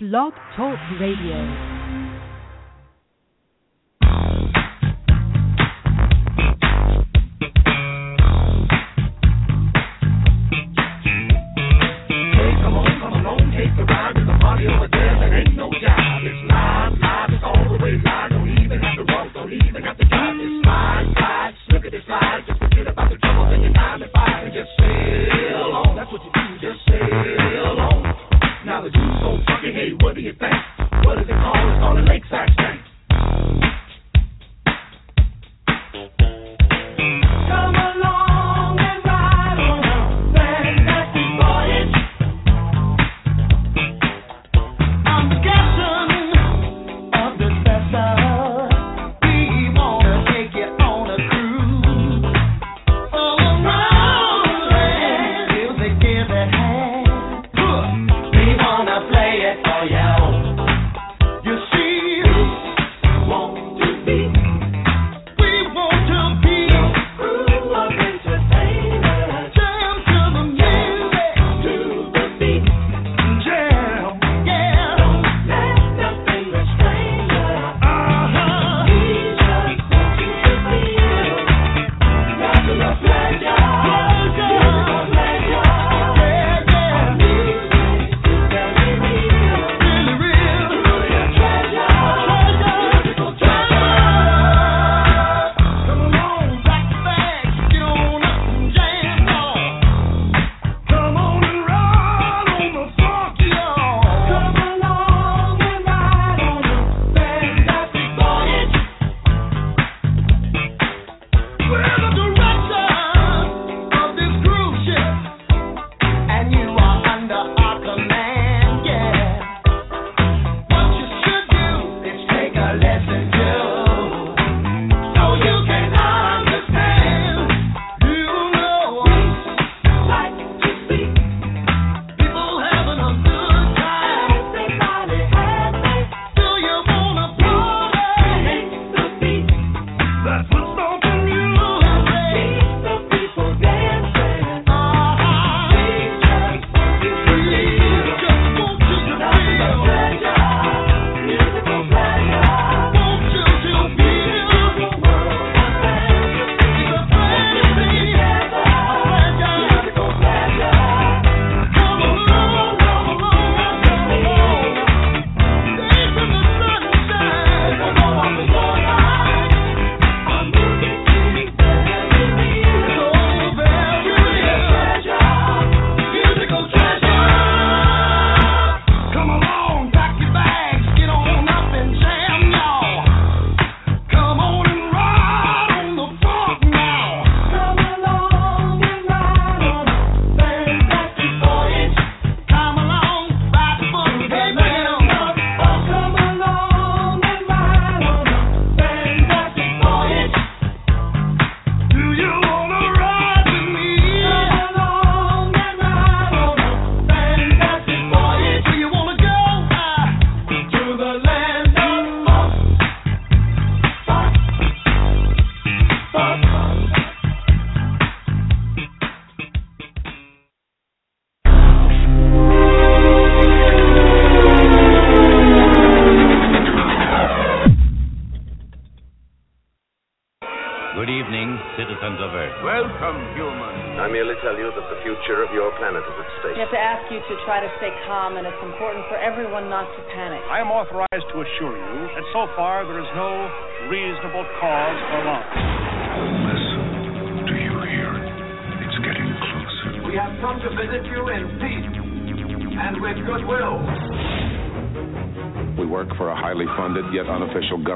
Blog Talk Radio.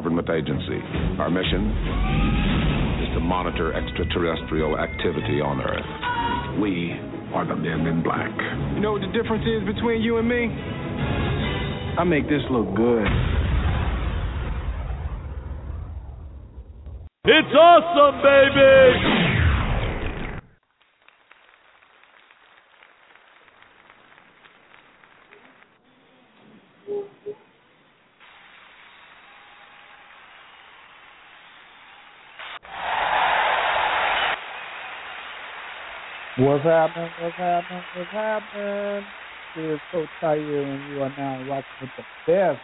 government agency. Our mission is to monitor extraterrestrial activity on Earth. We are the men in black. You know what the difference is between you and me? I make this look good. It's awesome, baby! What's happening? What's happening? What's happening? This is so tired, and you are now rocking with the best.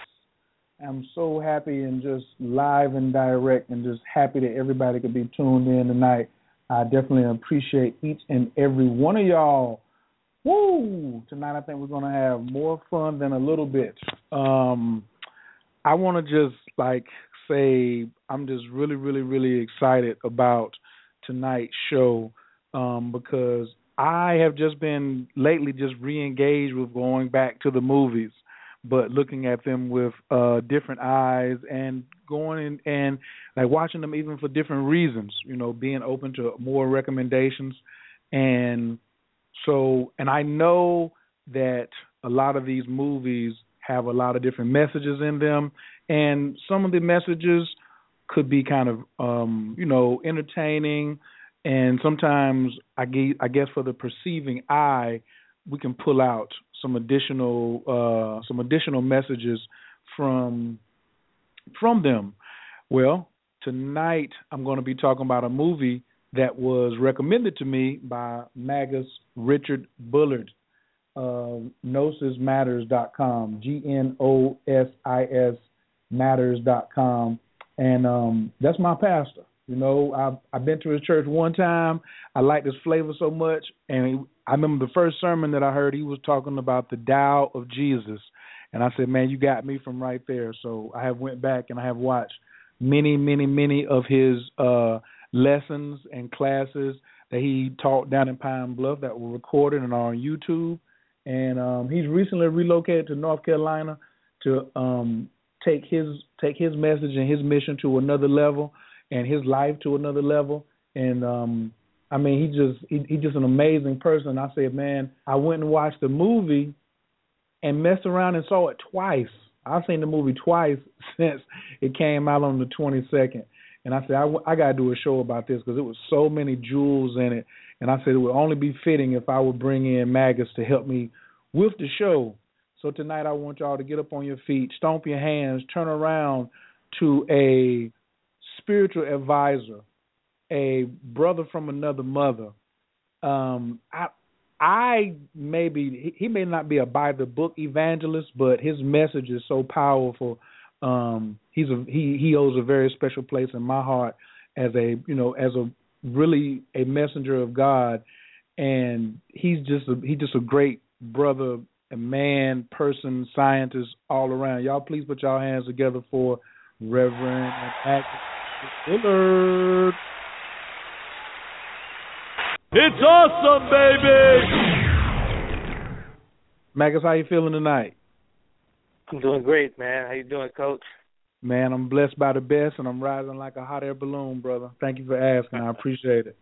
I'm so happy and just live and direct, and just happy that everybody could be tuned in tonight. I definitely appreciate each and every one of y'all. Woo! Tonight, I think we're gonna have more fun than a little bit. Um, I want to just like say I'm just really, really, really excited about tonight's show um, because I have just been lately just re-engaged with going back to the movies, but looking at them with uh, different eyes and going in, and like watching them even for different reasons. You know, being open to more recommendations, and so and I know that a lot of these movies have a lot of different messages in them, and some of the messages could be kind of um, you know entertaining and sometimes I guess, for the perceiving eye, we can pull out some additional uh, some additional messages from from them. Well, tonight I'm going to be talking about a movie that was recommended to me by Magus Richard Bullard. Uh, gnosismatters.com, G N O S I S matters.com, and um, that's my pastor. You know, I've I've been to his church one time. I liked his flavor so much, and he, I remember the first sermon that I heard. He was talking about the Tao of Jesus, and I said, "Man, you got me from right there." So I have went back and I have watched many, many, many of his uh lessons and classes that he taught down in Pine Bluff that were recorded and are on YouTube. And um he's recently relocated to North Carolina to um take his take his message and his mission to another level and his life to another level. And um I mean, he just he, he's just an amazing person. I said, man, I went and watched the movie and messed around and saw it twice. I've seen the movie twice since it came out on the 22nd. And I said, I, I got to do a show about this because it was so many jewels in it. And I said it would only be fitting if I would bring in Magus to help me with the show. So tonight I want y'all to get up on your feet, stomp your hands, turn around to a spiritual advisor, a brother from another mother. Um, I I maybe he may not be a by the book evangelist, but his message is so powerful. Um, he's a he he holds a very special place in my heart as a you know as a really a messenger of God, and he's just a he's just a great brother, a man, person, scientist all around. Y'all please put y'all hands together for Reverend Bullard. It's awesome, baby. Magus, how you feeling tonight? I'm doing great, man. How you doing, Coach? Man, I'm blessed by the best, and I'm rising like a hot air balloon, brother. Thank you for asking. I appreciate it.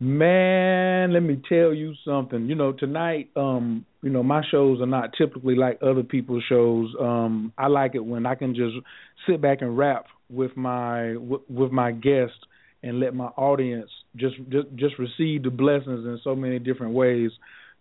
Man, let me tell you something. You know, tonight, um, you know, my shows are not typically like other people's shows. Um, I like it when I can just sit back and rap with my with, with my guest and let my audience just just just receive the blessings in so many different ways.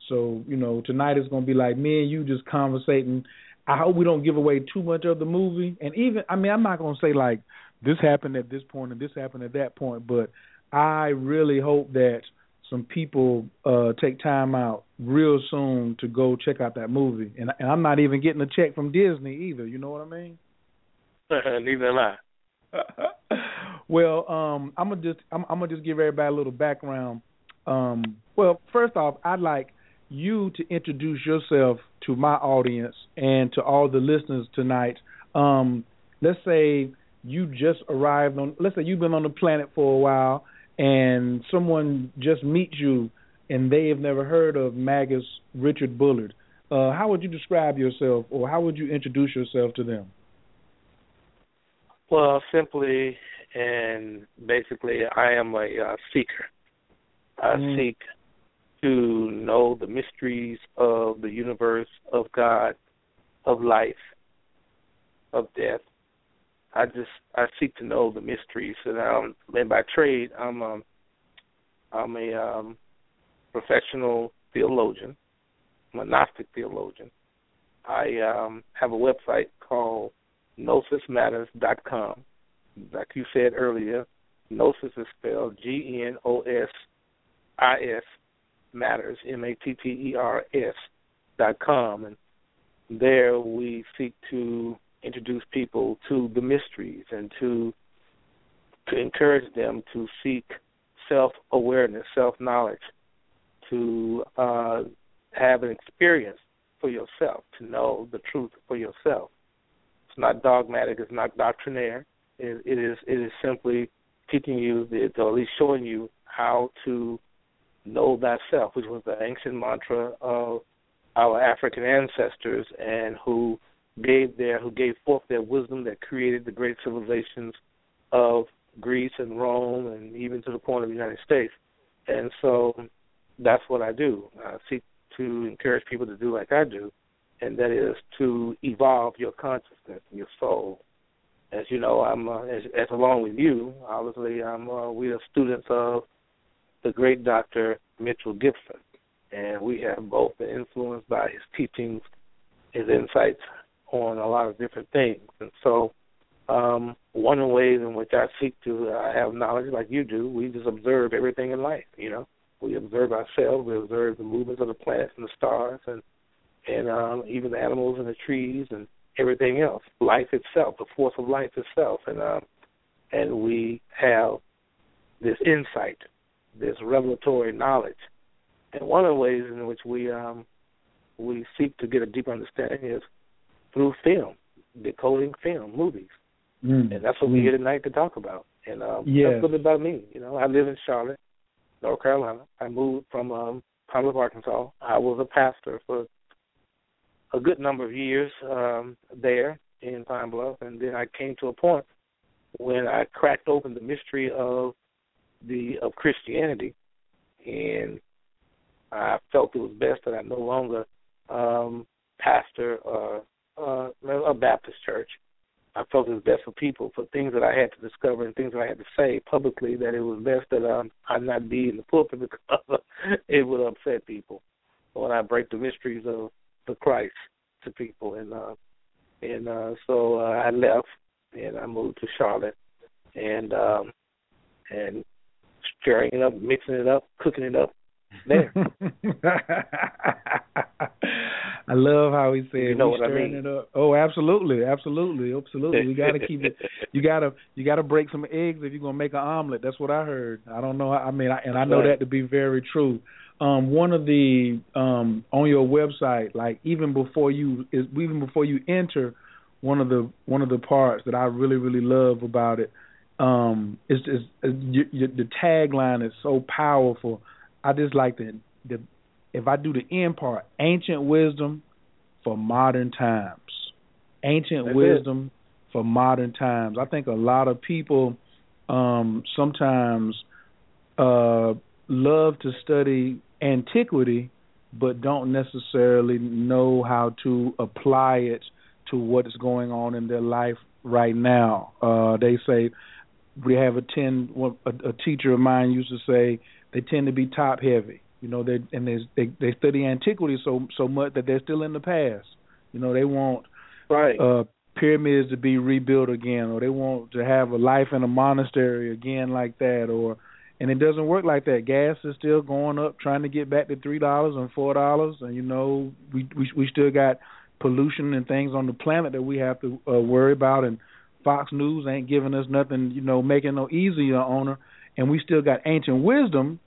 So, you know, tonight is going to be like me and you just conversating. I hope we don't give away too much of the movie. And even, I mean, I'm not going to say like this happened at this point and this happened at that point, but I really hope that some people uh take time out real soon to go check out that movie. And, and I'm not even getting a check from Disney either. You know what I mean? Neither am I. well, um, I'm gonna just I'm, I'm, gonna just give everybody a little background. Um, well, first off, I'd like you to introduce yourself to my audience and to all the listeners tonight. Um, let's say you just arrived on. Let's say you've been on the planet for a while, and someone just meets you, and they have never heard of Magus Richard Bullard. Uh, how would you describe yourself, or how would you introduce yourself to them? Well, simply and basically, I am a uh, seeker. I mm. seek to know the mysteries of the universe, of God, of life, of death. I just I seek to know the mysteries, and um, and by trade, I'm um, I'm a um, professional theologian, monastic theologian. I um, have a website called gnosismatters.com. Like you said earlier, gnosis is spelled G N O S I S matters M A T T E R S dot com, and there we seek to introduce people to the mysteries and to to encourage them to seek self awareness, self knowledge, to uh, have an experience for yourself, to know the truth for yourself. It's not dogmatic, it's not doctrinaire. It, it is it is simply teaching you, the, or at least showing you how to know thyself, which was the ancient mantra of our African ancestors, and who gave their who gave forth their wisdom that created the great civilizations of Greece and Rome, and even to the point of the United States. And so that's what I do. I seek to encourage people to do like I do, and that is to evolve your consciousness, your soul. As you know, I'm uh, as, as along with you. Obviously, I'm uh, we are students of the great Dr. Mitchell Gibson, and we have both been influenced by his teachings, his insights on a lot of different things. And so, um, one of the ways in which I seek to uh, have knowledge, like you do, we just observe everything in life. You know, we observe ourselves, we observe the movements of the planets and the stars, and and um, even the animals and the trees and everything else, life itself, the force of life itself, and um, and we have this insight, this revelatory knowledge. And one of the ways in which we um, we seek to get a deeper understanding is through film, decoding film, movies, mm. and that's what we're here tonight to talk about. And um, yes. that's a little bit about me. You know, I live in Charlotte, North Carolina. I moved from um, Pine Bluff, Arkansas. I was a pastor for a good number of years um, there in Pine Bluff, and then I came to a point when I cracked open the mystery of the of Christianity, and I felt it was best that I no longer um, pastor uh, uh, a Baptist church. I felt it was best for people for things that I had to discover and things that I had to say publicly that it was best that um, I not be in the pulpit because it would upset people. When I break the mysteries of the Christ to people. And uh and uh so uh, I left and I moved to Charlotte. And um and stirring it up, mixing it up, cooking it up there. I love how he said you know what I mean. it up. Oh, absolutely, absolutely, absolutely. You got to keep it. You got to you got to break some eggs if you're gonna make an omelet. That's what I heard. I don't know. I mean, I, and I know Right. that to be very true. Um, one of the um, on your website, like even before you is even before you enter, one of the one of the parts that I really really love about it um, is, is, is you, you, the tagline is so powerful. I just like the the if I do the end part, ancient wisdom for modern times. Ancient That's it. wisdom for modern times. I think a lot of people um, sometimes uh, love to study antiquity, but don't necessarily know how to apply it to what is going on in their life right now. Uh, they say we have a ten. A, a teacher of mine used to say they tend to be top heavy. You know, they and they they they study antiquity so so much that they're still in the past. You know, they want Right. uh pyramids to be rebuilt again or they want to have a life in a monastery again like that or and it doesn't work like that. Gas is still going up, trying to get back to three dollars and four dollars, and you know we we we still got pollution and things on the planet that we have to uh, worry about. And Fox News ain't giving us nothing, you know, making no easier on her. And we still got ancient wisdom,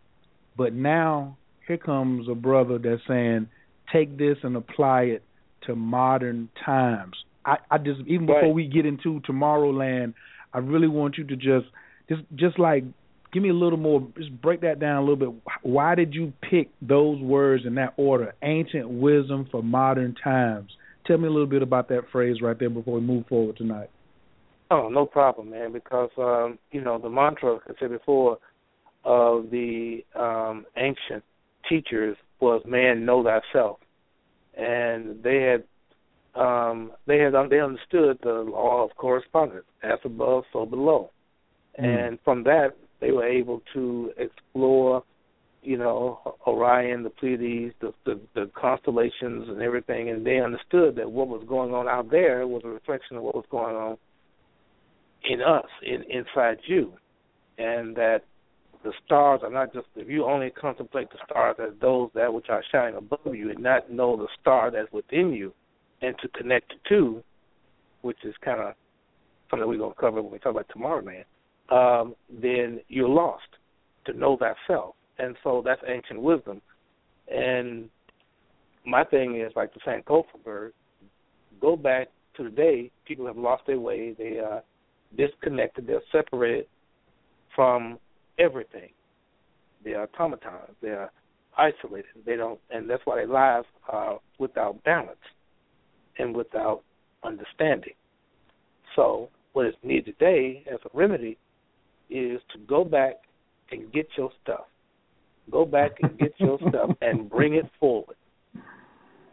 but now here comes a brother that's saying, take this and apply it to modern times. I, I just even before Right. we get into Tomorrowland, I really want you to just just just like give me a little more just break that down a little bit. Why did you pick those words in that order? Ancient wisdom for modern times. Tell me a little bit about that phrase right there before we move forward tonight. Oh, no problem, man. Because um, you know the mantra I said before of the um, ancient teachers was "Man, know thyself," and they had um, they had they understood the law of correspondence, as above, so below, Mm. and from that they were able to explore, you know, Orion, the Pleiades, the, the the constellations, and everything, and they understood that what was going on out there was a reflection of what was going on in us, in inside you, and that the stars are not just if you only contemplate the stars as those that which are shining above you and not know the star that's within you and to connect the two, which is kind of something we're to cover when we talk about Tomorrowland, um, then you're lost to know thyself. And so that's ancient wisdom. And my thing is like the Sankofa bird, go back to the day people have lost their way, they are disconnected, they're separated from everything. They are automatons. They are isolated. They don't, and that's why their lives are without balance and without understanding. So, what is needed today as a remedy is to go back and get your stuff. Go back and get your stuff and bring it forward.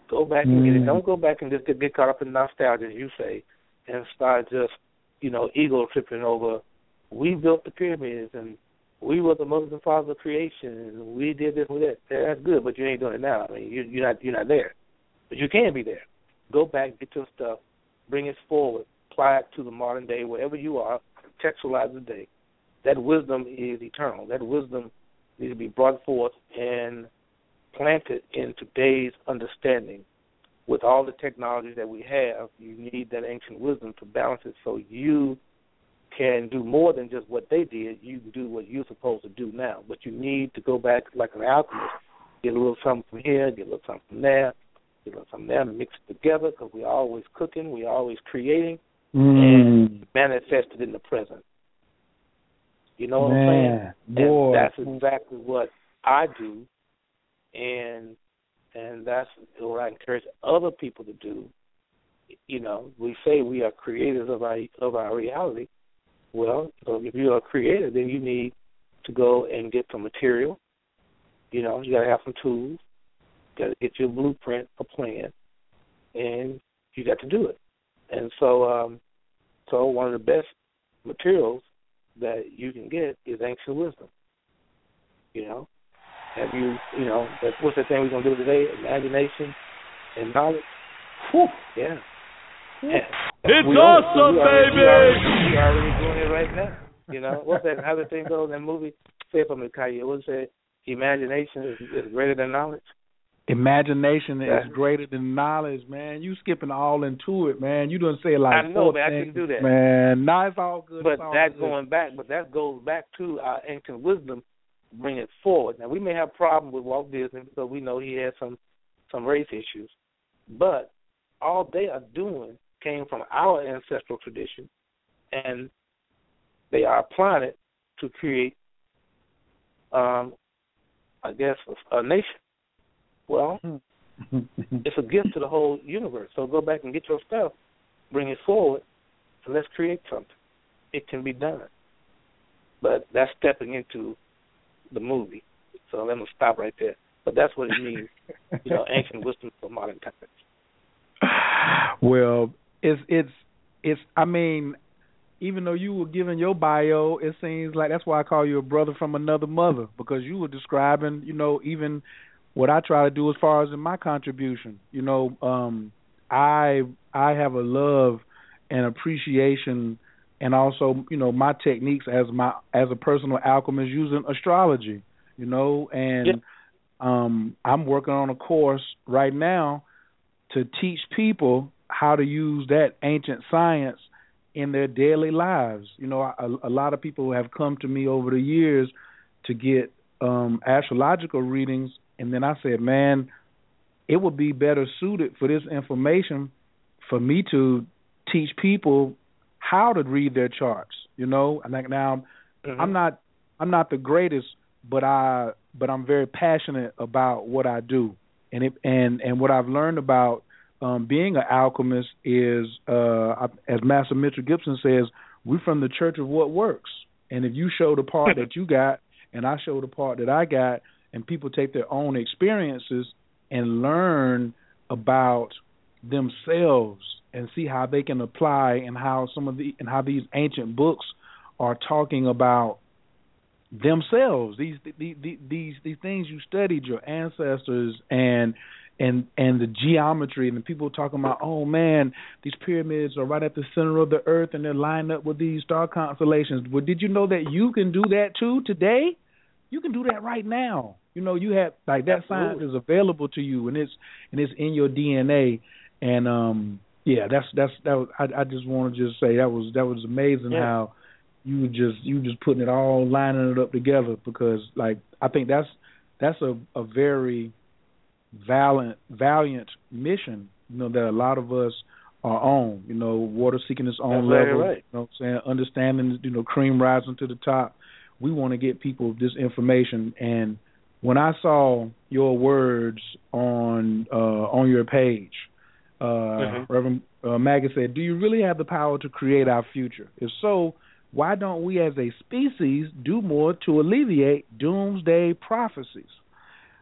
Go back and get it. Mm. Don't go back and just get, get caught up in nostalgia, as you say, and start just, you know, ego tripping over. We built the pyramids and we were the mothers and fathers of creation, and we did this and that. That's good, but you ain't doing it now. I mean, you, you're not you're not there, but you can be there. Go back, get your stuff, bring it forward, apply it to the modern day, wherever you are, contextualize the day. That wisdom is eternal. That wisdom needs to be brought forth and planted in today's understanding. With all the technology that we have, you need that ancient wisdom to balance it so you can do more than just what they did. You can do what you're supposed to do now. But you need to go back like an alchemist, get a little something from here, get a little something from there, get a little something there, mix it together because we're always cooking, we're always creating, and mm. manifest it in the present. You know what Man, I'm saying? boy. And that's exactly what I do, and and that's what I encourage other people to do. You know, we say we are creators of our of our reality. Well, if you're a creator, then you need to go and get some material. You know, you got to have some tools. You got to get your blueprint, a plan, and you got to do it. And so, um, so one of the best materials that you can get is ancient wisdom. You know, have you, you know, that, what's that thing we're gonna do today? Imagination and knowledge. Whew. Yeah. yeah. It's We own it. awesome, We already- baby! We already, already doing it right now. You know, what's that other thing though in that movie? Say it for me, Kanye. What's that? Imagination is, is greater than knowledge. Imagination Yeah. is greater than knowledge, man. You skipping all into it, man. You done say like I know, four but I things, couldn't do that. Man, nah, it's all good. But it's all that good. going back, but that goes back to our ancient wisdom, bring it forward. Now we may have problem with Walt Disney because we know he had some some race issues, but all they are doing came from our ancestral tradition, and they are applying it to create, um, I guess, a, a nation. Well, it's a gift to the whole universe. So go back and get your stuff, bring it forward, and let's create something. It can be done. But that's stepping into the movie. So let me stop right there. But that's what it means, you know, ancient wisdom for modern times. well, it's it's it's. I mean, even though you were giving your bio, it seems like that's why I call you a brother from another mother because you were describing, you know, even what I try to do as far as in my contribution. You know, um, I I have a love and appreciation, and also, you know, my techniques as my as a personal alchemist using astrology. You know, and Yeah. um, I'm working on a course right now to teach people how to use that ancient science in their daily lives. You know, a, a lot of people have come to me over the years to get um astrological readings and then I said, "Man, it would be better suited for this information for me to teach people how to read their charts." You know, and like now Mm-hmm. I'm not I'm not the greatest, but I but I'm very passionate about what I do. And it and and what I've learned about um being an alchemist is uh as Master Mitchell Gibson says, we're from the church of what works. And if you show the part that you got and I show the part that I got and people take their own experiences and learn about themselves and see how they can apply and how some of the and how these ancient books are talking about themselves these these these these things you studied your ancestors and and and the geometry and the people talking about oh man these pyramids are right at the center of the earth and they're lined up with these star constellations well did you know that you can do that too today You can do that right now. You know, you have like that Absolutely. science is available to you, and it's and it's in your DNA. And um, yeah, that's that's that. Was, I I just want to just say that was that was amazing Yeah. how you just you just putting it all lining it up together because like I think that's that's a a very valiant valiant mission you know that a lot of us are on you know water seeking its own That's level right. you know what I'm saying understanding you know cream rising to the top we want to get people this information and when I saw your words on uh on your page uh Mhm. Reverend uh, Magus said do you really have the power to create our future if so why don't we as a species do more to alleviate doomsday prophecies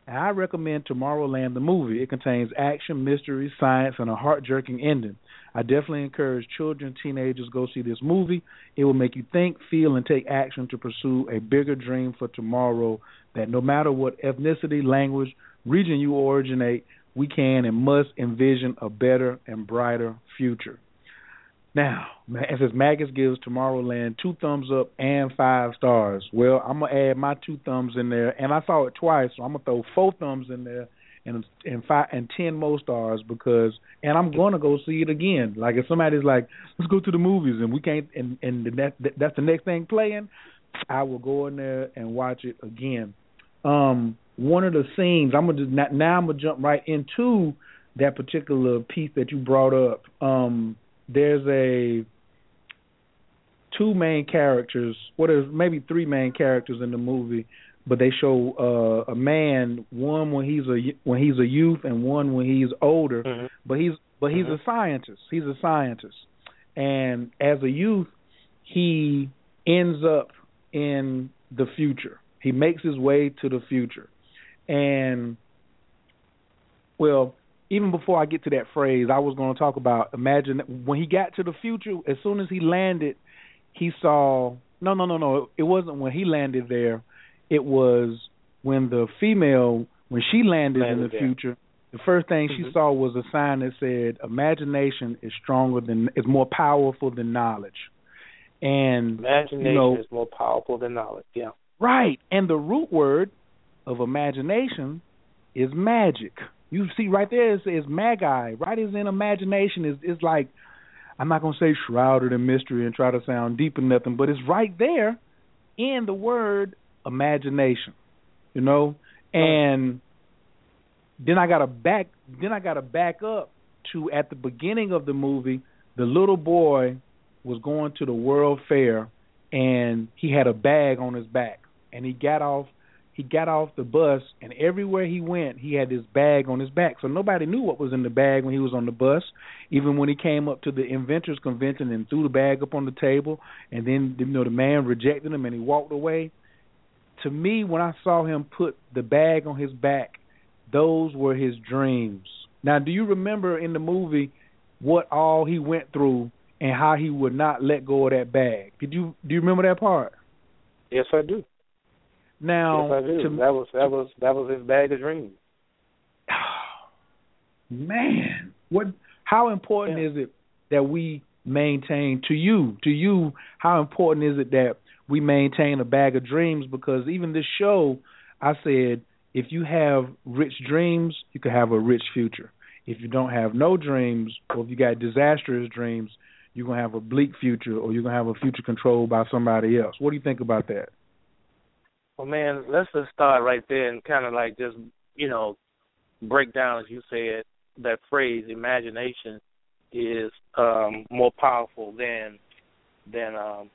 and I recommend Tomorrowland the movie. It contains action, mystery, science, and a heart-jerking ending. I definitely encourage children, teenagers go see this movie. It will make you think, feel, and take action to pursue a bigger dream for tomorrow. That no matter what ethnicity, language, region you originate, we can and must envision a better and brighter future. Now, it says Magus gives Tomorrowland two thumbs up and five stars. Well, I'm gonna add my two thumbs in there, and I saw it twice, so I'm gonna throw four thumbs in there and and five and ten more stars because, and I'm gonna go see it again. Like if somebody's like, let's go to the movies, and we can't, and and that that's the next thing playing, I will go in there and watch it again. Um, one of the scenes, I'm gonna just now I'm gonna jump right into that particular piece that you brought up. Um, there's a two main characters. Well, there's maybe three main characters in the movie, but they show uh, a man, one when he's a when he's a youth, and one when he's older. Mhm. But he's but he's Mhm. a scientist. He's a scientist, and as a youth, he ends up in the future. He makes his way to the future, and well, even before I get to that phrase, I was going to talk about imagine when he got to the future. As soon as he landed, he saw no, no, no, no. It wasn't when he landed there. It was when the female when she landed, in the there. future. The first thing she Mhm. saw was a sign that said, "Imagination is stronger than is more powerful than knowledge." And Imagination you know, is more powerful than knowledge. Yeah. Right. And the root word of imagination is magic. You see right there it says magi. Right is in imagination is is like I'm not gonna say shrouded in mystery and try to sound deep or nothing, but it's right there in the word imagination. You know? And then I gotta back then I gotta back up to at the beginning of the movie, the little boy was going to the World Fair and he had a bag on his back and he got off he got off the bus and everywhere he went he had this bag on his back. So nobody knew what was in the bag when he was on the bus even when he came up to the inventors convention and threw the bag up on the table and then you know the man rejected him and he walked away. To me when i saw him put the bag on his back those were his dreams. Now do you remember in the movie what all he went through and how he would not let go of that bag? Did you do you remember that part? Yes, I do. Now yes, I do. to that was that was that was his bag of dreams. man, what? How important Yeah. is it that we maintain to you? To you, how important is it that we maintain a bag of dreams? Because even this show, I said, if you have rich dreams, you can have a rich future. If you don't have no dreams, or if you got disastrous dreams, you're gonna have a bleak future, or you're gonna have a future controlled by somebody else. What do you think about that? Well, man, let's just start right there and kind of like just you know break down, as you said, that phrase. Imagination is um, more powerful than than um,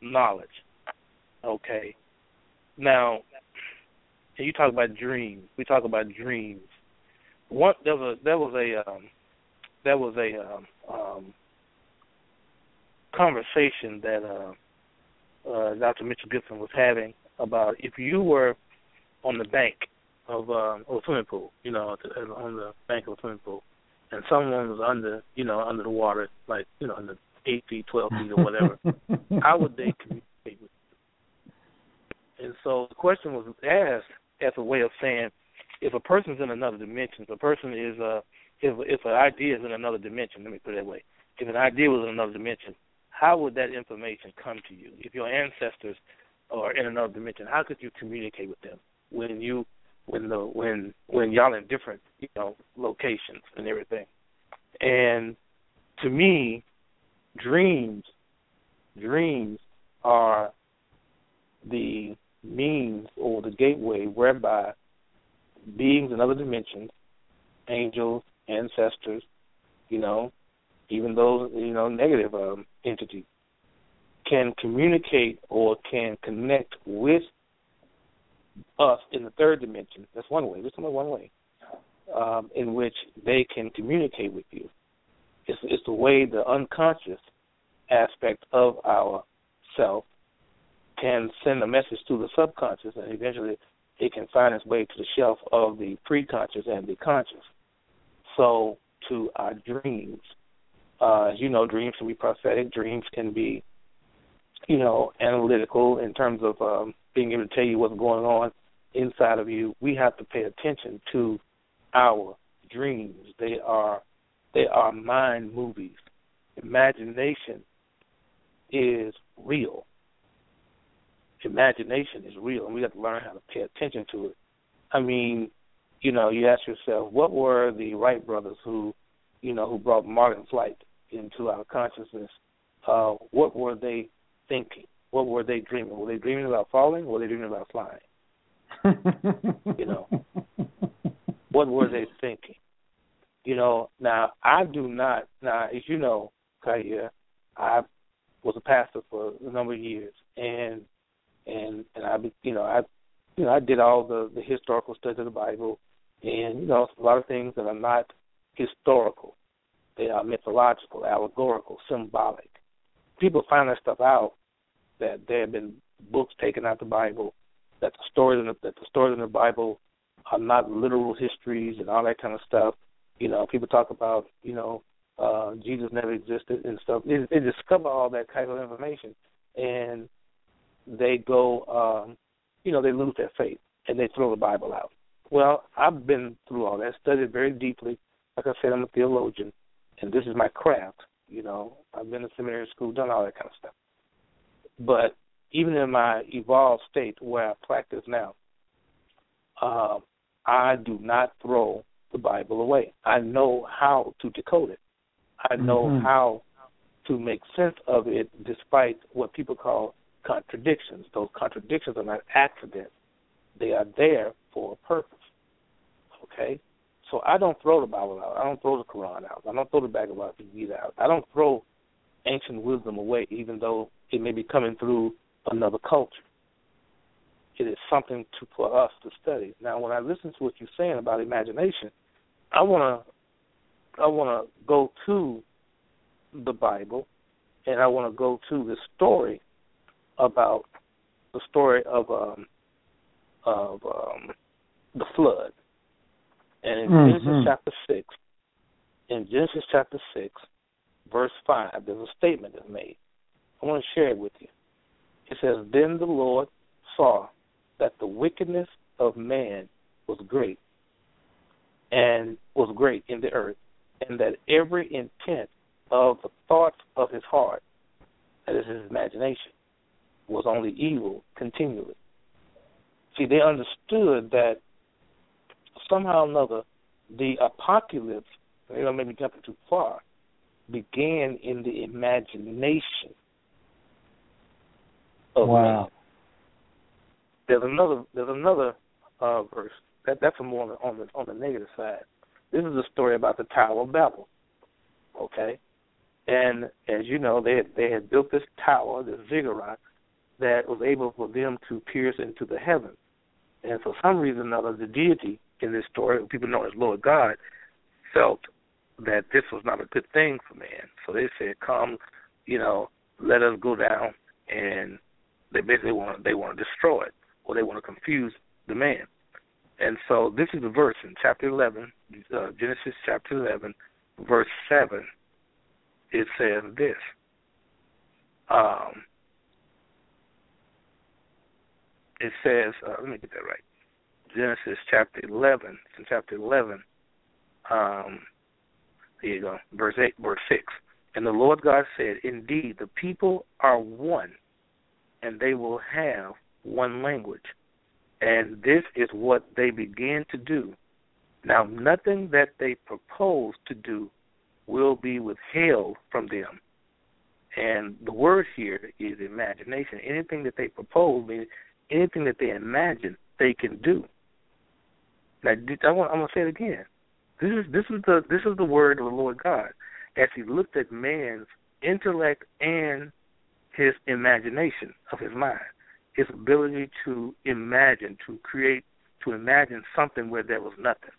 knowledge. Okay. Now, you talk about dreams. We talk about dreams. One there was a, there was a um, there was a um, um, conversation that uh, uh, Dr. Mitchell Gibson was having about if you were on the bank of um, of a swimming pool, you know, on the bank of a swimming pool, and someone was under, you know, under the water, like you know, under eight feet, twelve feet, or whatever. how would they communicate with you? And so the question was asked as a way of saying, if a person's in another dimension, if a person is uh if if an idea is in another dimension, let me put it that way. If an idea was in another dimension, how would that information come to you? If your ancestors or in another dimension, how could you communicate with them when you when the when when y'all in different you know locations and everything? And to me, dreams dreams are the means or the gateway whereby beings in other dimensions, angels, ancestors, you know, even those you know negative um, entities, can communicate or can connect with us in the third dimension. That's one way. There's only one way um, in which they can communicate with you. It's, it's the way the unconscious aspect of our self can send a message to the subconscious, and eventually it can find its way to the shelf of the preconscious and the conscious. So, to our dreams, uh, you know, dreams can be prophetic. Dreams can be, you know, analytical in terms of um, being able to tell you what's going on inside of you. We have to pay attention to our dreams. They are they are mind movies. Imagination is real. Imagination is real, and we have to learn how to pay attention to it. I mean, you know, you ask yourself, what were the Wright brothers who, you know, who brought modern flight into our consciousness? Uh, what were they thinking? What were they dreaming? Were they dreaming about falling? Or were they dreaming about flying? you know, what were they thinking? You know, now I do not. Now, as you know, Khayr, I was a pastor for a number of years, and and and I, you know, I, you know, I did all the the historical studies of the Bible, and you know, a lot of things that are not historical. They are mythological, allegorical, symbolic. People find that stuff out that there have been books taken out the Bible, that the stories in the, that the stories in the Bible are not literal histories and all that kind of stuff. You know, people talk about you know uh Jesus never existed and stuff. They, they discover all that type of information, and they go, um, you know, they lose their faith and they throw the Bible out. Well, I've been through all that, studied very deeply. Like I said, I'm a theologian, and this is my craft. You know, I've been to seminary school, done all that kind of stuff. But even in my evolved state where I practice now, uh, I do not throw the Bible away. I know how to decode it. I know Mhm. how to make sense of it despite what people call contradictions. Those contradictions are not accidents. They are there for a purpose. Okay? So I don't throw the Bible out. I don't throw the Quran out. I don't throw the Bhagavad Gita out. I don't throw ancient wisdom away, even though it may be coming through another culture. It is something to, for us to study. Now, when I listen to what you're saying about imagination, I want to I want to go to the Bible, and I want to go to the story about the story of um, of um, the flood. And in Mhm. Genesis chapter six, in Genesis chapter six, verse five, there's a statement that's made. I want to share it with you. It says, "Then the Lord saw that the wickedness of man was great, and was great in the earth, and that every intent of the thoughts of his heart, that is his imagination, was only evil continually." See, they understood that somehow or another, the apocalypse, they don't maybe jumping too far, began in the imagination of Wow. man. There's another there's another uh, verse that that's more on the, on the on the negative side. This is a story about the Tower of Babel. Okay, and as you know, they had, they had built this tower, this ziggurat, that was able for them to pierce into the heavens. And for some reason or another, the deity in this story, people know as Lord God, felt that this was not a good thing for man. So they said, "Come, you know, let us go down." And they basically want they want to destroy it, or they want to confuse the man. And so this is the verse in chapter 11, uh, Genesis chapter 11, verse 7. It says this. Um, it says, uh, let me get that right. Genesis chapter 11, it's chapter 11, um, here you go, verse 8, verse 6. And the Lord God said, Indeed, the people are one, and they will have one language. And this is what they begin to do. Now, nothing that they propose to do will be withheld from them. And the word here is imagination. Anything that they propose means anything that they imagine they can do. Now, I want, I'm to say it again. This is this is the this is the word of the Lord God as He looked at man's intellect and his imagination of his mind, his ability to imagine, to create, to imagine something where there was nothing.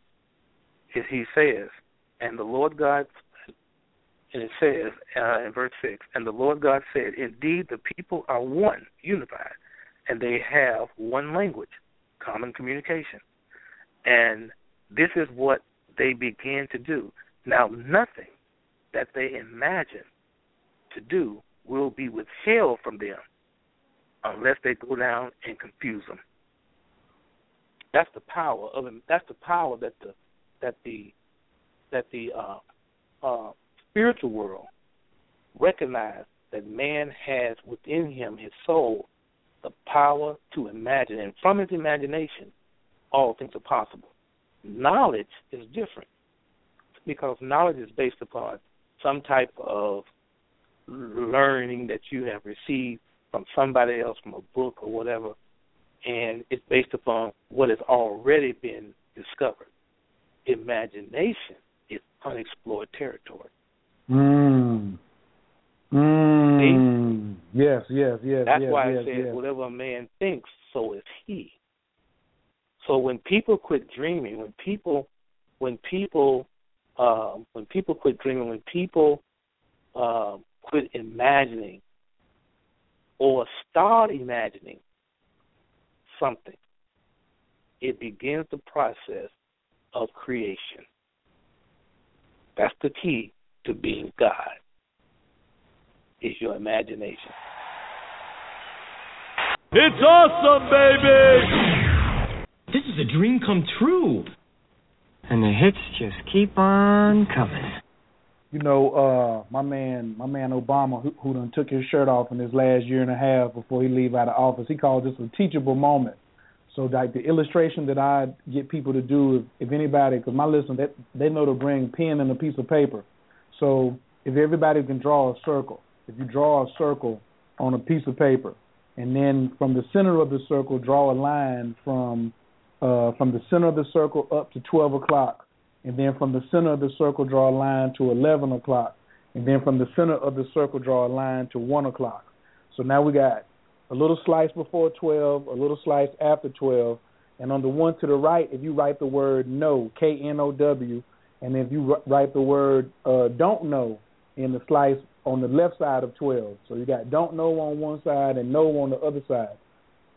He says, and the Lord God, and it says uh, in verse 6, and the Lord God said, Indeed, the people are one, unified, and they have one language, common communication. And this is what they begin to do. Now, nothing that they imagine to do will be withheld from them unless they go down and confuse them. That's the power of them. That's the power that the that the that the uh, uh, spiritual world recognize that man has within him his soul the power to imagine, and from his imagination, all things are possible. Knowledge is different because knowledge is based upon some type of learning that you have received from somebody else, from a book or whatever, and it's based upon what has already been discovered. Imagination is unexplored territory. Mm. Mm. Yes, yes, yes. That's yes, why yes, it says, yes. whatever a man thinks, so is he. So when people quit dreaming, when people, when people, uh, when people quit dreaming, when people uh, quit imagining or start imagining something, it begins the process of creation. That's the key to being God. Is your imagination. It's awesome, baby! This is a dream come true. And the hits just keep on coming. You know, uh, my man, my man Obama, who, who done took his shirt off in his last year and a half before he leave out of office, he called this a teachable moment. So, like the illustration that I get people to do, if, if anybody, because my listeners, they, they know to bring pen and a piece of paper. So, if everybody can draw a circle, if you draw a circle on a piece of paper, and then from the center of the circle, draw a line from uh, from the center of the circle up to 12 o'clock, and then from the center of the circle, draw a line to 11 o'clock, and then from the center of the circle, draw a line to 1 o'clock. So now we got a little slice before 12, a little slice after 12, and on the one to the right, if you write the word no, K N O W, and if you write the word uh, don't know in the slice on the left side of 12. So you got don't know on one side and no on the other side.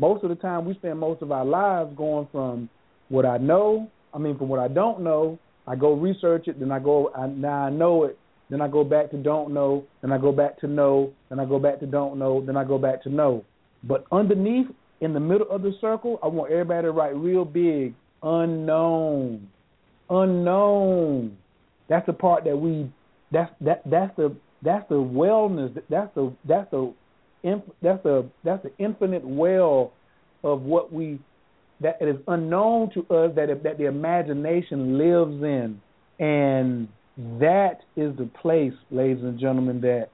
Most of the time, we spend most of our lives going from what I know, I mean, from what I don't know, I go research it, then I go, I, now I know it, then I go back to don't know, then I go back to know, then I go back to don't know, then I go back to know. But underneath, in the middle of the circle, I want everybody to write real big, unknown, unknown. That's the part that we, that's that that's the that's the wellness. That's the that's the that's the that's the infinite well of what we that is unknown to us that that the imagination lives in, and that is the place, ladies and gentlemen, that,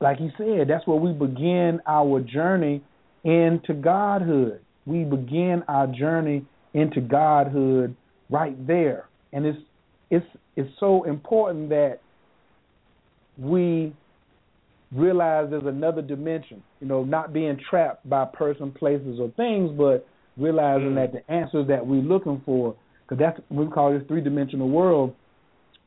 like he said, that's where we begin our journey into godhood. We begin our journey into godhood right there, and it's it's it's so important that we realize there's another dimension. You know, not being trapped by person, places, or things, but realizing that the answers that we're looking for, because that's we call this three dimensional world.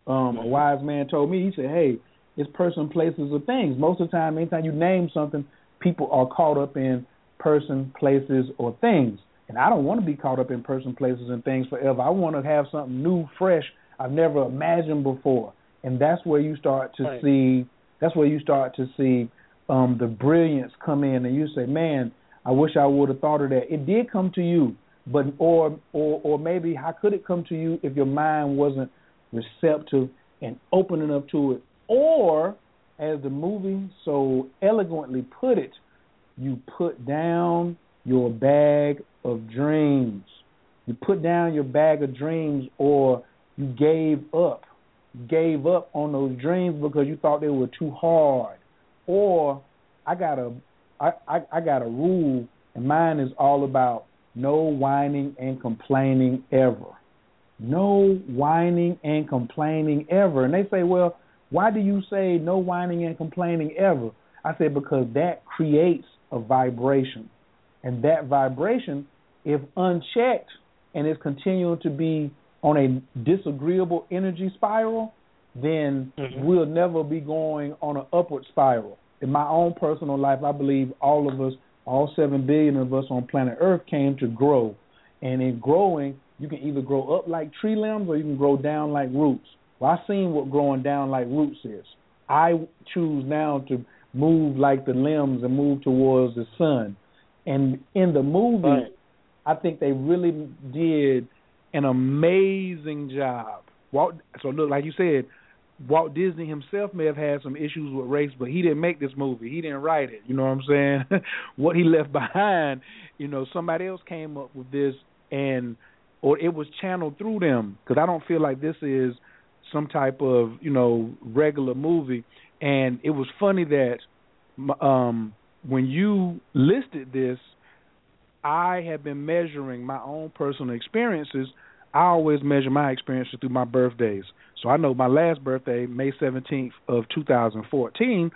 Um, a wise man told me, he said, "Hey, it's person, places, or things. Most of the time, anytime you name something, people are caught up in person, places, or things. And I don't want to be caught up in person, places, and things forever. I want to have something new, fresh, I've never imagined before. And that's where you start to Right. see. That's where you start to see um, the brilliance come in, and you say, "Man, I wish I would have thought of that." It did come to you, but or or or maybe how could it come to you if your mind wasn't receptive and open enough to it? Or, as the movie so eloquently put it, you put down your bag of dreams. You put down your bag of dreams, or you gave up. Gave up on those dreams because you thought they were too hard. Or I got a, I, I, I got a rule, and mine is all about no whining and complaining ever. No whining and complaining ever. And they say, well, why do you say no whining and complaining ever? I say because that creates a vibration. And that vibration, if unchecked and is continuing to be on a disagreeable energy spiral, then Mhm. we'll never be going on an upward spiral. In my own personal life, I believe all of us, all seven billion of us on planet Earth, came to grow. And in growing, you can either grow up like tree limbs or you can grow down like roots. Well, I've seen what growing down like roots is. I choose now to move like the limbs and move towards the sun. And in the movie, Right. I think they really did an amazing job. Walt, so look, like you said, Walt Disney himself may have had some issues with race, but he didn't make this movie. He didn't write it. You know what I'm saying? what he left behind, you know, somebody else came up with this, and or it was channeled through them. Because I don't feel like this is some type of you know regular movie. And it was funny that um when you listed this, I have been measuring my own personal experiences. I always measure my experiences through my birthdays. So I know my last birthday, May 17th of 2014,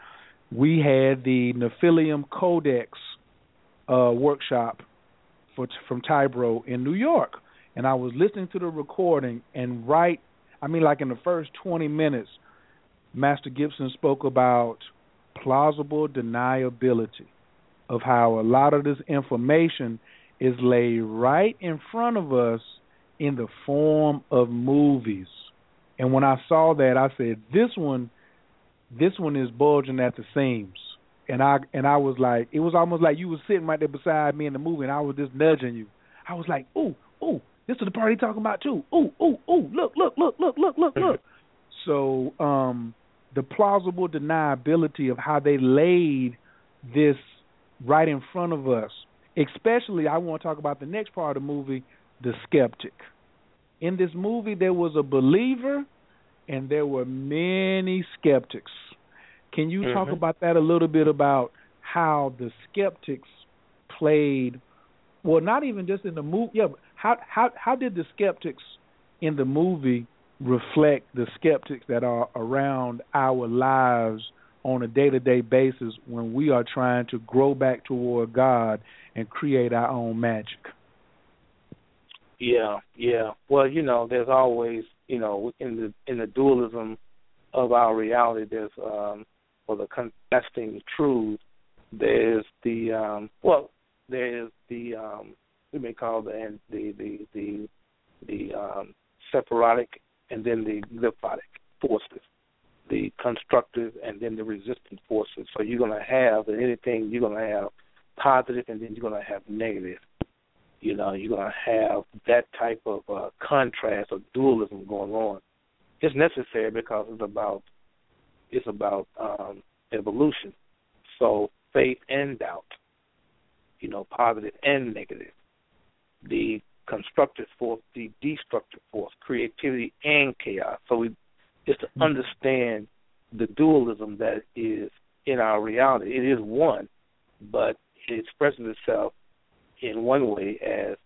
we had the Nephilium Codex uh, workshop for from Tybro in New York, and I was listening to the recording, and right, I mean, like in the first 20 minutes, Master Gibson spoke about plausible deniability of how a lot of this information is laid right in front of us in the form of movies. And when I saw that, I said, "This one, this one is bulging at the seams." And I and I was like, it was almost like you was sitting right there beside me in the movie, and I was just nudging you. I was like, "Ooh, ooh, this is the part he talking about too. Ooh, ooh, ooh, look, look, look, look, look, look, look." so, um, the plausible deniability of how they laid this right in front of us. Especially, I want to talk about the next part of the movie, the skeptic. In this movie, there was a believer and there were many skeptics. Can you talk Mhm. about that a little bit about how the skeptics played? Well, not even just in the movie. Yeah, how how how did the skeptics in the movie reflect the skeptics that are around our lives on a day-to-day basis when we are trying to grow back toward God and create our own magic? Yeah, yeah. Well, you know, there's always, you know, in the in the dualism of our reality, there's um or the contesting truth. There's the um well, there's the um we may call the the the the the um sephirotic and then the qliphotic forces, the constructive and then the resistant forces. So you're gonna have in anything you're gonna have positive and then you're gonna have negative you know, you're going to have that type of uh, contrast or dualism going on. It's necessary because it's about it's about um, evolution. So faith and doubt, you know, positive and negative. The constructive force, the destructive force, creativity and chaos. So we just to mm-hmm. understand the dualism that is in our reality. It is one, but it expresses itself in one way as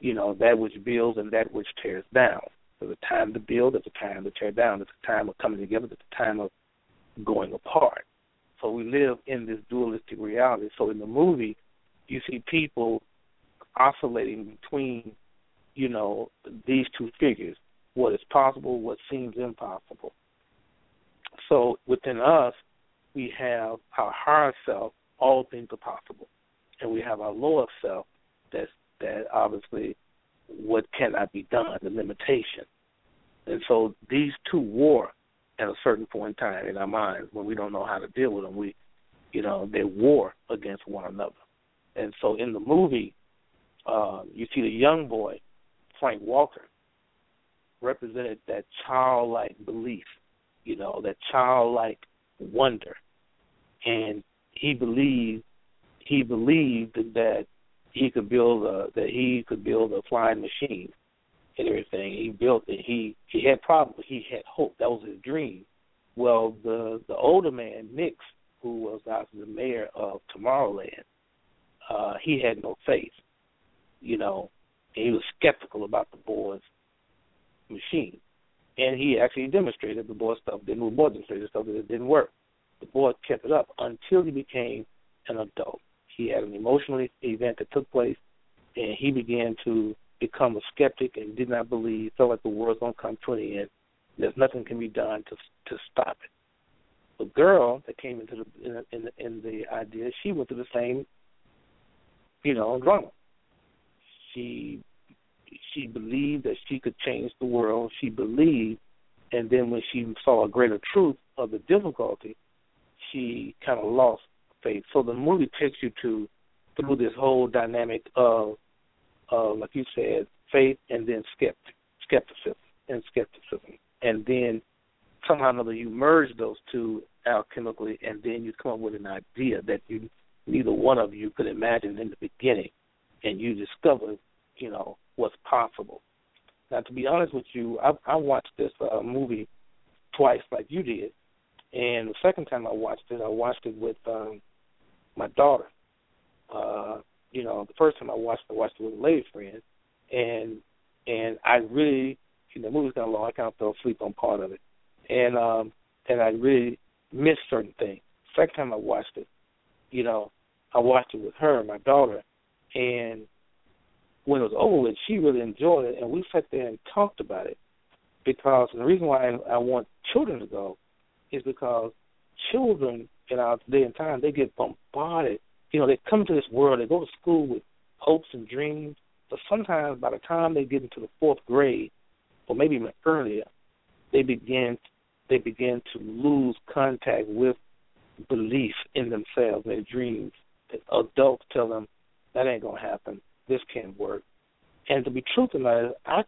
you know that which builds and that which tears down. There's a time to build. There's a time to tear down. There's a time of coming together. There's a time of going apart. So we live in this dualistic reality. So in the movie, you see people oscillating between, you know, these two figures: what is possible, what seems impossible. So within us, we have our higher self. All things are possible and we have our lower self that's that obviously what cannot be done, the limitation. And so these two war at a certain point in time in our minds when we don't know how to deal with them. We you know, they war against one another. And so in the movie, uh, you see the young boy, Frank Walker, represented that childlike belief, you know, that childlike wonder. And he believed he believed that he could build a that he could build a flying machine and everything. He built it. He he had problems. He had hope. That was his dream. Well, the the older man, Nix, who was actually the mayor of Tomorrowland, uh, he had no faith. You know, he was skeptical about the boy's machine. And he actually demonstrated the boy's stuff didn't more demonstrated stuff that it didn't work. The boy kept it up until he became an adult. He had an emotional event that took place, and he began to become a skeptic and did not believe, felt like the world's gonna come to an end. There's nothing can be done to to stop it. The girl that came into the in, in in the idea, she went through the same, you know, drama. She she believed that she could change the world. She believed, and then when she saw a greater truth of the difficulty, she kind of lost faith. So the movie takes you to through this whole dynamic of, uh, like you said, faith and then skeptic, skepticism and skepticism, and then somehow or another you merge those two alchemically, and then you come up with an idea that you neither one of you could imagine in the beginning, and you discover, you know, what's possible. Now, to be honest with you, I, I watched this uh, movie twice, like you did, and the second time I watched it, I watched it with um, my daughter. Uh, you know, the first time I watched it, I watched it with a lady friend, and and I really, you know, the movie's kind of long. I kind of fell asleep on part of it, and um, and I really missed certain things. Second time I watched it, you know, I watched it with her, my daughter, and when it was over with, she really enjoyed it, and we sat there and talked about it. Because the reason why I, I want children to go is because children in our day and time they get bombarded. You know, they come to this world, they go to school with hopes and dreams, but sometimes by the time they get into the fourth grade, or maybe even earlier, they begin they begin to lose contact with belief in themselves, their dreams. Adults tell them that ain't gonna happen this can't work. And to be truthful, I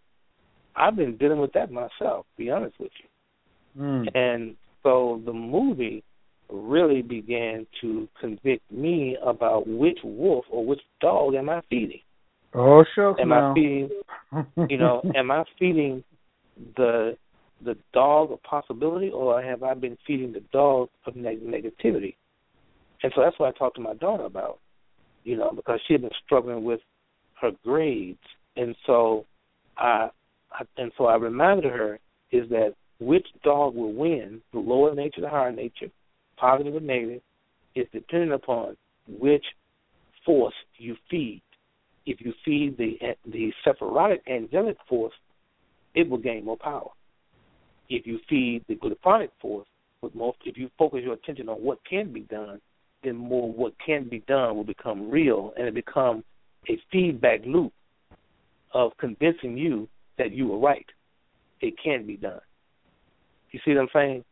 I've been dealing with that myself. To be honest with you. Mm. And so the movie really began to convict me about which wolf or which dog am I feeding. Oh shucks Am now. I feeding you know, am I feeding the the dog of possibility or have I been feeding the dog of neg- negativity? And so that's what I talked to my daughter about, you know, because she had been struggling with her grades, and so I, and so I reminded her is that which dog will win, the lower nature, the higher nature, positive or negative, is dependent upon which force you feed. If you feed the the sephirotic angelic force, it will gain more power. If you feed the qliphotic force, with most, if you focus your attention on what can be done, then more what can be done will become real, and it become a feedback loop of convincing you that you were right. It can be done. You see what I'm saying?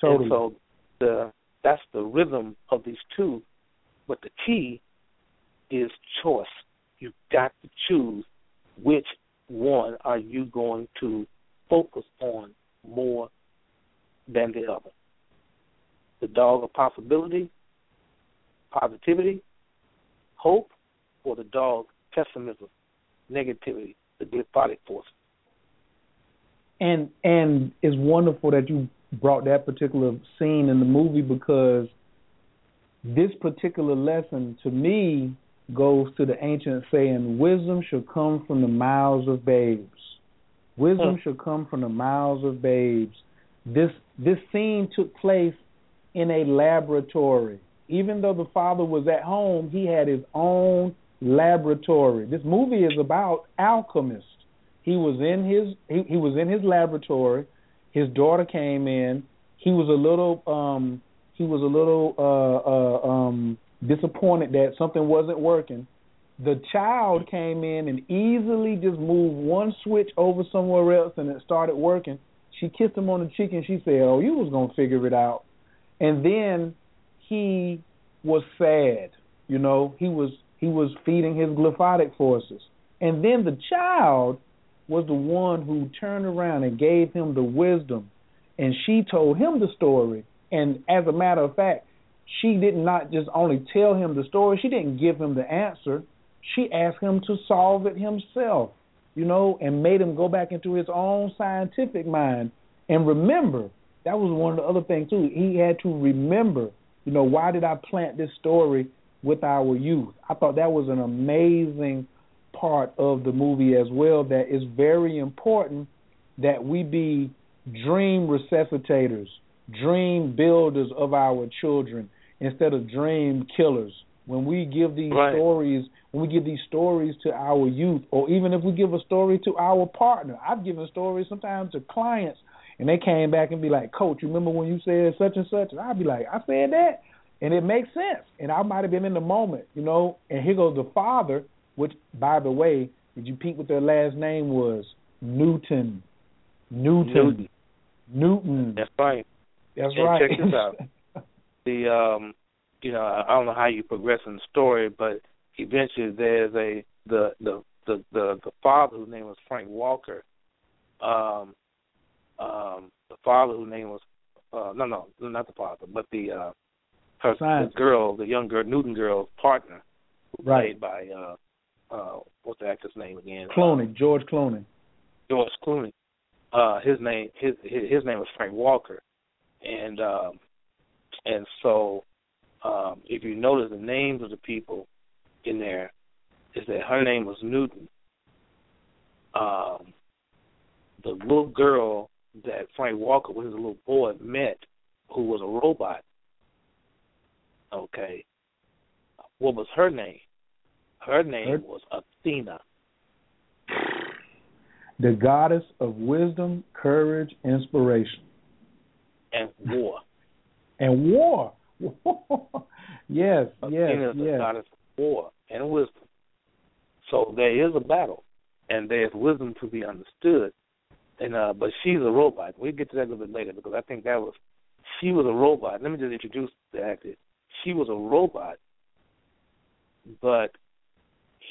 Totally. And so the that's the rhythm of these two, but the key is choice. You've got to choose which one are you going to focus on more than the other. The dog of possibility, positivity, hope, or the dog pessimism, negativity, the qliphotic force. And and it's wonderful that you brought that particular scene in the movie because this particular lesson to me goes to the ancient saying wisdom shall come from the mouths of babes. Wisdom Hmm. shall come from the mouths of babes. This this scene took place in a laboratory. Even though the father was at home, he had his own laboratory. This movie is about alchemists. He was in his he, he was in his laboratory. His daughter came in. He was a little um he was a little uh uh um disappointed that something wasn't working. The child came in and easily just moved one switch over somewhere else and it started working. She kissed him on the cheek and she said, "Oh, you was going to figure it out." And then he was sad. You know, he was he was feeding his qliphotic forces. And then the child was the one who turned around and gave him the wisdom and she told him the story. And as a matter of fact, she did not just only tell him the story, she didn't give him the answer. She asked him to solve it himself, you know, and made him go back into his own scientific mind and remember. That was one of the other things too. He had to remember, you know, why did I plant this story with our youth? I thought that was an amazing part of the movie as well that is very important that we be dream resuscitators, dream builders of our children instead of dream killers. When we give these Right. stories, when we give these stories to our youth, or even if we give a story to our partner, I've given stories sometimes to clients, and they came back and be like, "Coach, you remember when you said such and such?" And I'd be like, "I said that," and it makes sense. And I might have been in the moment, you know. And here goes the father, which, by the way, did you peep what their last name was? Newton. Newton. Newton. Newton. That's right. That's and right. Check this out. The um, you know, I don't know how you progress in the story, but eventually there's a the the the the, the father whose name was Frank Walker. Um, um, the father whose name was uh, no no not the father, but the uh, her the girl, the young girl, Newton girl's partner, Right. played by uh, uh, what's the actor's name again? Clooney, George Clooney. George Clooney. Uh, his name his his his name was Frank Walker, and um, and so um, if you notice the names of the people in there, is that her name was Newton. Um, the little girl that Frank Walker, when he was a little boy, met, who was a robot. Okay, what was her name? Her name Her- was Athena. The goddess of wisdom, courage, inspiration, and war. and war. yes, yes, Athena is the yes. goddess of war and wisdom. So there is a battle, and there's wisdom to be understood. And uh, but she's a robot. We'll get to that a little bit later because I think that was she was a robot. Let me just introduce the actor. She was a robot, but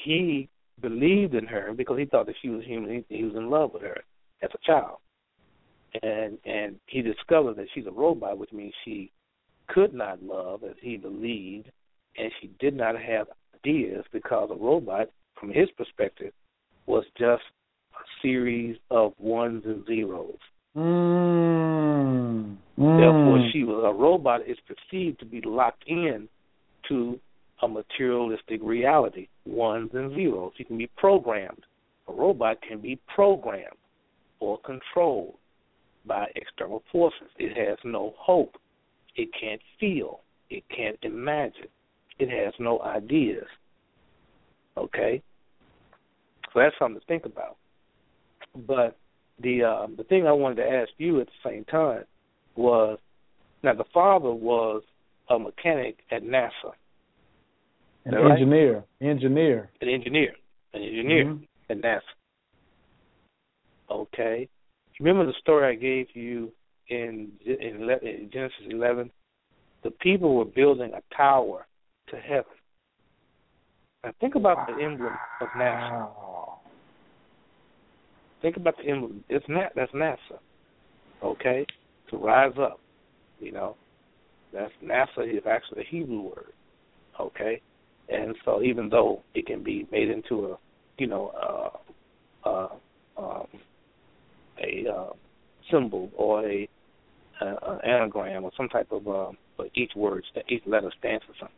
he believed in her because he thought that she was human. He, he was in love with her as a child, and and he discovered that she's a robot, which means she could not love as he believed, and she did not have ideas because a robot, from his perspective, was just a series of ones and zeros. Mm. Therefore, Mm. she was a robot is perceived to be locked in to a materialistic reality, ones and zeros. She can be programmed. A robot can be programmed or controlled by external forces. It has no hope. It can't feel. It can't imagine. It has no ideas. Okay? So that's something to think about. But the um, the thing I wanted to ask you at the same time was now the father was a mechanic at NASA, An right? engineer, engineer. an engineer, an engineer Mhm. at NASA. Okay, remember the story I gave you in in, in Genesis 11? The people were building a tower to heaven. Now think about the emblem of NASA. Think about the emblem. It's not that's NASA. Okay, to rise up. You know, that's NASA is actually a Hebrew word. Okay, and so even though it can be made into a, you know, uh, uh, um, a uh, symbol or a uh, an anagram or some type of um, but each word each letter stands for something.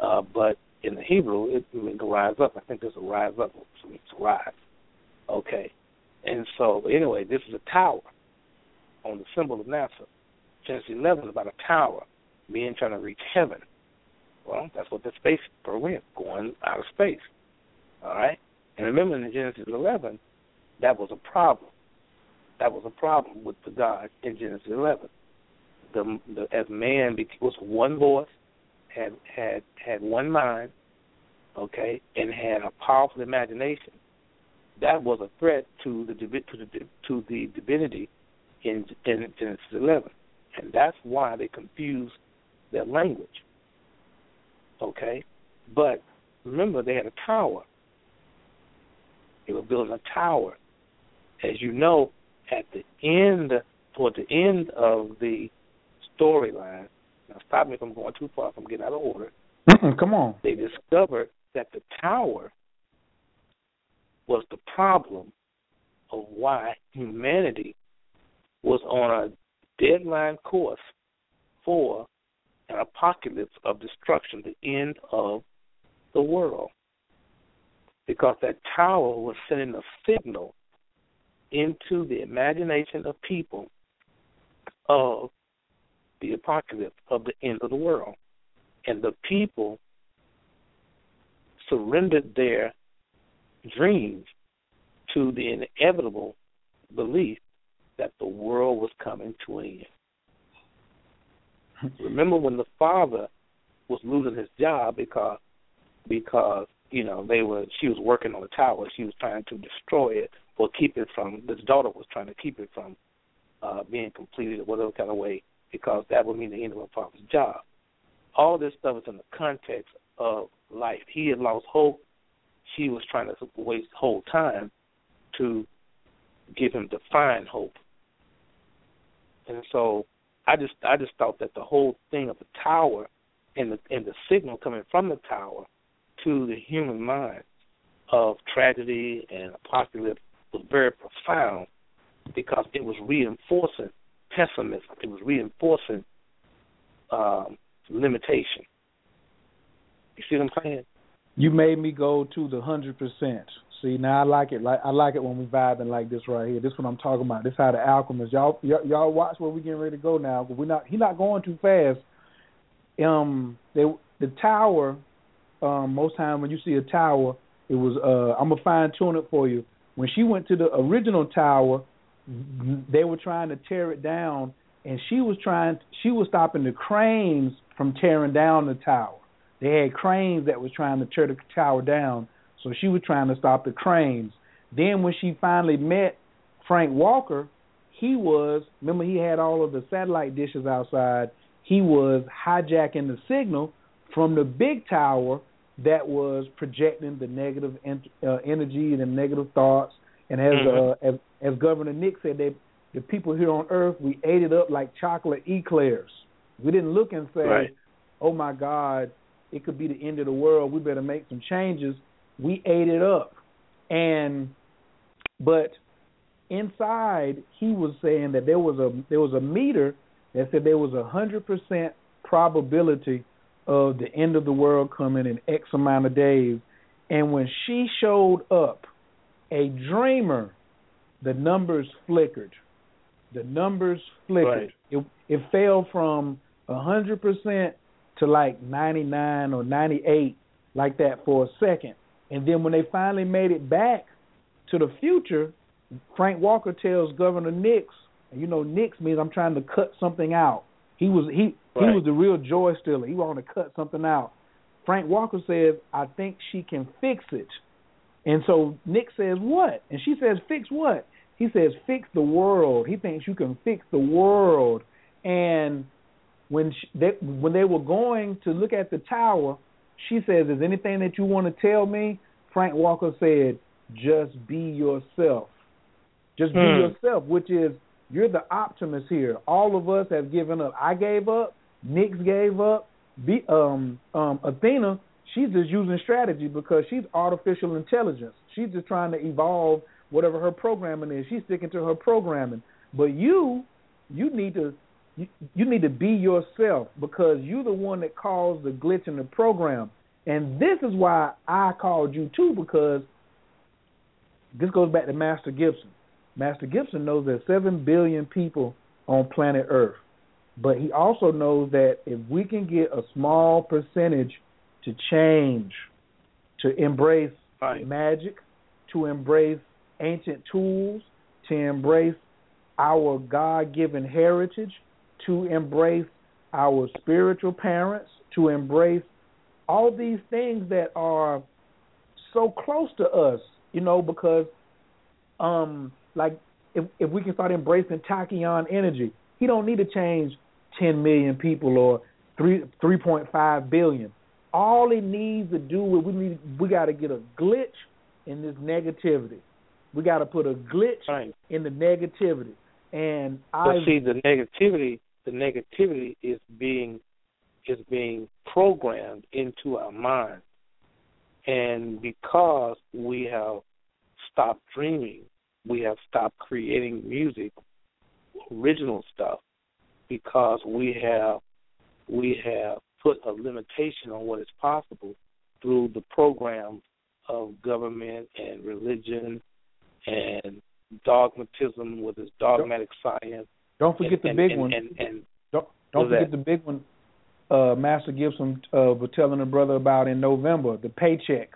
Uh, but in the Hebrew, it means to rise up. I think there's a rise up, so it means to rise. Okay, and so anyway, this is a tower on the symbol of NASA. Genesis 11 is about a tower, being trying to reach heaven. Well, that's what the space program going out of space. All right, and remember in Genesis 11, that was a problem. That was a problem with the God in Genesis 11. The, the as man was one voice, had had had one mind, okay, and had a powerful imagination. That was a threat to the to the to the divinity in, in Genesis 11, and that's why they confused their language. Okay, but remember they had a tower. They were building a tower. As you know, at the end, toward the end of the storyline, now stop me from going too far if I'm getting out of order. Mm-mm, come on. They discovered that the tower was the problem of why humanity was on a deadline course for an apocalypse of destruction, the end of the world. Because that tower was sending a signal into the imagination of people of the apocalypse of the end of the world. And the people surrendered their dreams to the inevitable belief that the world was coming to an end. Remember when the father was losing his job because because you know they were she was working on the tower. She was trying to destroy it or keep it from his daughter was trying to keep it from uh being completed or whatever kind of way because that would mean the end of her father's job. All this stuff is in the context of life. He had lost hope. She was trying to waste whole time to give him defined hope and so I just I just thought that the whole thing of the tower and the and the signal coming from the tower to the human mind of tragedy and apocalypse was very profound because it was reinforcing pessimism. It was reinforcing um, limitation. You see what I'm saying? You made me go to the hundred percent. See now I like it. Like I like it when we vibing like this right here. This is what I'm talking about. This how the alchemist. Y'all y'all, y'all watch where we getting ready to go now. But we're not. He not going too fast. Um, they the tower. Um, most time when you see a tower, it was. Uh, I'm gonna fine tune it for you. When she went to the original tower, they were trying to tear it down, and she was trying. She was stopping the cranes from tearing down the tower. They had cranes that was trying to tear the tower down so she was trying to stop the cranes. Then when she finally met Frank Walker, he was remember he had all of the satellite dishes outside. He was hijacking the signal from the big tower that was projecting the negative en- uh, energy and the negative thoughts. And as Mm-hmm. uh, as as Governor Nix said, they the people here on Earth we ate it up like chocolate eclairs. We didn't look and say, Right. "Oh my God, it could be the end of the world. We better make some changes." We ate it up. And but inside he was saying that there was a there was a meter that said there was a hundred percent probability of the end of the world coming in x amount of days. And when she showed up a dreamer the numbers flickered. The numbers flickered. It it fell from a hundred percent to like ninety nine or ninety eight like that for a second and then when they finally made it back to the future, Frank Walker tells Governor Nix, and you know Nix means I'm trying to cut something out. He was he he was the real joy stealer. He wanted to cut something out. Frank Walker says, I think she can fix it. And so Nix says, What? And she says, Fix what? He says, Fix the world. He thinks you can fix the world. And when she, they when they were going to look at the tower, she says, Is anything that you want to tell me? Frank Walker said, Just be yourself. Just be Hmm. yourself, which is you're the optimist here. All of us have given up. I gave up. Nix gave up. Be, um, um, Athena, she's just using strategy because she's artificial intelligence. She's just trying to evolve whatever her programming is. She's sticking to her programming. But you, you need to you, you need to be yourself because you're the one that caused the glitch in the program. And this is why I called you too because this goes back to Master Gibson. Master Gibson knows there's seven billion people on planet Earth. But he also knows that if we can get a small percentage to change, to embrace magic, to embrace ancient tools, to embrace our God given heritage, to embrace our spiritual parents, to embrace all these things that are so close to us, you know, because um like if if we can start embracing tachyon energy, he don't need to change ten million people or three three point five billion. All he needs to do is we need we gotta get a glitch in this negativity. We gotta put a glitch in the negativity. And I see, the negativity, the negativity is being is being programmed into our mind. And because we have stopped dreaming, we have stopped creating music, original stuff, because we have we have put a limitation on what is possible through the program of government and religion and dogmatism with its dogmatic science. Don't forget and, the big and, one. And, and, don't don't forget that? the big one. Uh, Master Gibson uh, was telling a brother about in November the paycheck.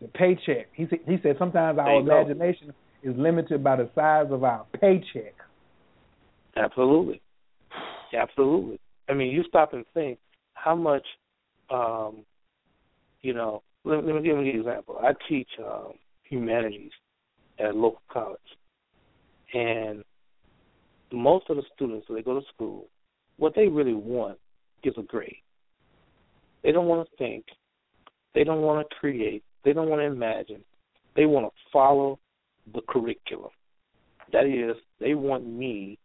The paycheck. He said he said sometimes our imagination go. is limited by the size of our paycheck. Absolutely, absolutely. I mean, you stop and think how much, um, you know. Let, let me give you an example. I teach um, humanities at a local college, and most of the students when they go to school, what they really want is a grade. They don't want to think. They don't want to create. They don't want to imagine. They want to follow the curriculum. That is, they want me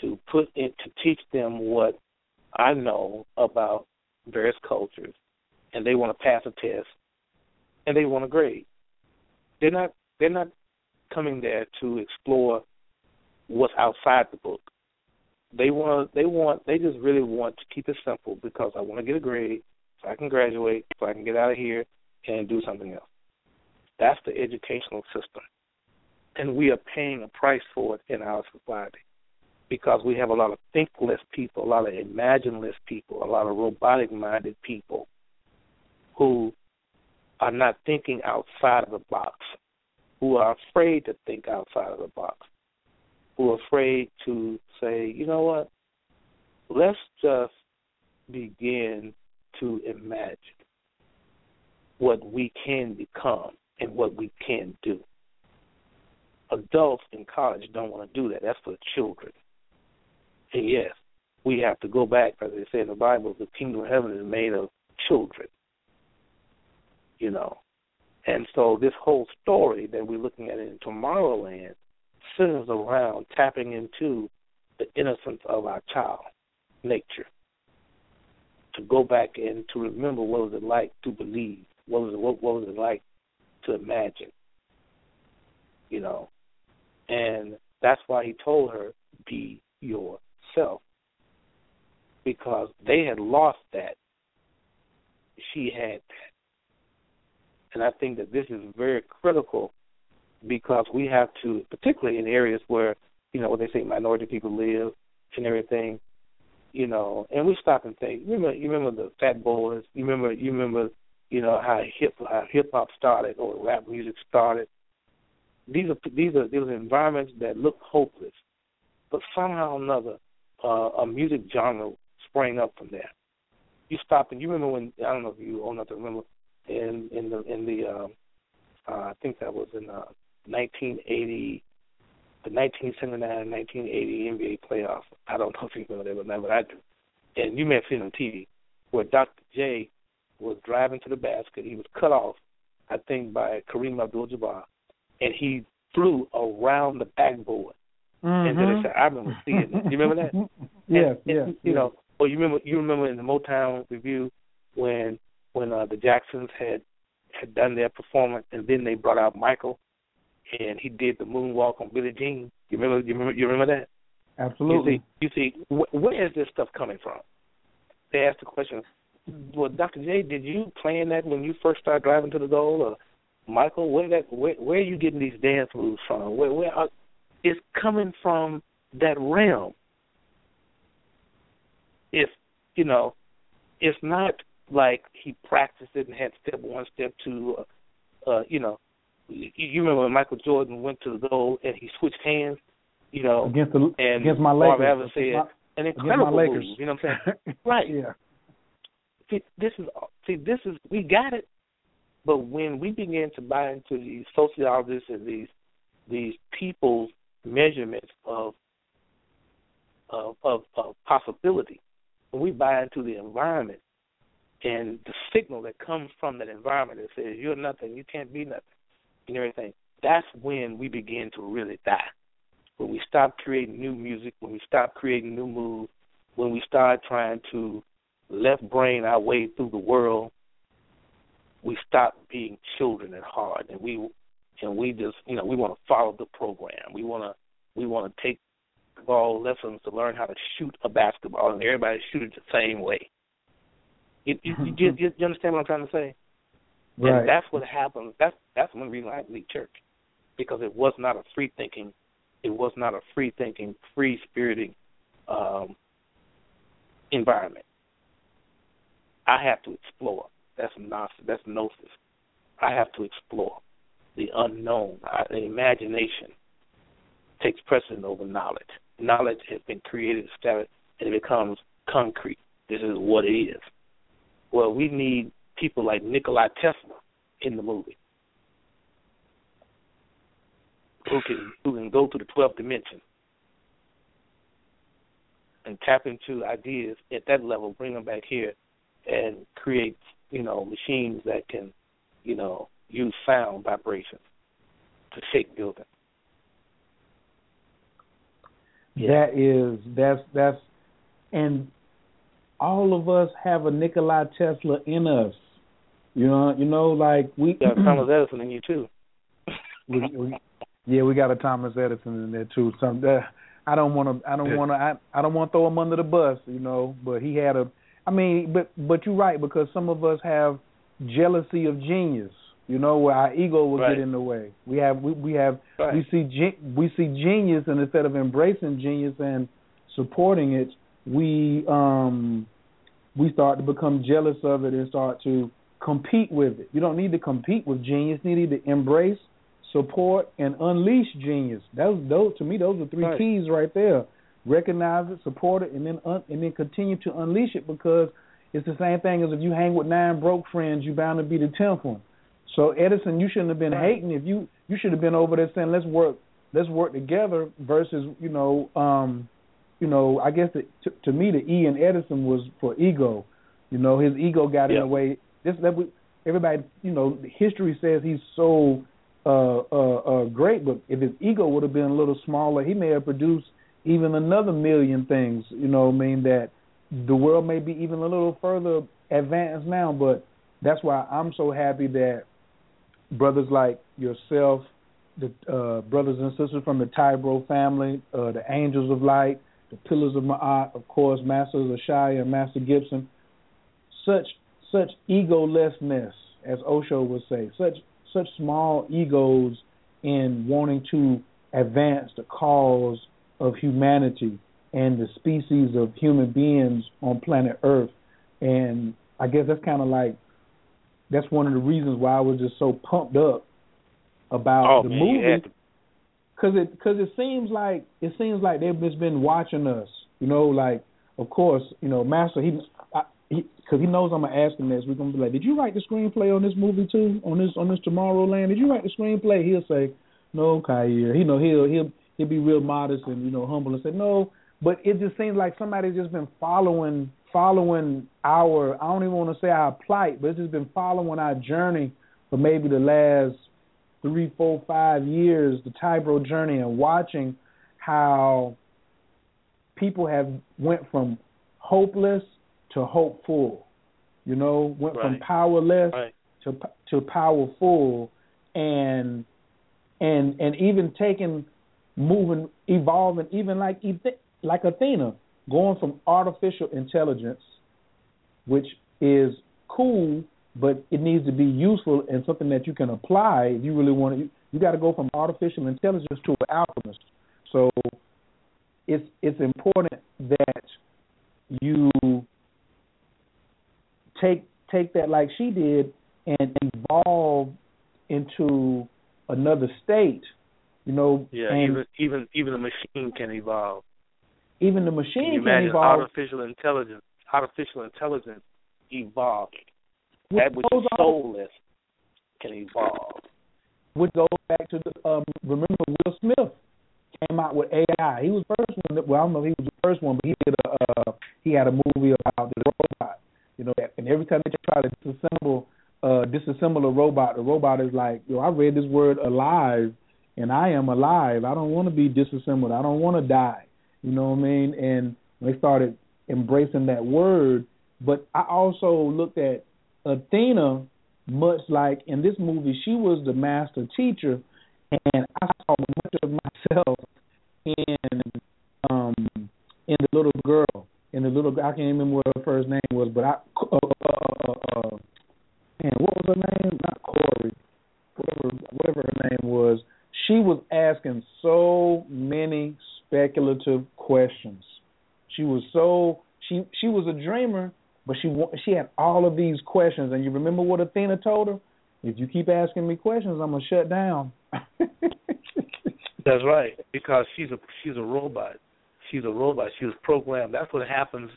to put in to teach them what I know about various cultures, and they want to pass a test, and they want a grade. They're not. They're not coming there to explore what's outside the book. They want they want they just really want to keep it simple because I want to get a grade so I can graduate, so I can get out of here and do something else. That's the educational system. And we are paying a price for it in our society because we have a lot of thinkless people, a lot of imagineless people, a lot of robotic minded people who are not thinking outside of the box, who are afraid to think outside of the box who are afraid to say, you know what, let's just begin to imagine what we can become and what we can do. Adults in college don't want to do that. That's for children. And yes, we have to go back, as they say in the Bible, the kingdom of heaven is made of children. You know. And so this whole story that we're looking at in Tomorrowland centers around tapping into the innocence of our child nature. To go back and to remember what was it like to believe, what was it, what, what was it like to imagine, you know, and that's why he told her, "Be yourself," because they had lost that. She had that, and I think that this is very critical because we have to, particularly in areas where you know what they say minority people live and everything, you know, and we stop and think. Remember, you remember the Fat Boys. You remember, you remember, you know how hip how hip hop started or rap music started. These are these are these are environments that look hopeless, but somehow or another, uh, a music genre sprang up from there. You stop and you remember when I don't know if you old enough to remember in in the in the um, uh, I think that was in uh, 1980, the 1979 1980 NBA playoffs. I don't know if you remember that, but, I do. And you may have seen on TV where Dr. J was driving to the basket. He was cut off, I think, by Kareem Abdul-Jabbar, and he flew around the backboard. Mm-hmm. And then they said, "I remember seeing it." You remember that? yes, and, yes. And, you know, or you remember you remember in the Motown review when when uh, the Jacksons had had done their performance, and then they brought out Michael, and he did the moonwalk on Billie Jean. You remember? You remember? You remember that? Absolutely. You see, you see wh- where is this stuff coming from? They asked the question. Well, Dr. J, did you plan that when you first started driving to the goal, or Michael? Where that? Where, where are you getting these dance moves from? Where? Where? Are, it's coming from that realm. If you know, it's not like he practiced it and had step one, step two. Uh, uh, you know, you remember when Michael Jordan went to the goal and he switched hands, you know, against the and against my Lakers. Evans said my, an incredible my move. You know what I'm saying? right. Yeah. See, this is see, this is we got it, but when we begin to buy into these sociologists and these these people's measurements of of of, of possibility, when we buy into the environment and the signal that comes from that environment that says you're nothing, you can't be nothing, and everything, that's when we begin to really die. When we stop creating new music, when we stop creating new moves, when we start trying to left brain our way through the world, we stop being children at heart, and we and we just you know we want to follow the program. We want to we want to take ball lessons to learn how to shoot a basketball, and everybody shoot it the same way. You, you, you, you, you understand what I'm trying to say? Right. And that's what happens. That's that's one reason I leave church because it was not a free thinking, it was not a free thinking, free spiriting um, environment. I have to explore. That's gnosis. That's gnosis. I have to explore the unknown. I, the imagination takes precedent over knowledge. Knowledge has been created, established, and it becomes concrete. This is what it is. Well, we need people like Nikolai Tesla in the movie who can who can go to the twelfth dimension and tap into ideas at that level, bring them back here, and create you know machines that can you know use sound vibrations to shake buildings. That is that's that's and all of us have a Nikola Tesla in us. You know, you know, like we got Thomas Edison in you too. we, we, yeah, we got a Thomas Edison in there too. Some uh, I don't want to. I don't want to. I, I don't want to throw him under the bus. You know, but he had a. I mean, but but you're right because some of us have jealousy of genius. You know, where our ego will right. get in the way. We have we we have right. we see we see genius, and instead of embracing genius and supporting it, we um we start to become jealous of it and start to compete with it. You don't need to compete with genius. You need to embrace, support, and unleash genius. Those, those to me, those are three right. keys right there. Recognize it, support it, and then un, and then continue to unleash it because it's the same thing as if you hang with nine broke friends, you're bound to be the tenth one. So Edison, you shouldn't have been right. hating. If you you should have been over there saying, let's work, let's work together. Versus, you know, um, you know, I guess it, to, to me the E in Edison was for ego. You know, his ego got yeah. in the way. This that we, everybody, you know, history says he's so uh, uh, uh, great, but if his ego would have been a little smaller, he may have produced even another million things. You know, I mean that the world may be even a little further advanced now. But that's why I'm so happy that brothers like yourself, the uh, brothers and sisters from the Tybro family, uh, the Angels of Light, the Pillars of Ma'at, of course, Masters of Shia and Master Gibson, such such egolessness, as Osho would say, such such small egos in wanting to advance the cause of humanity and the species of human beings on planet Earth. And I guess that's kind of like that's one of the reasons why I was just so pumped up about oh, the man, movie because it because it seems like it seems like they've just been watching us. You know, like of course, you know, Master he because he, he, knows I'm gonna ask him this. We're gonna be like, "Did you write the screenplay on this movie too? On this on this Tomorrowland? Did you write the screenplay?" He'll say, "No, Khayr." He know he'll he'll he'll be real modest and you know humble and say, "No." But it just seems like somebody's just been following following our I don't even want to say our plight, but it's just been following our journey for maybe the last three, four, five years, the Tybro journey, and watching how people have went from hopeless to hopeful. You know, went right. from powerless right. to to powerful, and and and even taking, moving, evolving, even like like Athena, going from artificial intelligence, which is cool, but it needs to be useful and something that you can apply if you really want to. You, you got to go from artificial intelligence to an alchemist. So it's it's important that you take take that like she did and evolve into another state. You know, yeah. even even even the machine can evolve. Even the machine can, you can imagine evolve. Artificial intelligence, artificial intelligence evolved. Which that which is soulless can evolve. Which goes back to the um, remember Will Smith came out with AI. He was the first one. That, well, I don't know if he was the first one, but he did a uh, he had a movie about the robot. You know, and every time they try to disassemble uh, disassemble a robot, the robot is like, yo, I read this word alive, and I am alive. I don't want to be disassembled. I don't want to die. You know what I mean? And they started embracing that word, But I also looked at Athena, much like in this movie, she was the master teacher, and I saw much of myself in um in the little girl, in the little I can't remember what her first name was, but I uh, uh, uh, man, what was her name? Not Corey, whatever whatever her name was. She was asking so many speculative questions. She was so she she was a dreamer, but she she had all of these questions. And you remember what Athena told her? If you keep asking me questions, I'm gonna shut down. That's right, because she's a she's a robot. She's a robot. She was programmed. That's what happens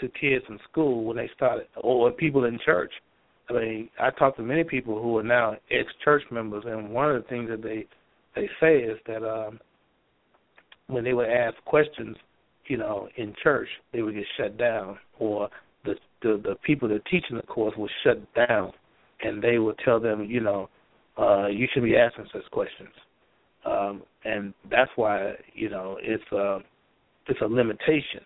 to kids in school when they started, or people in church. I mean, I talked to many people who are now ex church members, and one of the things that they they say is that um when they would ask questions, you know, in church, they would get shut down, or the the, the people that are teaching the course would shut down, and they would tell them, you know, uh, you should be asking such questions, um, and that's why you know it's a it's a limitation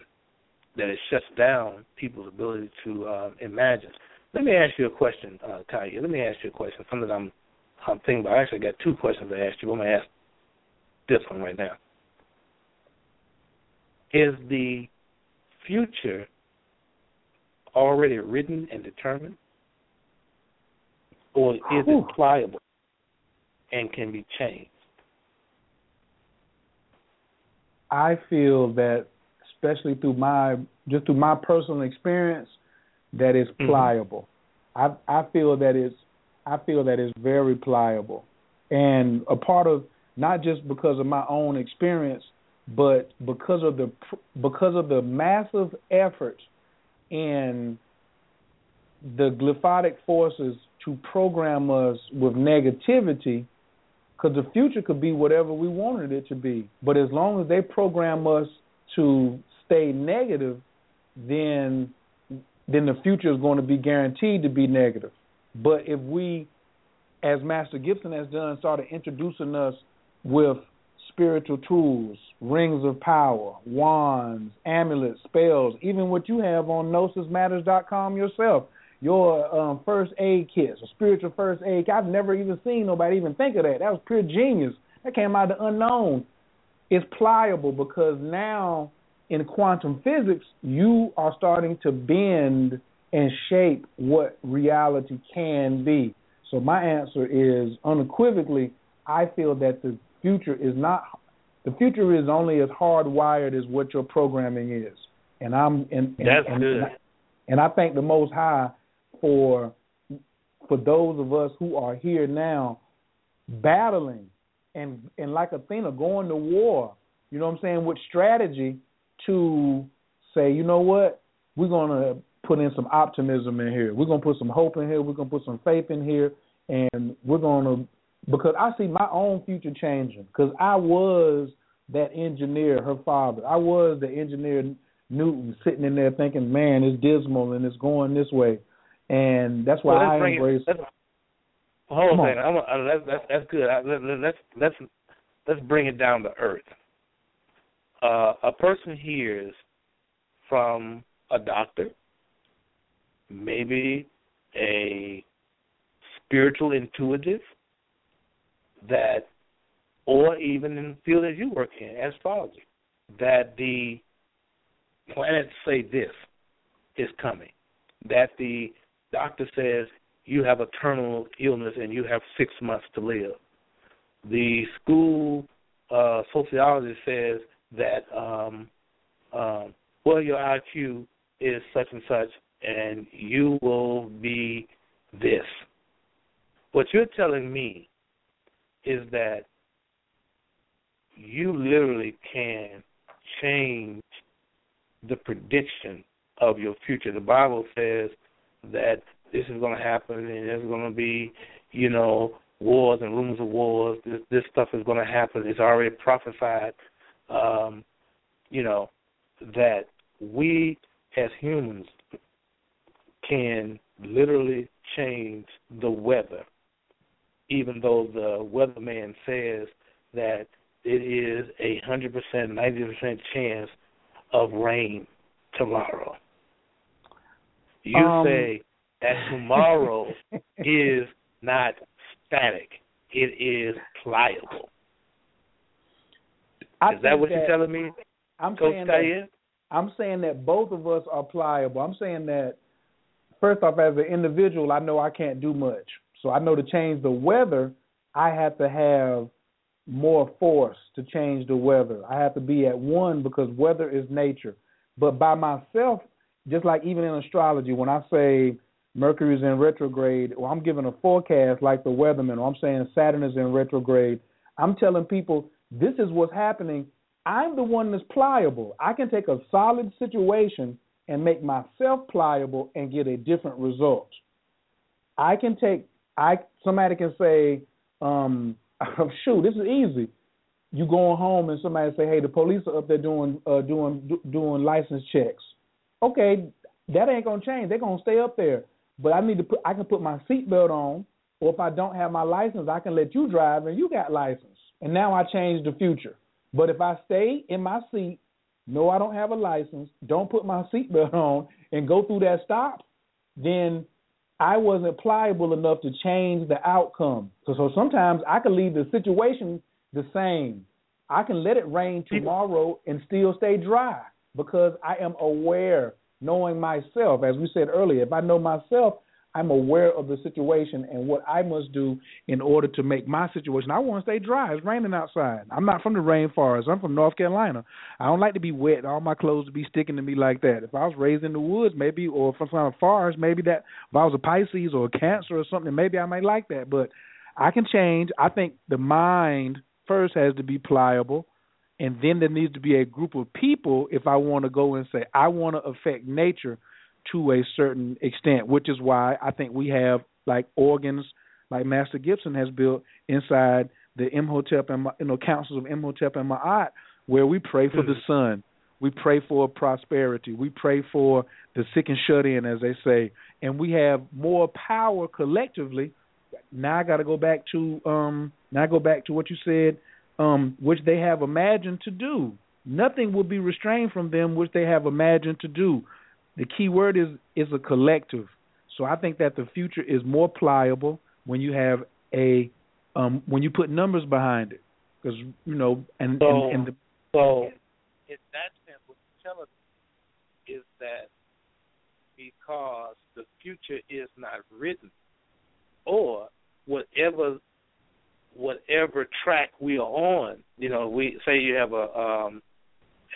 that it shuts down people's ability to uh, imagine. Let me ask you a question, uh, Khayr. Let me ask you a question. Something that I'm I'm thinking about. I actually got two questions to ask you. I'm gonna ask this one right now. Is the future already written and determined, or is it pliable and can be changed? I feel that, especially through my just through my personal experience, that it's pliable. Mm-hmm. I I feel that it's I feel that it's very pliable, and a part of not just because of my own experience, but because of the because of the massive effort in the qliphotic forces to program us with negativity because the future could be whatever we wanted it to be. But as long as they program us to stay negative then then the future is going to be guaranteed to be negative. But if we as master gibson has done started introducing us with spiritual tools, rings of power, wands, amulets, spells, even what you have on gnosismatters.com yourself, your um, first aid kits, a spiritual first aid kit. I've never even seen nobody even think of that. That was pure genius. That came out of the unknown. It's pliable because now in quantum physics, you are starting to bend and shape what reality can be. So my answer is unequivocally, I feel that the future is not the future is only as hardwired as what your programming is. And I'm and, and That's and, good. And I, and I thank the Most High for for those of us who are here now battling and and like Athena going to war, you know what I'm saying, with strategy to say, you know what, we're gonna put in some optimism in here. We're gonna put some hope in here, we're gonna put some faith in here and we're gonna because I see my own future changing. Because I was that engineer, her father. I was the engineer Newton, sitting in there thinking, "Man, it's dismal and it's going this way," and that's why well, I embrace. It, hold on, a I'm a, uh, that's, that's that's good. I, let, let's let's let's bring it down to earth. Uh, a person hears from a doctor, maybe a spiritual intuitive, that, or even in the field that you work in, astrology, that the planets say this is coming, that the doctor says you have a terminal illness and you have six months to live. The school uh, sociologist says that, um, um, well, your IQ is such and such, and you will be this. What you're telling me is that you literally can change the prediction of your future. The Bible says that this is going to happen and there's going to be, you know, wars and rumors of wars. This, this stuff is going to happen. It's already prophesied, um, you know, that we as humans can literally change the weather even though the weatherman says that it is a hundred percent, ninety percent chance of rain tomorrow. You Um, say that tomorrow is not static; it is pliable. I is that what you're telling me, I'm Coach saying that I'm saying that both of us are pliable. I'm saying that first off, as an individual, I know I can't do much. So I know to change the weather, I have to have more force to change the weather. I have to be at one because weather is nature. But by myself, just like even in astrology, when I say Mercury's in retrograde, or I'm giving a forecast like the weatherman, or I'm saying Saturn is in retrograde, I'm telling people this is what's happening. I'm the one that's pliable. I can take a solid situation and make myself pliable and get a different result. I can take I somebody can say, um, shoot, this is easy. You going home and somebody say, hey, the police are up there doing uh, doing do, doing license checks. Okay, that ain't gonna change. They're gonna stay up there. But I need to put I can put my seatbelt on, or if I don't have my license, I can let you drive and you got license. And now I change the future. But if I stay in my seat, no, I don't have a license, don't put my seatbelt on, and go through that stop, then I wasn't pliable enough to change the outcome. So, so sometimes I can leave the situation the same. I can let it rain tomorrow and still stay dry because I am aware, knowing myself. As we said earlier, if I know myself, I'm aware of the situation and what I must do in order to make my situation. I want to stay dry. It's raining outside. I'm not from the rainforest. I'm from North Carolina. I don't like to be wet. All my clothes to be sticking to me like that. If I was raised in the woods, maybe, or from some forest, maybe that. If I was a Pisces or a Cancer or something, maybe I might like that. But I can change. I think the mind first has to be pliable, and then there needs to be a group of people. If I want to go and say I want to affect nature to a certain extent, which is why I think we have like organs like Master Gibson has built inside the Imhotep and you know councils of Imhotep and Ma'at, where we pray for the sun, we pray for prosperity, we pray for the sick and shut in, as they say, and we have more power collectively. Now I got to go back to um now I go back to what you said, um, which they have imagined to do. Nothing will be restrained from them which they have imagined to do the key word is is a collective. So I think that the future is more pliable when you have a um, when you put numbers behind it, because you know, and So, and, and the, so in that sense, what you're telling me is that because the future is not written, or whatever whatever track we are on, you know, we say you have a um,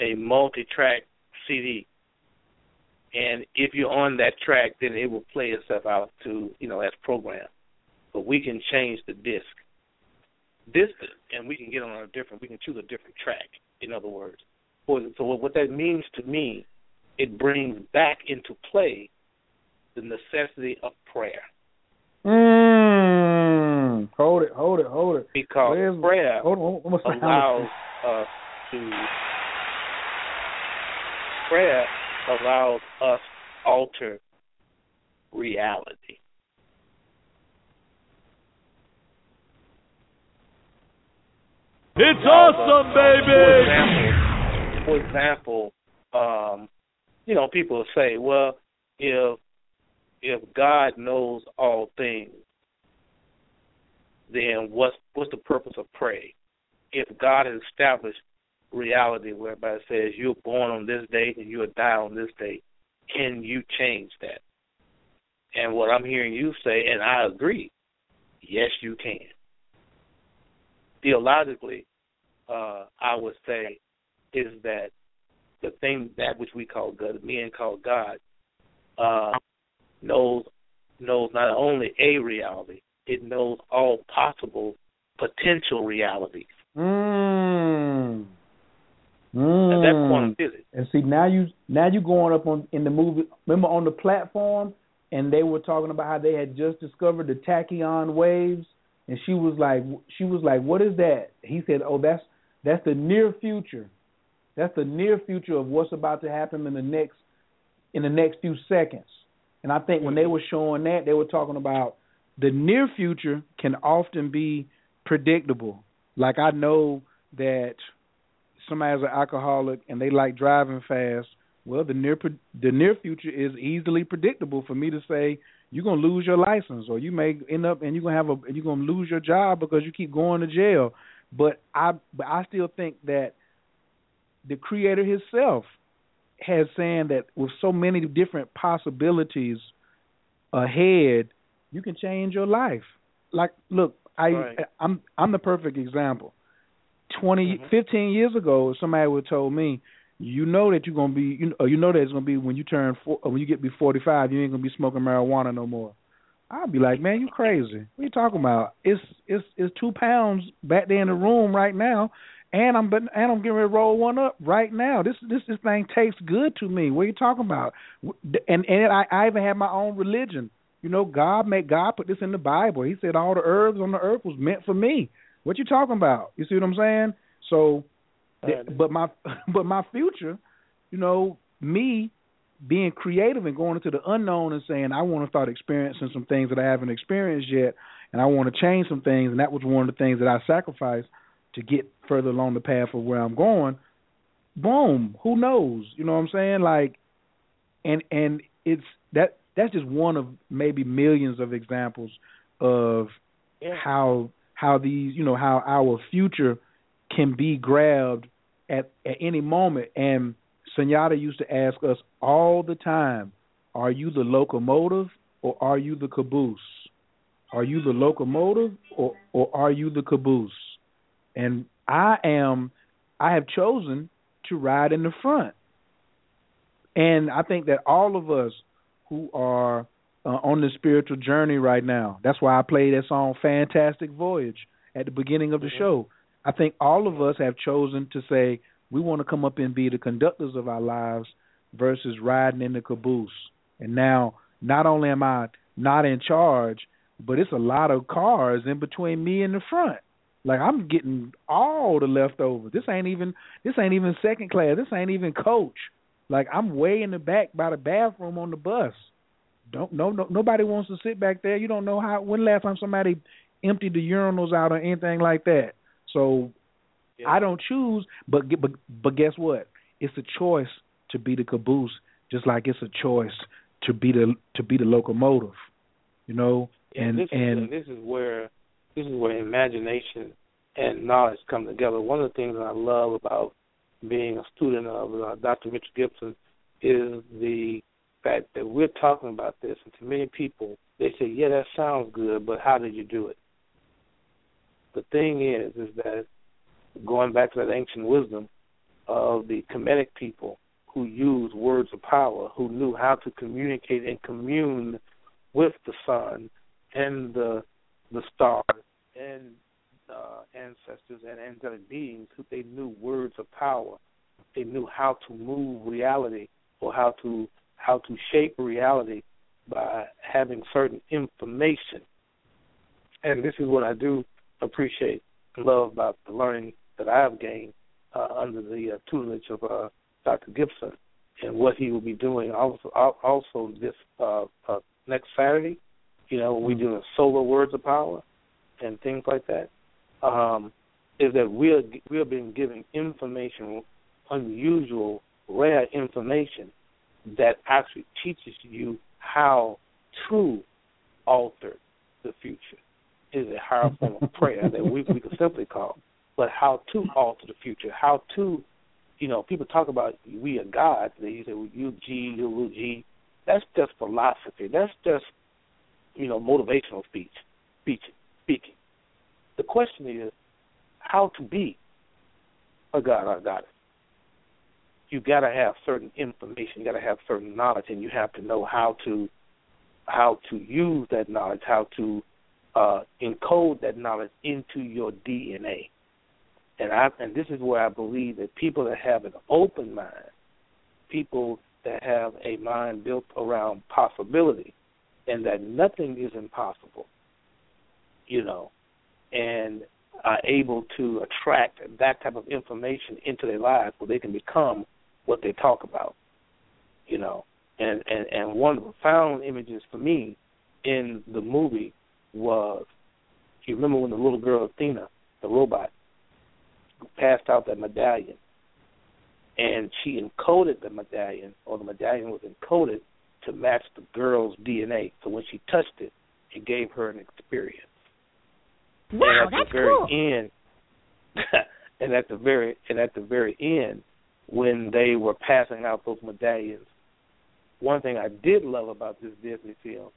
a multi-track CD, and if you're on that track, then it will play itself out to you know as programmed. But we can change the disc, disc, and we can get on a different. We can choose a different track. In other words, so what that means to me, it brings back into play the necessity of prayer mm, hold it, hold it, hold it. because Where's- prayer hold on, one more time. allows us to prayer allows us to alter reality. It's Allows us- awesome, For baby! example, for example, um, you know, people will say, "Well, if if God knows all things, then what's what's the purpose of prayer? If God has established reality whereby it says you're born on this date and you'll die on this date, can you change that? And what I'm hearing you say, and I agree, yes, you can. Theologically, uh, I would say is that the thing that which we call God, men call God, uh, knows knows not only a reality, it knows all possible potential realities. Mm. And that's Mm. quantum physics. And see now you now you going up on in the movie. Remember on the platform, and they were talking about how they had just discovered the tachyon waves, and she was like, she was like, what is that? He said, oh, that's that's the near future. That's the near future of what's about to happen in the next in the next few seconds. And I think when they were showing that, they were talking about the near future can often be predictable. Like I know that somebody's an alcoholic and they like driving fast, Well, the near the near future is easily predictable for me to say you're gonna lose your license, or you may end up and you're gonna have a you're gonna lose your job because you keep going to jail. But I but I still think that the Creator Himself has saying that with so many different possibilities ahead, you can change your life. Like, look, I Right. I'm I'm the perfect example. 20, mm-hmm. 15 years ago, somebody would have told me, you know that you're gonna be, you know, you know that it's gonna be when you turn four, when you get to be 45, you ain't gonna be smoking marijuana no more. I'd be like, man, you crazy. What are you talking about? It's it's it's two pounds back there in the room right now, and I'm but and I'm getting ready to roll one up right now. This this this thing tastes good to me. What are you talking about? And and I I even have my own religion. You know, God made God put this in the Bible. He said all the herbs on the earth was meant for me. What you talking about? You see what I'm saying? So, th- but my but my future, you know, me being creative and going into the unknown and saying I want to start experiencing some things that I haven't experienced yet, and I want to change some things, and that was one of the things that I sacrificed to get further along the path of where I'm going. Boom, who knows? You know what I'm saying? Like, and and it's that that's just one of maybe millions of examples of how how these you know how our future can be grabbed at at any moment and Senyata used to ask us all the time, are you the locomotive or are you the caboose? Are you the locomotive or or are you the caboose? And I am I have chosen to ride in the front. And I think that all of us who are uh, on the spiritual journey right now. That's why I played that song Fantastic Voyage at the beginning of the show. I think all of us have chosen to say we want to come up and be the conductors of our lives versus riding in the caboose. And now not only am I not in charge, but it's a lot of cars in between me and the front. Like I'm getting all the leftovers. This ain't even this ain't even second class. This ain't even coach. Like I'm way in the back by the bathroom on the bus. Don't no, no nobody wants to sit back there. You don't know how when last time somebody emptied the urinals out or anything like that. So I don't choose, but but but guess what? It's a choice to be the caboose, just like it's a choice to be the to be the locomotive. You know, and this and is, this is where this is where imagination and knowledge come together. One of the things that I love about being a student of uh, Dr. Mitchell Gibson is the fact that we're talking about this, and to many people, they say, "Yeah, that sounds good, but how did you do it?" The thing is, is that going back to that ancient wisdom of the Kemetic people who used words of power, who knew how to communicate and commune with the sun and the the stars and uh, ancestors and angelic beings, who they knew words of power. They knew how to move reality or how to how to shape reality by having certain information. And this is what I do appreciate and love about the learning that I have gained uh, under the uh, tutelage of uh, Dr. Gibson and what he will be doing also also this uh, uh, next Saturday. You know, we do solar words of power and things like that. Um, is that we are we are being given information, unusual, rare information that actually teaches you how to alter the future. Is a higher form of prayer that we we could simply call, but how to alter the future, how to, you know, people talk about we are God. They say well, you G, you will G. That's just philosophy. That's just, you know, motivational speech, speech, speaking. The question is how to be a God or a goddess. You got to have certain information. You got to have certain knowledge, and you have to know how to how to use that knowledge, how to uh, encode that knowledge into your DNA. And I and this is where I believe that people that have an open mind, people that have a mind built around possibility, and that nothing is impossible, you know, and are able to attract that type of information into their lives where they can become what they talk about. You know. And and, and one of the profound images for me in the movie was you remember when the little girl Athena, the robot, passed out that medallion and she encoded the medallion, or the medallion was encoded to match the girl's DNA. So when she touched it, it gave her an experience. Wow, and at that's the very cool. end, and at the very and at the very end, when they were passing out those medallions, one thing I did love about this Disney film,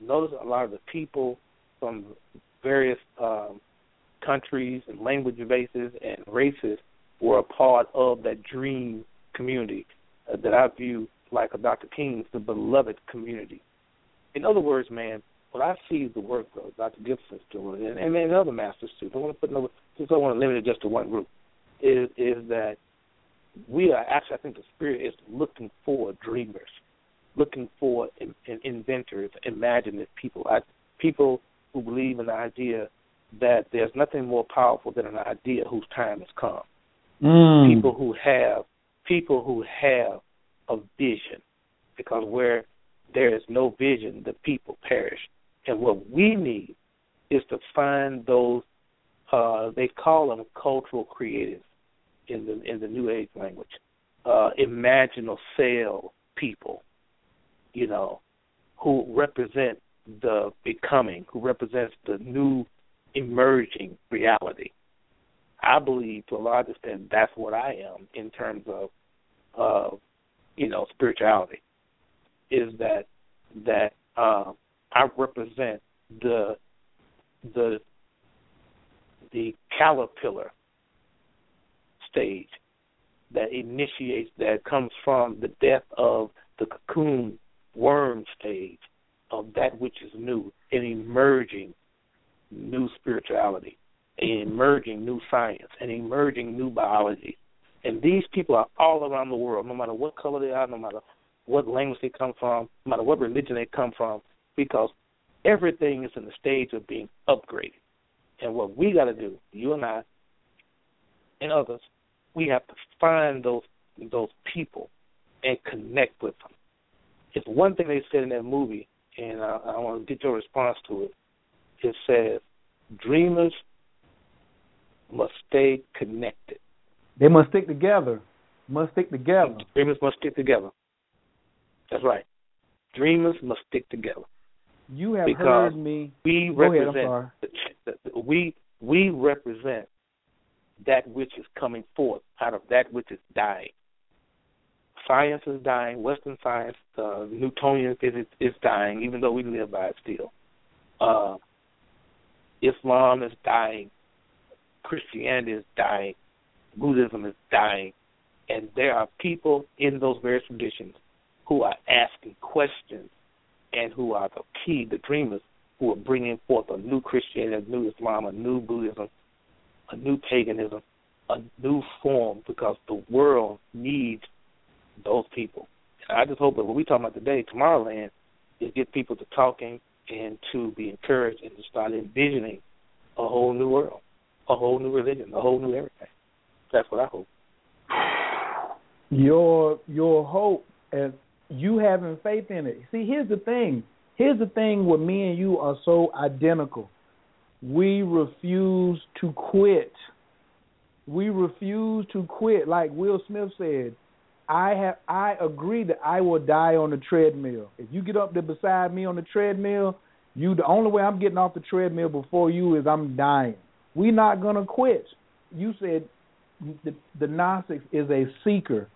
notice a lot of the people from various um, countries and language bases and races were a part of that dream community uh, that I view like a Dr. King's the beloved community. In other words, man, when I see the work of Dr. Gibson's doing, and, and, and other masters too, I don't want to put no, just don't want to limit it just to one group, is is that we are actually, I think the spirit is looking for dreamers, looking for in, in inventors, imaginative people, I, people who believe in the idea that there's nothing more powerful than an idea whose time has come. Mm. People who have people who have a vision, because where there is no vision, the people perish. And what we need is to find those. Uh, they call them cultural creatives in the in the New Age language, uh, imaginal cell people, you know, who represent the becoming, who represents the new emerging reality. I believe to a large extent that's what I am in terms of uh, you know, spirituality. Is that that uh, I represent the the the caterpillar stage that initiates that comes from the death of the cocoon worm stage of that which is new, an emerging new spirituality, an emerging new science, an emerging new biology. And these people are all around the world, no matter what color they are, no matter what language they come from, no matter what religion they come from, because everything is in the stage of being upgraded. And what we got to do, you and I, and others, we have to find those those people and connect with them. It's one thing they said in that movie, and I, I want to get your response to it. It says, "Dreamers must stay connected." They must stick together. Must stick together. Dreamers must stick together. That's right. Dreamers must stick together. You have because heard me. We ahead, represent sorry. the, the, the, we we represent that which is coming forth out of that which is dying. Science is dying. Western science, uh, Newtonian physics is dying, even though we live by it still. Uh, Islam is dying. Christianity is dying. Buddhism is dying. And there are people in those various traditions who are asking questions and who are the key, the dreamers, who are bringing forth a new Christianity, a new Islam, a new Buddhism, a new paganism, a new form, because the world needs those people. And I just hope that what we're talking about today, Tomorrowland, is get people to talking and to be encouraged and to start envisioning a whole new world, a whole new religion, a whole new everything. That's what I hope. Your your hope and you having faith in it. See, here's the thing. Here's the thing where me and you are so identical. We refuse to quit. We refuse to quit. Like Will Smith said, I have I agree that I will die on the treadmill. If you get up there beside me on the treadmill, you the only way I'm getting off the treadmill before you is I'm dying. We're not gonna quit. You said the, the Gnostics is a seeker.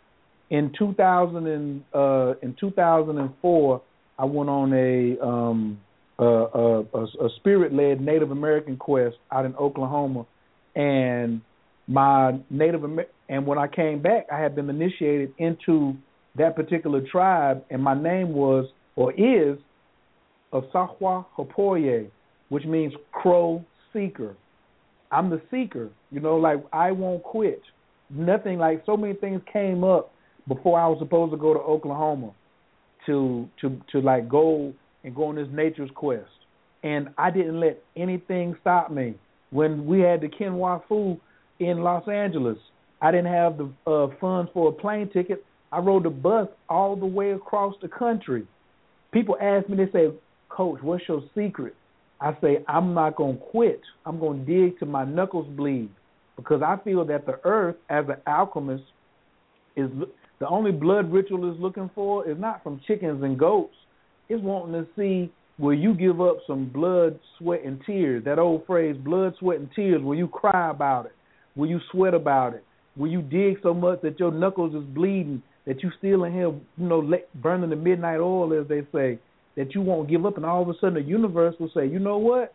In 2000 and uh, in 2004, I went on a um, a, a, a, spirit-led Native American quest out in Oklahoma, and my Native Amer- and when I came back, I had been initiated into that particular tribe, and my name was or is Asahwa Hopoye, which means crow seeker. I'm the seeker, you know, like I won't quit. Nothing like so many things came up before I was supposed to go to Oklahoma to to to like go and go on this nature's quest. And I didn't let anything stop me. When we had the Kenwa Fu in Los Angeles, I didn't have the uh, funds for a plane ticket. I rode the bus all the way across the country. People ask me, they say, Coach, what's your secret? I say, I'm not going to quit. I'm going to dig till my knuckles bleed because I feel that the earth, as an alchemist, is the only blood ritual is looking for is not from chickens and goats. It's wanting to see will you give up some blood, sweat, and tears. That old phrase, blood, sweat, and tears. Will you cry about it? Will you sweat about it? Will you dig so much that your knuckles is bleeding, that you still in here, you know, burning the midnight oil, as they say, that you won't give up, and all of a sudden the universe will say, you know what?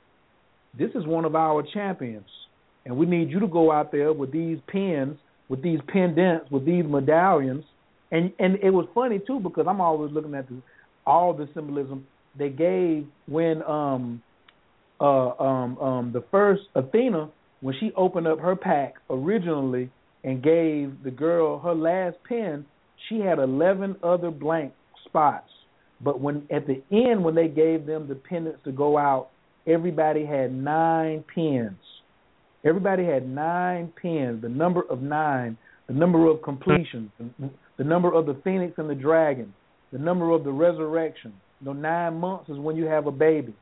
This is one of our champions, and we need you to go out there with these pins, with these pendants, with these medallions, and and it was funny too because I'm always looking at the, all the symbolism they gave when um uh um um the first Athena when she opened up her pack originally and gave the girl her last pin, she had 11 other blank spots. But when at the end when they gave them the pendants to go out, everybody had 9 pins. Everybody had 9 pins, the number of 9, the number of completion, the number of the phoenix and the dragon, the number of the resurrection. You know, 9 months is when you have a baby.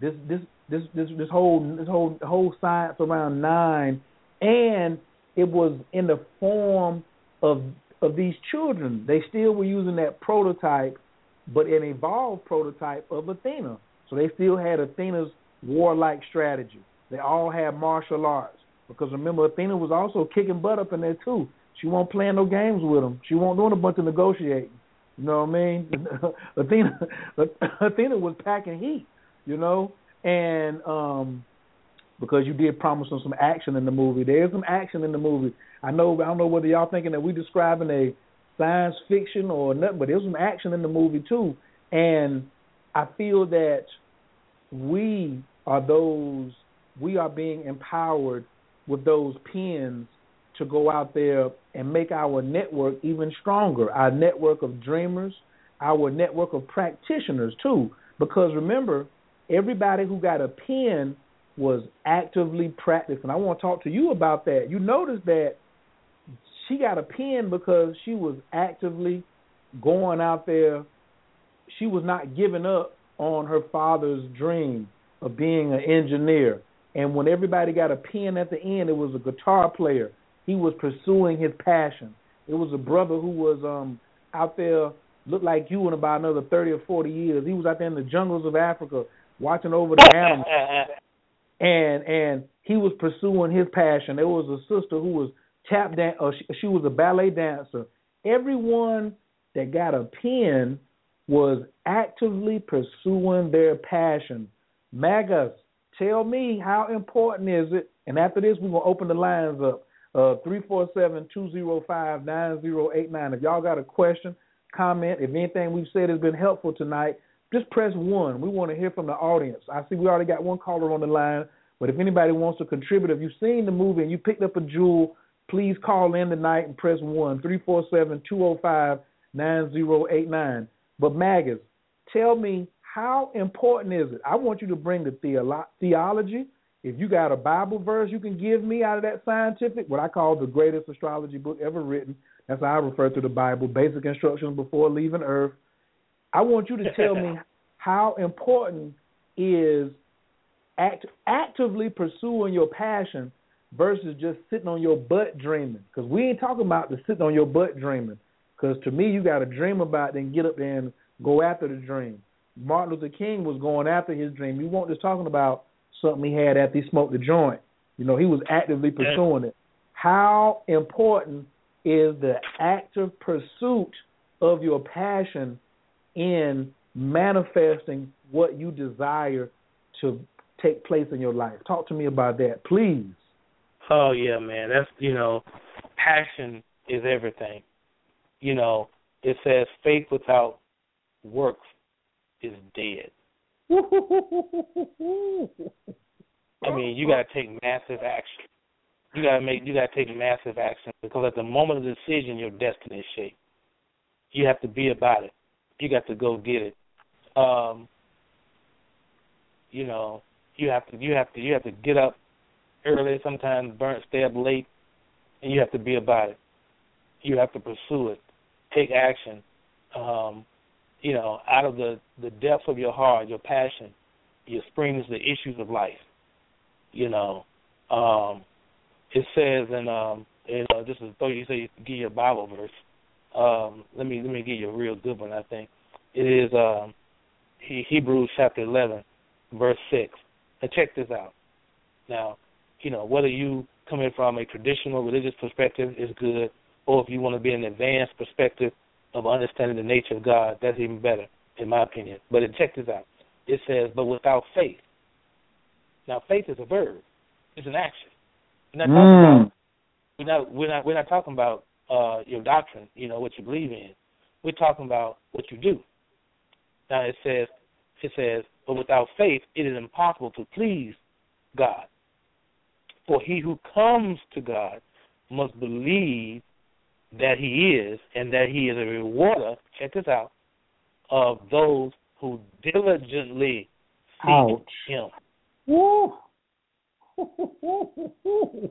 This this this this this whole this whole whole science around 9 and it was in the form of of these children. They still were using that prototype, but an evolved prototype of Athena. So they still had Athena's warlike strategy. They all had martial arts because remember Athena was also kicking butt up in there too. She won't play no games with him. She won't doing a bunch of negotiating. You know what I mean? Athena Athena was packing heat. You know, and um because you did promise them some action in the movie. There's some action in the movie. I know I don't know whether y'all thinking that we describing a science fiction or nothing, but there's some action in the movie too. And I feel that we are those we are being empowered with those pens to go out there and make our network even stronger. Our network of dreamers, our network of practitioners too. Because remember, everybody who got a pen was actively practicing. I want to talk to you about that. You notice that she got a pen because she was actively going out there. She was not giving up on her father's dream of being an engineer. And when everybody got a pen at the end, it was a guitar player. He was pursuing his passion. It was a brother who was um out there looked like you in about another thirty or forty years. He was out there in the jungles of Africa watching over the animals and and he was pursuing his passion. There was a sister who was tap dance, or she, she was a ballet dancer. Everyone that got a pen was actively pursuing their passion. Magus, tell me how important is it? And after this, we're gonna open the lines up. Uh, three four seven two zero five nine zero eight nine. If y'all got a question, comment. If anything we've said has been helpful tonight, just press one. We want to hear from the audience. I see we already got one caller on the line, but if anybody wants to contribute, if you've seen the movie and you picked up a jewel, please call in tonight and press one three four seven two zero five nine zero eight nine. But Magus, tell me how important is it? I want you to bring the theolo- theology. If you got a Bible verse you can give me out of that scientific, what I call the greatest astrology book ever written. That's how I refer to the Bible, basic instructions before leaving Earth. I want you to tell me how important is act, actively pursuing your passion versus just sitting on your butt dreaming. Because we ain't talking about the sitting on your butt dreaming. Because to me, you got to dream about it and get up there and go after the dream. Martin Luther King was going after his dream. You weren't just talking about something he had after he smoked the joint. You know, he was actively pursuing it. How important is the active pursuit of your passion in manifesting what you desire to take place in your life. Talk to me about that, please. Oh yeah, man. That's you know, passion is everything. You know, it says faith without works is dead. I mean, you got to take massive action. You got to make you got to take massive action because at the moment of decision, your destiny is shaped. You have to be about it you got to go get it. Um, you know, you have to you have to you have to get up early, sometimes burn stay up late, and you have to be about it. You have to pursue it, take action. Um, you know, out of the the depths of your heart, your passion, your springs the issues of life. You know, um, it says, and um, you know, this is you say give you a Bible verse. Um, let me let me give you a real good one. I think it is um, he, Hebrews chapter eleven, verse six. And check this out. Now, you know whether you coming from a traditional religious perspective is good, or if you want to be an advanced perspective of understanding the nature of God, that's even better, in my opinion. But it, check this out. It says, "But without faith." Now, faith is a verb. It's an action. We're not talking Mm. about we're not we're not we're not talking about uh your doctrine, you know, what you believe in. We're talking about what you do. Now it says it says, But without faith it is impossible to please God. For he who comes to God must believe that he is and that he is a rewarder, check this out, of those who diligently seek Ouch. him. Woo.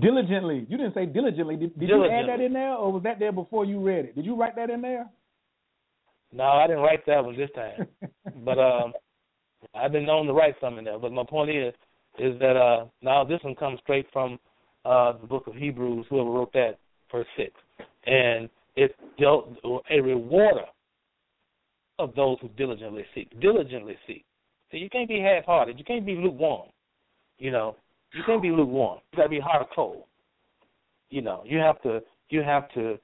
diligently. You didn't say diligently. Did, did you add that in there, or was that there before you read it? Did you write that in there? No, I didn't write that one this time. but um I've been known to write something there. But my point is is that uh now this one comes straight from uh the book of Hebrews, whoever wrote that, verse six. And it's dealt a rewarder of those who diligently seek. Diligently seek. So you can't be half hearted. You can't be lukewarm. You know. You can't be lukewarm. You gotta be hot or cold. You know, you have to you have to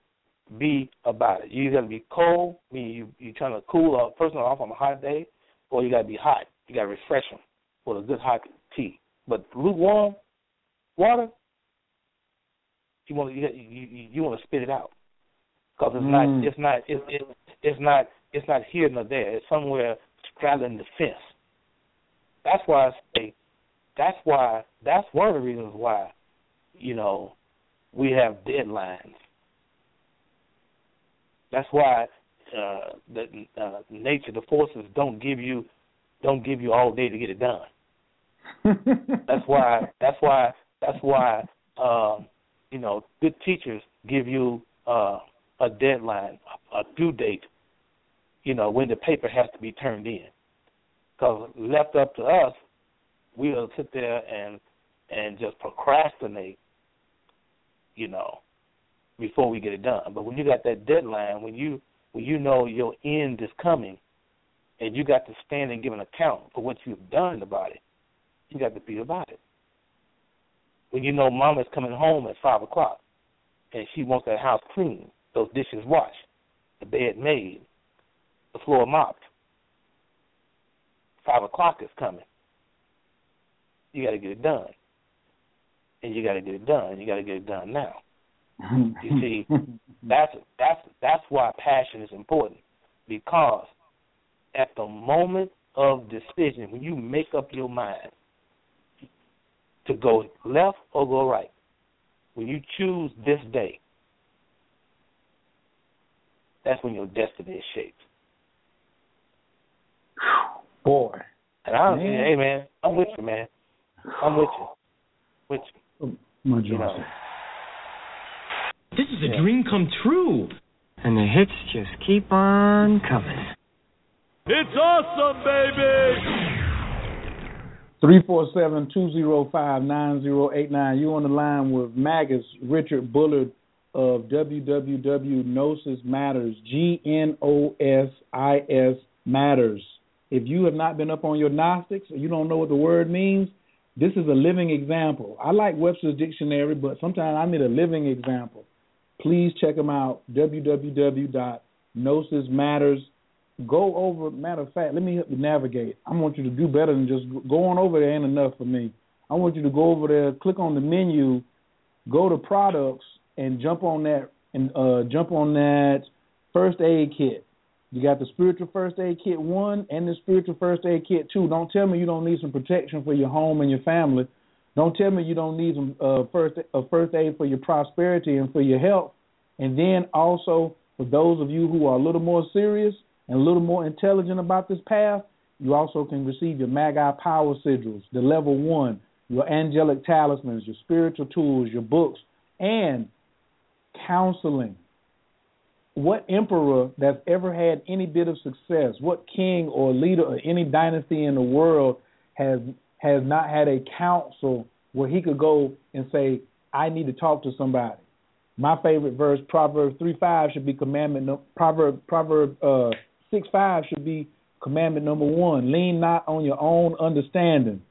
be about it. You got to be cold, meaning you you trying to cool a person off on a hot day, or you got to be hot. You got to refresh them with a good hot tea. But lukewarm water, you want to you you, you want to spit it out because it's Mm. not it's not it's it, it's not it's not here nor there. It's somewhere straddling the fence. That's why I say that's why that's one of the reasons why you know we have deadlines that's why uh, the uh, nature, the forces don't give you don't give you all day to get it done. That's why. That's why. That's why. Um, you know, good teachers give you uh, a deadline, a due date. You know, when the paper has to be turned in. Because left up to us, we'll sit there and and just procrastinate. You know, before we get it done. But when you got that deadline, when you when you know your end is coming, and you got to stand and give an account for what you've done about it, you got to be about it. When you know Mama's coming home at five o'clock, and she wants that house clean, those dishes washed, the bed made, the floor mopped. Five o'clock is coming. You got to get it done, and you got to get it done, you got to get it done now. You see, that's that's that's why passion is important because at the moment of decision, when you make up your mind to go left or go right, when you choose this day, that's when your destiny is shaped. Boy. And I, Man. hey man, I'm with you, man. I'm with you, with you. Oh, my You know, This is a dream come true. And the hits just keep on coming. It's awesome, baby! 347-205-9089. You on the line with Magus Richard Bullard of www Gnosis Matters, G-N-O-S-I-S Matters. If you have not been up on your Gnostics you don't know what the word means, this is a living example. I like Webster's Dictionary, but sometimes I need a living example. Please check them out, www.gnosismatters. Go over, matter of fact, let me help you navigate. I want you to do better than just go on over there, ain't enough for me. I want you to go over there, click on the menu, go to products, and jump on that and uh, jump on that first aid kit. You got the spiritual first aid kit one and the spiritual first aid kit two. Don't tell me you don't need some protection for your home and your family. Don't tell me you don't need some uh, first uh, first aid for your prosperity and for your health. And then also for those of you who are a little more serious and a little more intelligent about this path, you also can receive your Magi Power Sigils, the level one, your angelic talismans, your spiritual tools, your books, and counseling. What emperor that's ever had any bit of success, what king or leader or any dynasty in the world has has not had a council where he could go and say, I need to talk to somebody. My favorite verse, Proverbs three five, should be commandment. No, Proverb Proverb uh, six five should be commandment number one. Lean not on your own understanding.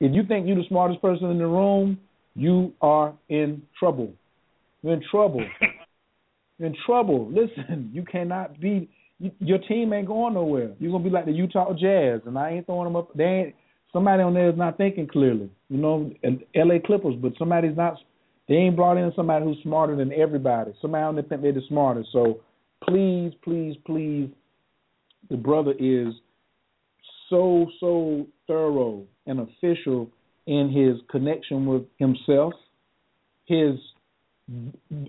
If you think you're the smartest person in the room, you are in trouble. You're in trouble. You're in trouble. Listen, you cannot be. You, your team ain't going nowhere. You're gonna be like the Utah Jazz, and I ain't throwing them up. They ain't. Somebody on there is not thinking clearly. You know, and L.A. Clippers, but somebody's not. They ain't brought in somebody who's smarter than everybody. Somebody on there think they're the smartest. So please, please, please, the brother is so so thorough and official in his connection with himself, his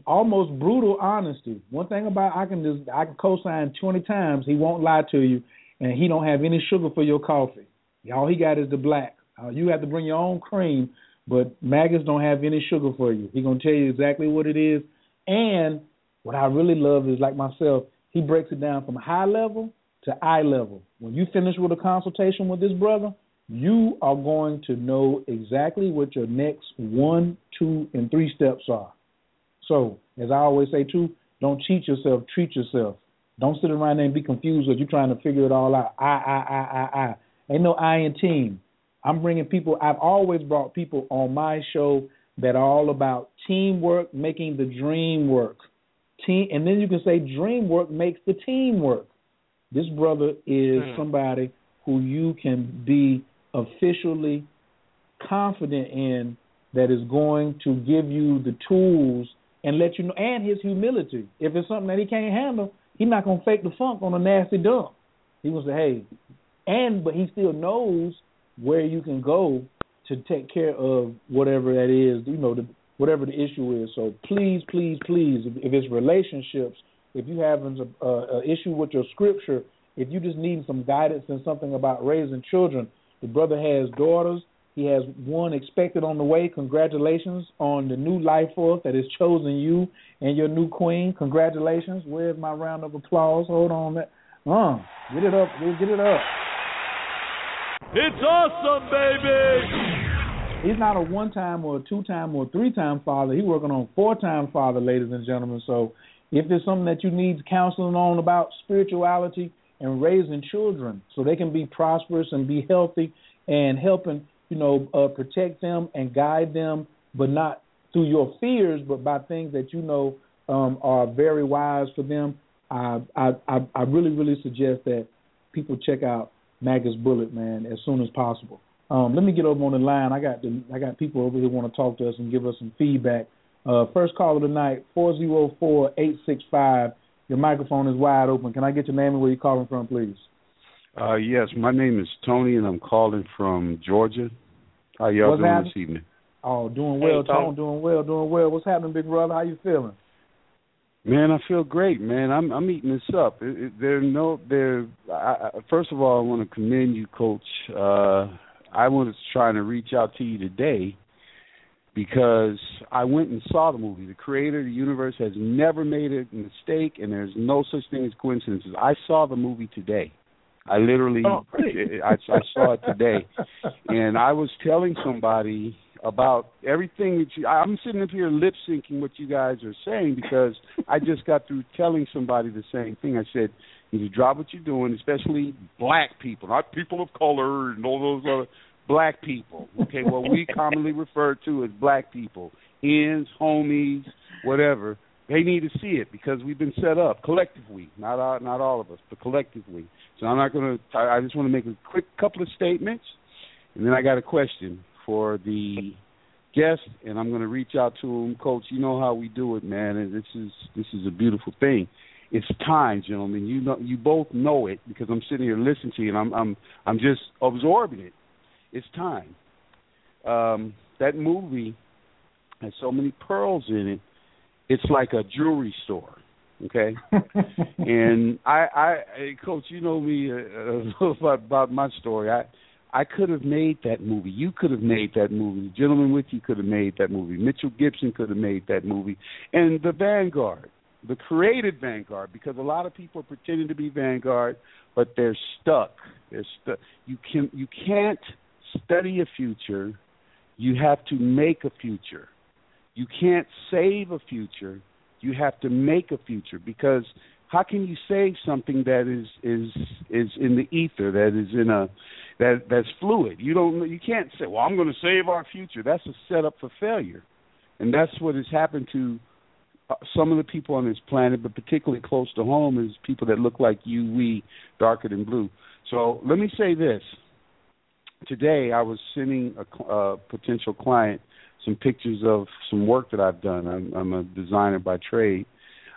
almost brutal honesty. One thing about I can just I can co-sign twenty times. He won't lie to you, and he don't have any sugar for your coffee. All he got is the black. Uh, you have to bring your own cream, but Magus don't have any sugar for you. He gonna tell you exactly what it is. And what I really love is like myself, he breaks it down from a high level to eye level. When you finish with a consultation with this brother, you are going to know exactly what your next one, two, and three steps are. So, as I always say too, don't cheat yourself, treat yourself. Don't sit around there and be confused because you're trying to figure it all out. I, I, I, I, I. Ain't no I in team. I'm bringing people. I've always brought people on my show that are all about teamwork, making the dream work. Team, and then you can say dream work makes the team work. This brother is Hmm. somebody who you can be officially confident in that is going to give you the tools and let you know and his humility. If it's something that he can't handle, he's not gonna fake the funk on a nasty dump. He gonna say, Hey, and but he still knows where you can go to take care of whatever that is, you know, the, whatever the issue is. So please, please, please, if, if it's relationships, if you having a, a, a issue with your scripture, if you just need some guidance and something about raising children, the brother has daughters. He has one expected on the way. Congratulations on the new life force that has chosen you and your new queen. Congratulations. Where's my round of applause? Hold on. That. Uh, get it up. Get it up. It's awesome, baby! He's not a one time or a two time or a three time father. He's working on four time father, ladies and gentlemen. So if there's something that you need counseling on about spirituality and raising children so they can be prosperous and be healthy and helping, you know, uh, protect them and guide them, but not through your fears, but by things that you know um, are very wise for them. I, I I really really suggest that people check out Magus Bullard, man, as soon as possible. Um, let me get over on the line. I got the, I got people over here who want to talk to us and give us some feedback. Uh, first caller tonight, four zero four eight six five. Your microphone is wide open. Can I get your name and where you're calling from, please? Uh, yes, my name is Tony, and I'm calling from Georgia. How y'all What's doing happening? this evening? Oh, doing well, Hey, Tom. Tone. Doing well, doing well. What's happening, big brother? How you feeling? Man, I feel great, man. I'm I'm eating this up. It, it, there no there. I, I, first of all, I want to commend you, Coach. Uh, I was trying to reach out to you today because I went and saw the movie. The creator of the universe has never made a mistake, and there's no such thing as coincidences. I saw the movie today. I literally, Oh, I, I saw it today, and I was telling somebody about everything that you. I'm sitting up here lip syncing what you guys are saying because I just got through telling somebody the same thing. I said, you drop what you're doing, especially black people, not people of color and all those other black people. Okay, what we commonly refer to as black people, ends, homies, whatever. They need to see it because we've been set up collectively, not all, not all of us, but collectively. So I'm not going to. I just want to make a quick couple of statements, and then I got a question for the guest, and I'm going to reach out to him, Coach. You know how we do it, man, and this is this is a beautiful thing. It's time, gentlemen. You know, you both know it because I'm sitting here listening to you, and I'm I'm I'm just absorbing it. It's time. Um, that movie has so many pearls in it. It's like a jewelry store. Okay, and I, I, Coach, you know me uh, a little about, about my story. I, I could have made that movie. You could have made that movie. The gentleman with you could have made that movie. Mitchell Gibson could have made that movie. And the Vanguard, the created Vanguard, because a lot of people are pretending to be Vanguard, but they're stuck. They're stuck. You can you can't study a future. You have to make a future. You can't save a future. You have to make a future because how can you save something that is is is in the ether that is in a that that's fluid you don't you can't say well i'm going to save our future that's a setup for failure and that's what has happened to uh, some of the people on this planet but particularly close to home is people that look like you we darker than blue so let me say this today i was sending a, a uh, potential client some pictures of some work that i've done i'm, I'm a designer by trade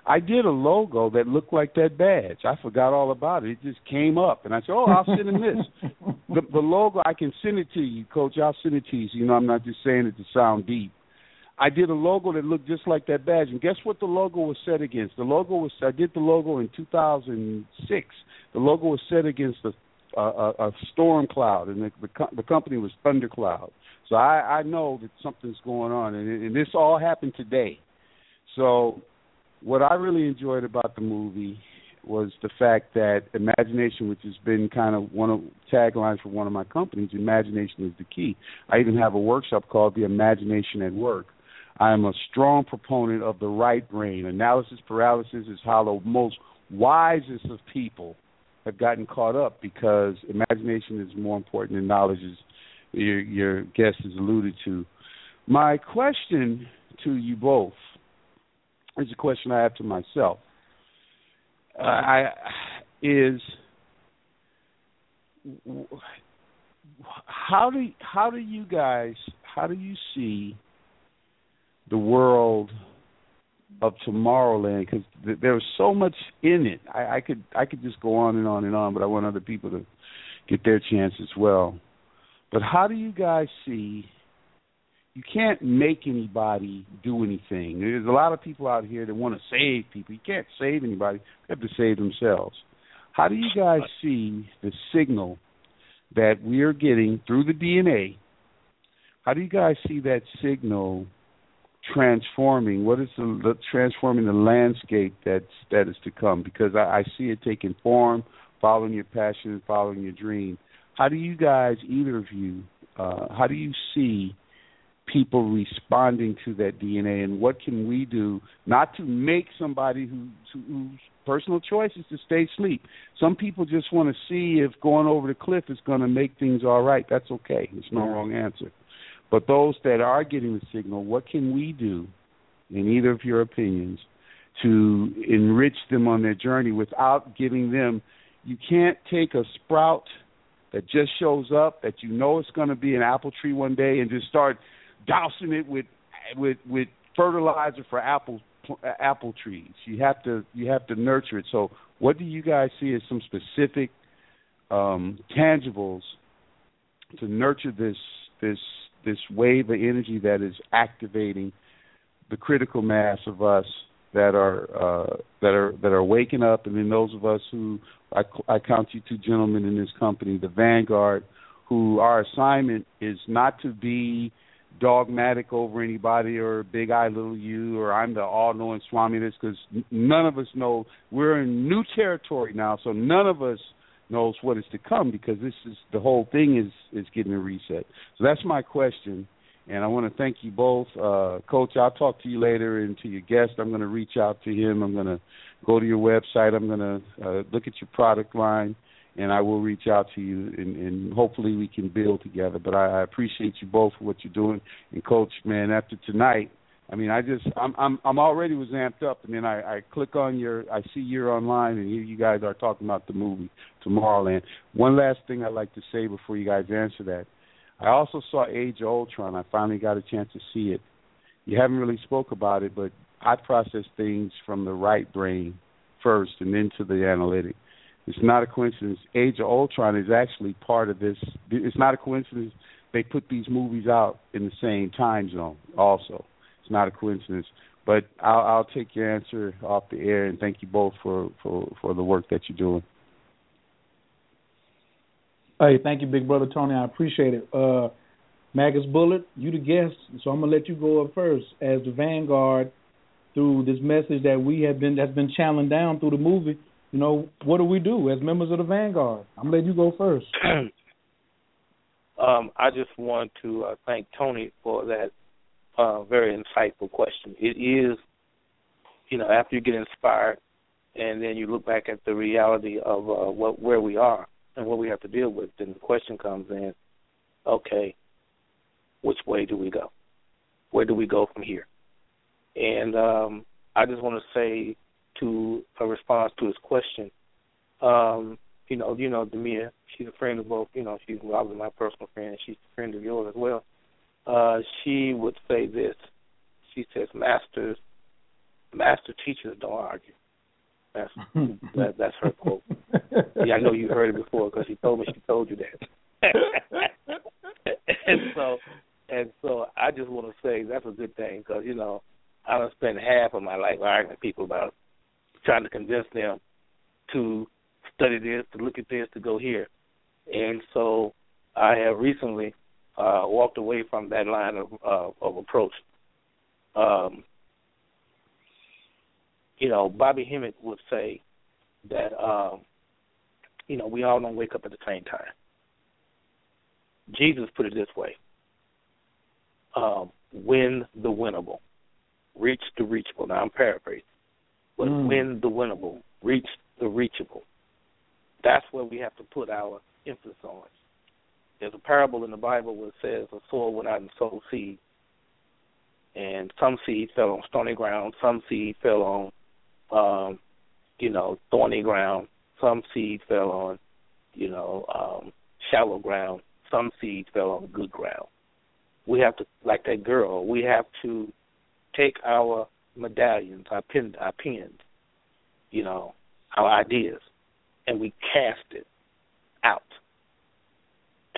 I did a logo that looked like that badge. I forgot all about it. It just came up, and I said, "Oh, I'll send him this." the, the logo, I can send it to you, Coach. I'll send it to you. So you know, I'm not just saying it to sound deep. I did a logo that looked just like that badge, and guess what? The logo was set against. The logo was. I did the logo in 2006. The logo was set against a, a, a storm cloud, and the, the, the company was Thundercloud. So I, I know that something's going on, and, and this all happened today. So what I really enjoyed about the movie was the fact that imagination, which has been kind of one of taglines for one of my companies, imagination is the key. I even have a workshop called the Imagination at Work. I am a strong proponent of the right brain. Analysis paralysis is how the most wisest of people have gotten caught up because imagination is more important than knowledge, as your, your guest has alluded to. My question to you both is a question I have to myself. Uh, I is how do how do you guys how do you see the world of Tomorrowland? Because th- there's so much in it. I, I could I could just go on and on and on, but I want other people to get their chance as well. But how do you guys see you can't make anybody do anything. There's a lot of people out here that want to save people. You can't save anybody. They have to save themselves. How do you guys see the signal that we are getting through the DNA? How do you guys see that signal transforming? What is the, the transforming the landscape that's that is to come? Because I, I see it taking form, following your passion, following your dream. How do you guys, either of you, uh, how do you see people responding to that DNA, and what can we do not to make somebody who, whose personal choice is to stay asleep. Some people just want to see if going over the cliff is going to make things all right. That's okay. There's no wrong answer. But those that are getting the signal, what can we do, in either of your opinions, to enrich them on their journey without giving them? You can't take a sprout that just shows up that you know it's going to be an apple tree one day and just start dousing it with with with fertilizer for apple apple trees. You have to you have to nurture it. So, what do you guys see as some specific um, tangibles to nurture this this this wave of energy that is activating the critical mass of us that are uh, that are that are waking up, and then those of us who I, I count you two gentlemen in this company, the vanguard, who our assignment is not to be dogmatic over anybody or big I little you or I'm the all knowing Swami this because none of us know. We're in new territory now, so none of us knows what is to come because this is the whole thing is is getting a reset. So that's my question, and I want to thank you both, uh, Coach. I'll talk to you later, and to your guest, I'm going to reach out to him. I'm going to go to your website. I'm going to uh, look at your product line and I will reach out to you, and, and hopefully we can build together. But I, I appreciate you both for what you're doing, and Coach, man, after tonight, I mean, I just I'm I'm I'm already was amped up, and then I, I click on your I see you're online, and here you guys are talking about the movie Tomorrowland. One last thing I'd like to say before you guys answer that, I also saw Age of Ultron. I finally got a chance to see it. You haven't really spoke about it, but I process things from the right brain first, and then to the analytic. It's not a coincidence. Age of Ultron is actually part of this. It's not a coincidence they put these movies out in the same time zone. Also, it's not a coincidence. But I'll, I'll take your answer off the air, and thank you both for for for the work that you're doing. Hey, thank you, Big Brother Tony. I appreciate it. Uh, Magus Bullard, you the guest, so I'm gonna let you go up first as the vanguard through this message that we have been that's been channeling down through the movie you know, what do we do as members of the Vanguard? I'm gonna let you go first. um, I just want to uh, thank Tony for that uh, very insightful question. It is, you know, after you get inspired, and then you look back at the reality of uh, what where we are and what we have to deal with, then the question comes in: Okay, which way do we go? Where do we go from here? And um, I just want to say to a response to his question, um, you know, you know, Demia, she's a friend of both. You know, she's obviously my personal friend. and She's a friend of yours as well. Uh, she would say this. She says, "Masters, master teachers don't argue." That's that, that's her quote. yeah, I know you heard it before because she told me she told you that. and so, and so, I just want to say that's a good thing because you know I don't spend half of my life arguing with people about trying to convince them to study this, to look at this, to go here. And so I have recently uh, walked away from that line of uh, of approach. Um, you know, Bobby Hemmitt would say that um, you know we all don't wake up at the same time. Jesus put it this way: um, win the winnable, reach the reachable. Now I'm paraphrasing, but Mm. win the winnable, reach the reachable. That's where we have to put our emphasis on. There's a parable in the Bible where it says a sower went out and sowed seed, and some seed fell on stony ground, some seed fell on, um, you know, thorny ground, some seed fell on, you know, um, shallow ground, some seed fell on good ground. We have to, like that girl, we have to take our medallions, our pen, our pens, you know, our ideas, and we cast it.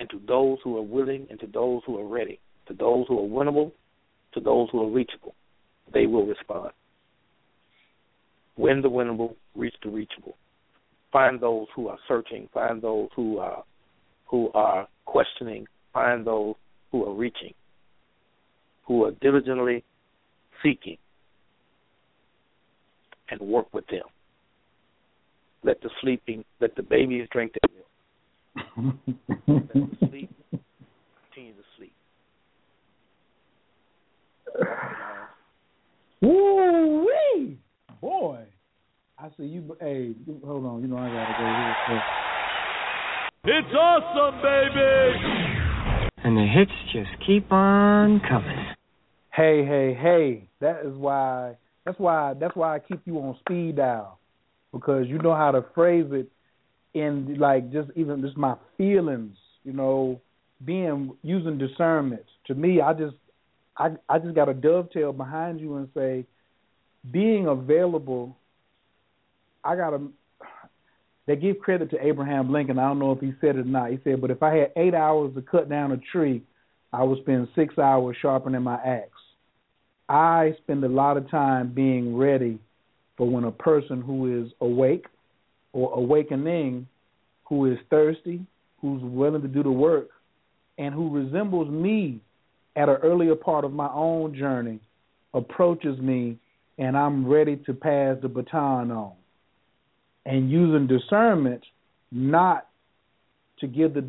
And to those who are willing and to those who are ready, to those who are winnable, to those who are reachable, they will respond. Win the winnable, reach the reachable. Find those who are searching, find those who are who are questioning, find those who are reaching, who are diligently seeking, and work with them. Let the sleeping, let the babies drink their milk. let sleep, continue to sleep. Woo wee, boy! I see you. Hey, hold on. You know I gotta go here. It's awesome, baby! And the hits just keep on coming. Hey, hey, hey! That is why. That's why. That's why I keep you on speed dial because you know how to phrase it in like just even just my feelings. You know, being using discernment. To me, I just I I just got to dovetail behind you and say, being available. I got to. They give credit to Abraham Lincoln. I don't know if he said it or not. He said, "But if I had eight hours to cut down a tree, I would spend six hours sharpening my axe." I spend a lot of time being ready for when a person who is awake or awakening, who is thirsty, who's willing to do the work, and who resembles me at an earlier part of my own journey approaches me and I'm ready to pass the baton on. And using discernment not to give the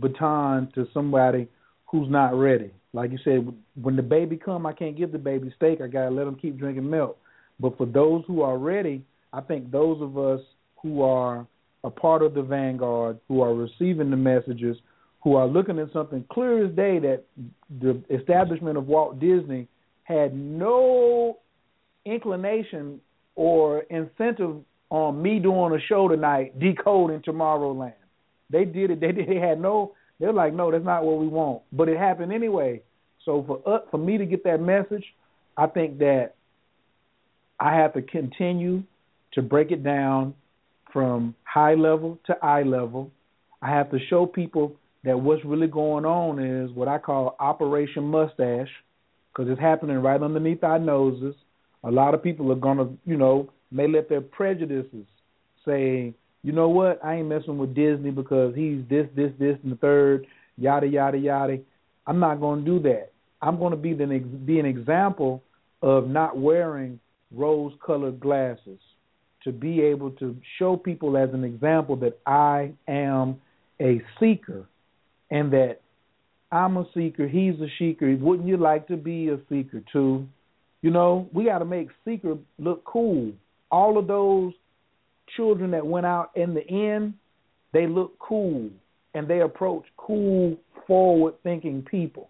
baton to somebody who's not ready. Like you said, when the baby come, I can't give the baby steak. I gotta let them keep drinking milk. But for those who are ready, I think those of us who are a part of the vanguard, who are receiving the messages, who are looking at something clear as day that the establishment of Walt Disney had no inclination or incentive on me doing a show tonight decoding Tomorrowland. They did it. They did, they had no. They're like, no, that's not what we want. But it happened anyway. So for uh, for me to get that message, I think that I have to continue to break it down from high level to eye level. I have to show people that what's really going on is what I call Operation Mustache, because it's happening right underneath our noses. A lot of people are gonna, you know, may let their prejudices say, you know what, I ain't messing with Disney because he's this, this, this, and the third, yada, yada, yada. I'm not gonna do that. I'm gonna be the be an example of not wearing rose-colored glasses to be able to show people as an example that I am a seeker and that I'm a seeker. He's a seeker. Wouldn't you like to be a seeker too? You know, we got to make seeker look cool. All of those children that went out in the end, they look cool and they approach cool, forward thinking people.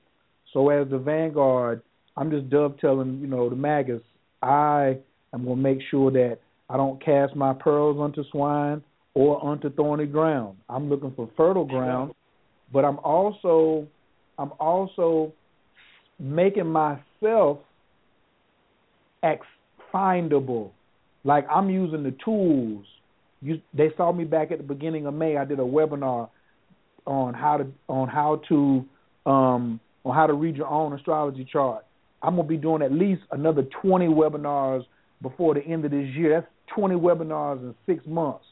So as the vanguard, I'm just dovetailing, you know, the Magus. I am going to make sure that I don't cast my pearls unto swine or unto thorny ground. I'm looking for fertile ground, but I'm also I'm also making myself findable. Like I'm using the tools. You, they saw me back at the beginning of May. I did a webinar on how to on how to um, on how to read your own astrology chart. I'm gonna be doing at least another 20 webinars before the end of this year. That's 20 webinars in six months.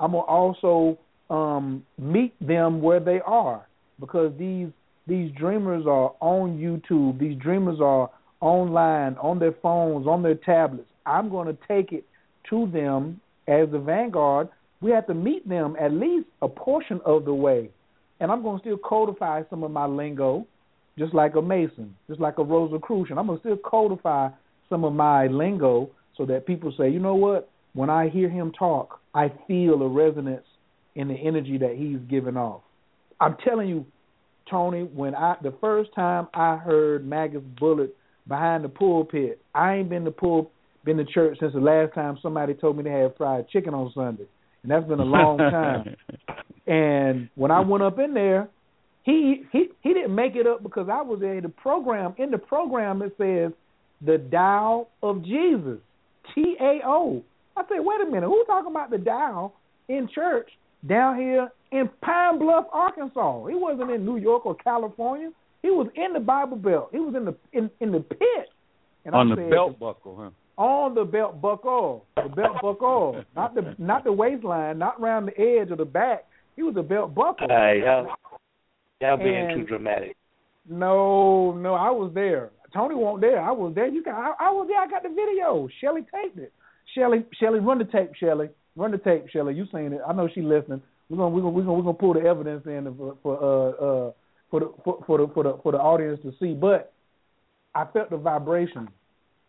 I'm gonna also um, meet them where they are because these these dreamers are on YouTube. These dreamers are online, on their phones, on their tablets. I'm going to take it to them as the vanguard. We have to meet them at least a portion of the way. And I'm going to still codify some of my lingo, just like a Mason, just like a Rosicrucian. I'm going to still codify some of my lingo so that people say, you know what? When I hear him talk, I feel a resonance in the energy that he's giving off. I'm telling you, Tony, when I the first time I heard Magus Bullard behind the pulpit, I ain't been to pull been to church since the last time somebody told me they had fried chicken on Sunday. And that's been a long time. and when I went up in there, he he he didn't make it up because I was there. The program in the program it says the Tao of Jesus. T A O. I said, wait a minute, who's talking about the Tao in church down here in Pine Bluff, Arkansas. He wasn't in New York or California. He was in the Bible Belt. He was in the in, in the pit. And on I the said, belt buckle, huh? On the belt buckle, the belt buckle, not the not the waistline, not around the edge or the back. He was a belt buckle. Uh, y'all, y'all being and too dramatic. No, no, I was there. Tony wasn't there. I was there. You got, I, I was there. I got the video. Shelly taped it. Shelly, Shelly, run the tape. Shelly, run the tape. Shelly, you seen it? I know she listening. We're gonna we're gonna we're gonna, we're gonna pull the evidence in for for uh uh for the for, for the for the for the audience to see. But I felt the vibration,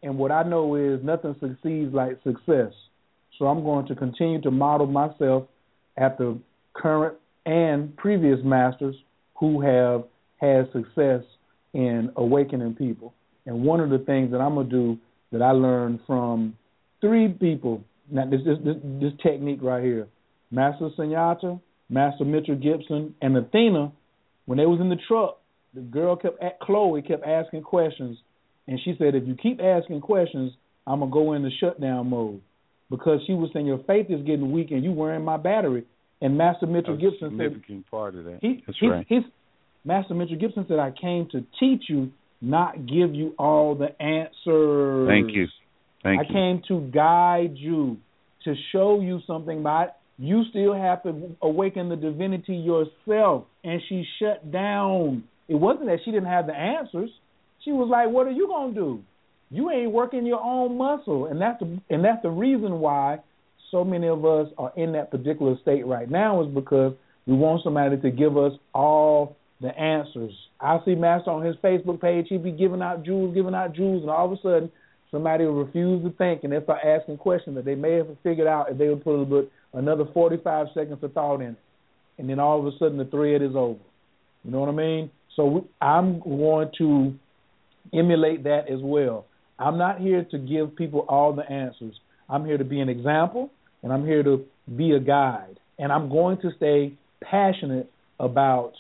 and what I know is nothing succeeds like success. So I'm going to continue to model myself after current and previous masters who have had success in awakening people. And one of the things that I'm gonna do that I learned from three people. Now this this this, this technique right here Master Sunyata, Master Mitchell Gibson, and Athena, when they was in the truck, the girl kept at Chloe kept asking questions, and she said, "If you keep asking questions, I'm gonna go into shutdown mode," because she was saying your faith is getting weak and you wearing my battery. And Master Mitchell Gibson significant said, part of that. He, That's he, right. His, Master Mitchell Gibson said, "I came to teach you, not give you all the answers." Thank you. Thank I you. came to guide you, to show you something about you still have to awaken the divinity yourself. And she shut down. It wasn't that she didn't have the answers. She was like, What are you gonna do? You ain't working your own muscle. And that's the and that's the reason why so many of us are in that particular state right now is because we want somebody to give us all the answers. I see Master on his Facebook page, he be giving out jewels, giving out jewels, and all of a sudden somebody will refuse to think and they start asking questions that they may have figured out if they would put bit another 45 seconds of thought in it. And then all of a sudden the thread is over. You know what I mean? So I'm going to emulate that as well. I'm not here to give people all the answers. I'm here to be an example and I'm here to be a guide. And I'm going to stay passionate about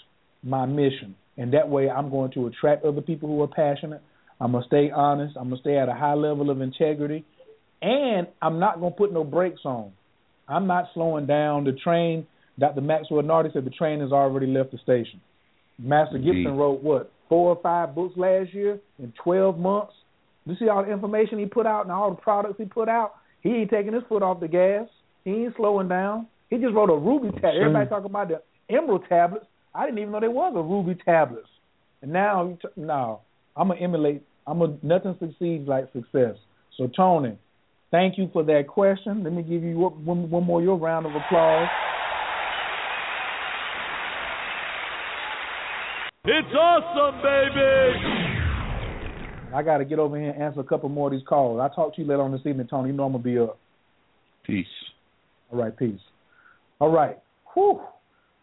my mission. And that way I'm going to attract other people who are passionate. I'm going to stay honest. I'm going to stay at a high level of integrity. And I'm not going to put no brakes on. I'm not slowing down. The train, Dr. Maxwell Nardi said the train has already left the station. Master Indeed. Gibson wrote, what, four or five books last year in 12 months? You see all the information he put out and all the products he put out? He ain't taking his foot off the gas. He ain't slowing down. He just wrote a ruby tablet. Sure. Everybody talking about the emerald tablets. I didn't even know there was a ruby tablets. And now, no, I'm gonna emulate. I'm gonna nothing succeeds like success. So Tony, thank you for that question. Let me give you one, one, one more your round of applause. It's awesome, baby. I got to get over here and answer a couple more of these calls. I'll talk to you later on this evening, Tony. You know I'm going to be up. Peace. All right, peace. All right. Whew.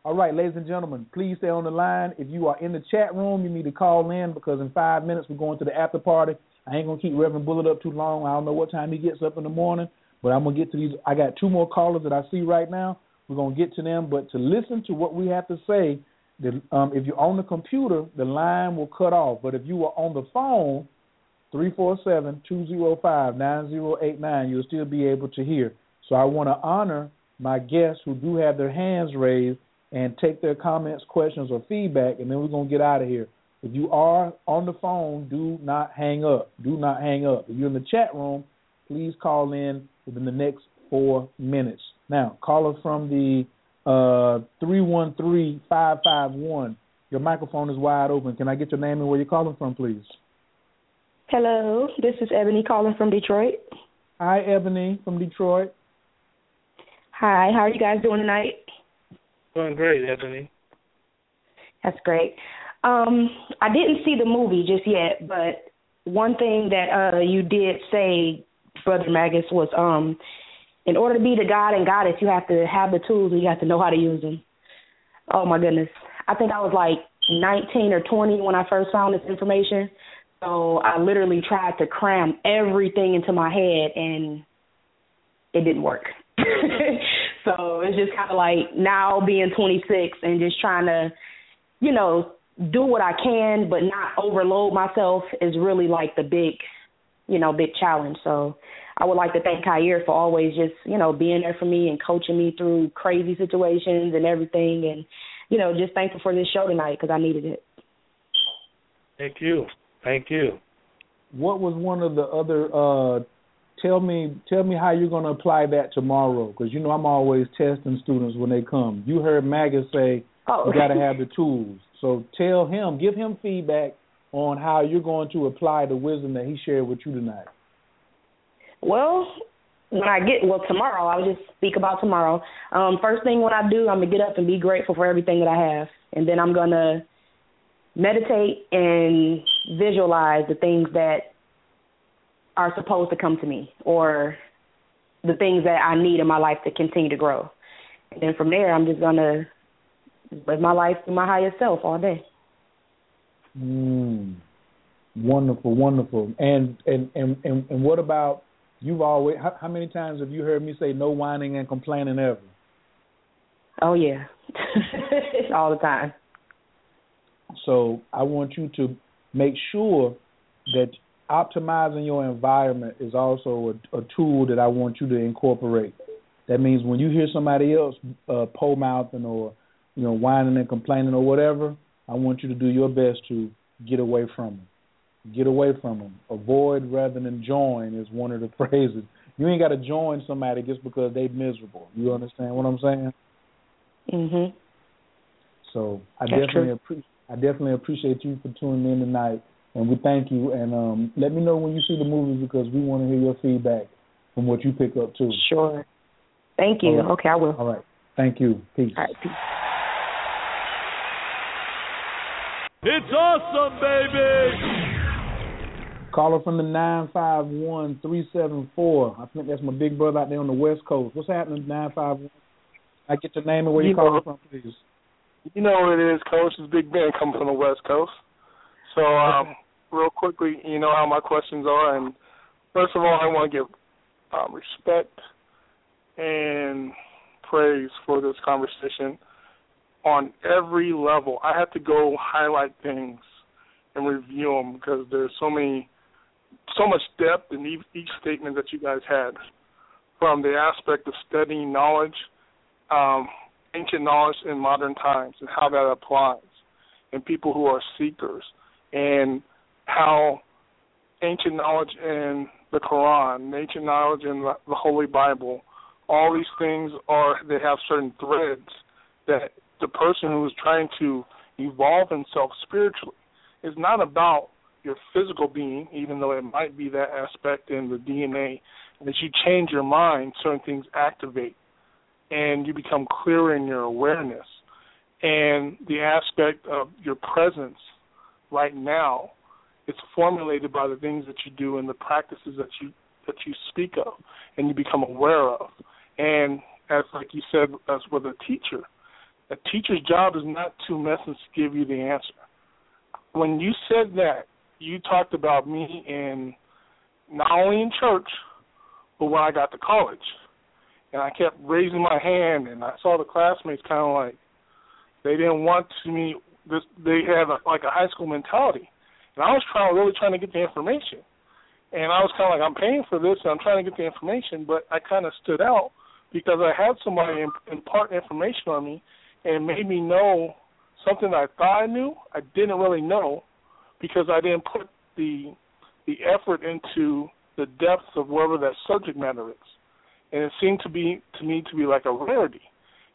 All right, ladies and gentlemen, please stay on the line. If you are in the chat room, you need to call in because in five minutes we're going to the after party. I ain't gonna keep Reverend Bullard up too long. I don't know what time he gets up in the morning, but I'm gonna get to these. I got two more callers that I see right now. We're gonna get to them, but to listen to what we have to say, the, um, if you're on the computer, the line will cut off. But if you are on the phone, three four seven two zero five nine zero eight nine, you'll still be able to hear. So I want to honor my guests who do have their hands raised and take their comments, questions, or feedback, and then we're going to get out of here. If you are on the phone, do not hang up. Do not hang up. If you're in the chat room, please call in within the next four minutes. Now, caller from the uh, 313-551, your microphone is wide open. Can I get your name and where you're calling from, please? Hello, this is Ebony calling from Detroit. Hi, Ebony from Detroit. Hi, how are you guys doing tonight? Doing great, Ebony. That's great. Um, I didn't see the movie just yet, but one thing that uh you did say, Brother Magus, was um in order to be the God and goddess, you have to have the tools and you have to know how to use them. Oh my goodness. I think I was like 19 or 20 when I first found this information. So I literally tried to cram everything into my head and it didn't work. so it's just kind of like now being 26 and just trying to, you know, do what I can but not overload myself is really like the big, you know, big challenge. So I would like to thank Khayr for always just, you know, being there for me and coaching me through crazy situations and everything and you know, just thankful for this show tonight because I needed it. Thank you. Thank you. What was one of the other? uh Tell me, tell me how you're going to apply that tomorrow, because you know I'm always testing students when they come. You heard Magus say oh. you got to have the tools. So tell him, give him feedback on how you're going to apply the wisdom that he shared with you tonight. Well, when I get well tomorrow, I'll just speak about tomorrow. Um, first thing when I do, I'm gonna get up and be grateful for everything that I have, and then I'm gonna meditate and visualize the things that are supposed to come to me or the things that I need in my life to continue to grow. And then from there, I'm just gonna live my life to my highest self all day. Mm. Wonderful, wonderful. And and and and, and what about you've always how, how many times have you heard me say no whining and complaining ever? Oh yeah. all the time. So I want you to make sure that optimizing your environment is also a, a tool that I want you to incorporate. That means when you hear somebody else uh, po mouthing or you know whining and complaining or whatever, I want you to do your best to get away from them. Get away from them. Avoid rather than join is one of the phrases. You ain't got to join somebody just because they're miserable. You understand what I'm saying? Mhm. So I That's definitely appreciate I definitely appreciate you for tuning in tonight, and we thank you. And um, let me know when you see the movies because we want to hear your feedback from what you pick up too. Sure. Thank you. All right. Okay, I will. All right. Thank you. Peace. All right, peace. It's awesome, baby. Caller from the nine five one three seven four. I think that's my big brother out there on the West Coast. What's happening, nine five one? I get your name and where you You calling know. from, please. You know what it is, Coach. It's Big Ben coming from the West Coast. So, um, real quickly, you know how my questions are, and first of all, I want to give um, respect and praise for this conversation on every level. I have to go highlight things and review them because there's so many, so much depth in each, each statement that you guys had, from the aspect of studying knowledge. Um, ancient knowledge in modern times and how that applies, and people who are seekers, and how ancient knowledge in the Quran, ancient knowledge in the, the Holy Bible, all these things are they have certain threads that the person who is trying to evolve himself spiritually is not about your physical being, even though it might be that aspect in the DNA. As you change your mind, certain things activate and you become clearer in your awareness. and the aspect of your presence right now it's formulated by the things that you do and the practices that you that you speak of and you become aware of. And as like you said as with a teacher a teacher's job is not to mess and give you the answer. When you said that you talked about me in not only in church but when I got to college. And I kept raising my hand and I saw the classmates kind of like they didn't want to me this they had a, like a high school mentality and I was trying really trying to get the information. And I was kind of like I'm paying for this and I'm trying to get the information but I kind of stood out because I had somebody impart information on me and made me know something I thought I knew I didn't really know because I didn't put the the effort into the depths of whatever that subject matter is. And it seemed to be to me to be like a rarity,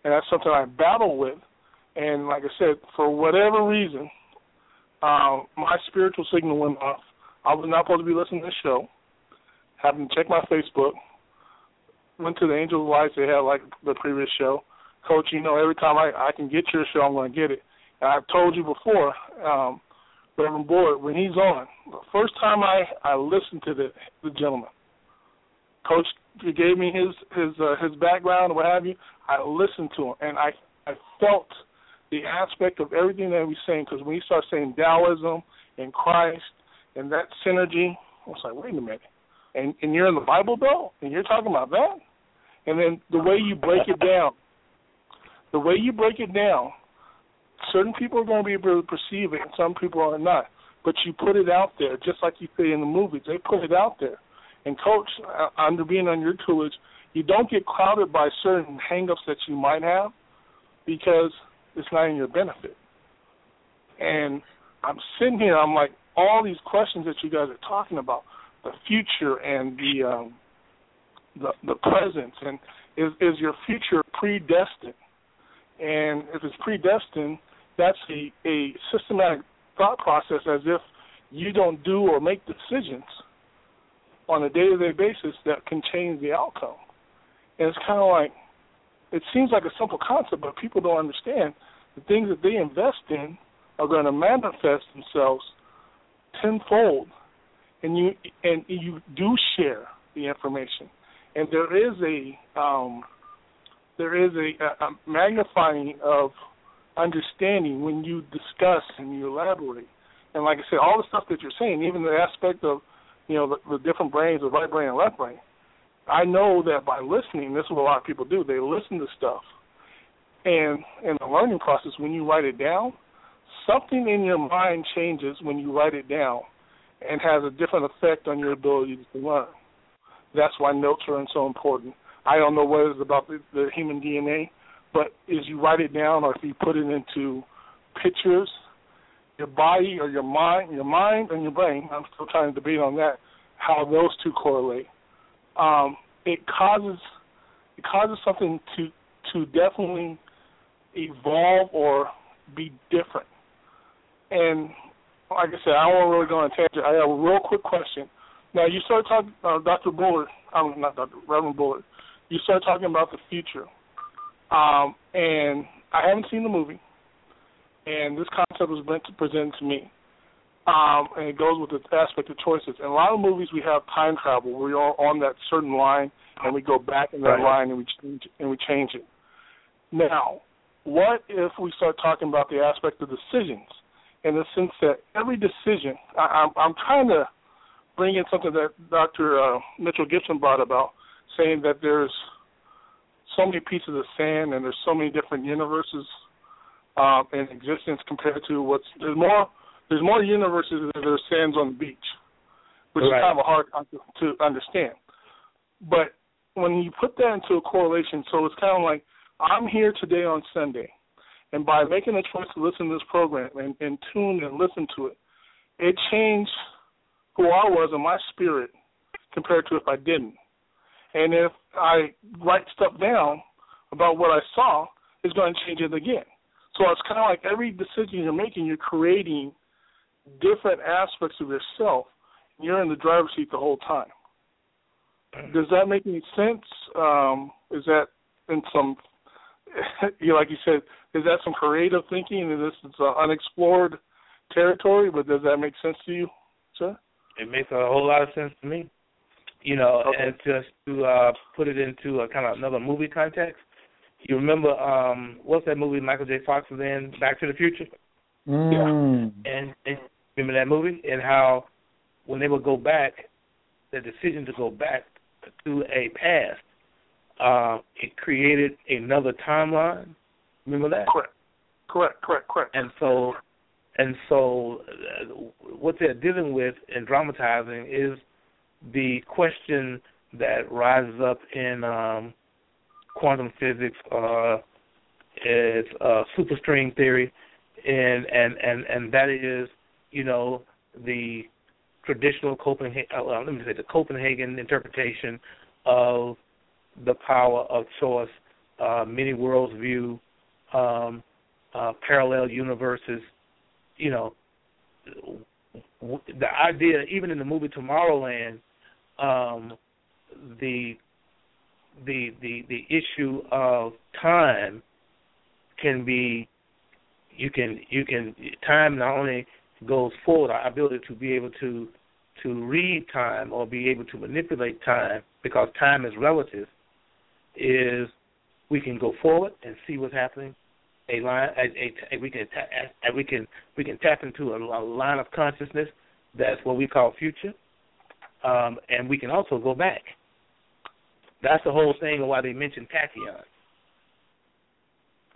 and that's something I battle with. And like I said, for whatever reason, um, my spiritual signal went off. I was not supposed to be listening to the show. Happened to check my Facebook. Went to the Angels of Lights. They had like the previous show. Coach, you know, every time I I can get your show, I'm going to get it. And I've told you before, um, Reverend Boyd, when he's on, the first time I I listened to the the gentleman, Coach he gave me his his uh, his background what have you. I listened to him and I I felt the aspect of everything that he's saying because when he starts saying Taoism and Christ and that synergy, I was like, wait a minute, and and you're in the Bible Belt and you're talking about that, and then the way you break it down, the way you break it down, certain people are going to be able to perceive it and some people are not. But you put it out there, just like you say in the movies. They put it out there and coach, under being on your tutelage, you don't get clouded by certain hangups that you might have because it's not in your benefit. And I'm sitting here, I'm like, all these questions that you guys are talking about, the future and the um, the, the present, and is is your future predestined? And if it's predestined, that's a, a systematic thought process as if you don't do or make decisions on a day-to-day basis that can change the outcome. And it's kind of like it seems like a simple concept, but people don't understand the things that they invest in are going to manifest themselves tenfold, and you and you do share the information, and there is a um, there is a, a magnifying of understanding when you discuss and you elaborate. And like I said, all the stuff that you're saying, even the aspect of you know, the, the different brains, the right brain and left brain. I know that by listening, this is what a lot of people do. They listen to stuff, and in the learning process, when you write it down, something in your mind changes when you write it down, and has a different effect on your ability to learn. That's why notes are so important. I don't know what it is about the, the human DNA, but as you write it down or if you put it into pictures your body or your mind, your mind and your brain. I'm still trying to debate on that. How those two correlate. Um, it causes it causes something to to definitely evolve or be different. And like I said, I won't really go on tangent. I have a real quick question. Now you start talking, uh, Dr. Bullard. I'm not Dr. Reverend Bullard. You start talking about the future, um, and I haven't seen the movie and this concept was meant to present to me. Um, and it goes with the aspect of choices. In a lot of movies, we have time travel. We're on that certain line, and we go back in that right. line and we change it, and we change it. Now, what if we start talking about the aspect of decisions, in the sense that every decision, I, I'm, I'm trying to bring in something that Dr. Uh, Mitchell Gibson brought about, saying that there's so many pieces of sand and there's so many different universes um, in existence compared to what's there's more there's more universes than there's sands on the beach, which right. is kind of a hard to understand. But when you put that into a correlation, so it's kind of like I'm here today on Sunday, and by making a choice to listen to this program and, and tune and listen to it, it changed who I was in my spirit compared to if I didn't. And if I write stuff down about what I saw, it's going to change it again. So it's kind of like every decision you're making, you're creating different aspects of yourself. And you're in the driver's seat the whole time. Does that make any sense? Um, is that in some, you know, like you said, is that some creative thinking? And this is uh, unexplored territory, but does that make sense to you, sir? It makes a whole lot of sense to me. You know, Okay. and just to uh put it into a kind of another movie context, you remember um what's that movie Michael J. Fox was in, Back to the Future? Mm. And, and remember that movie and how when they would go back, the decision to go back to a past, uh, it created another timeline. Remember that? Correct. Correct. Correct. Correct. And so, and so, uh, what they're dealing with and dramatizing is the question that rises up in um, quantum physics, uh, is uh, superstring theory, and and and and that is, you know, the traditional Copenhagen. Uh, well, let me say the Copenhagen interpretation of the power of choice, uh, many worlds view, um, uh, parallel universes. You know, the idea, even in the movie Tomorrowland, um, the the the the issue of time can be you can you can time not only goes forward our ability to be able to to read time or be able to manipulate time because time is relative is we can go forward and see what's happening a line a, a, a we can ta- a, we can we can tap into a, a line of consciousness that's what we call future um, and we can also go back that's the whole thing of why they mentioned tachyons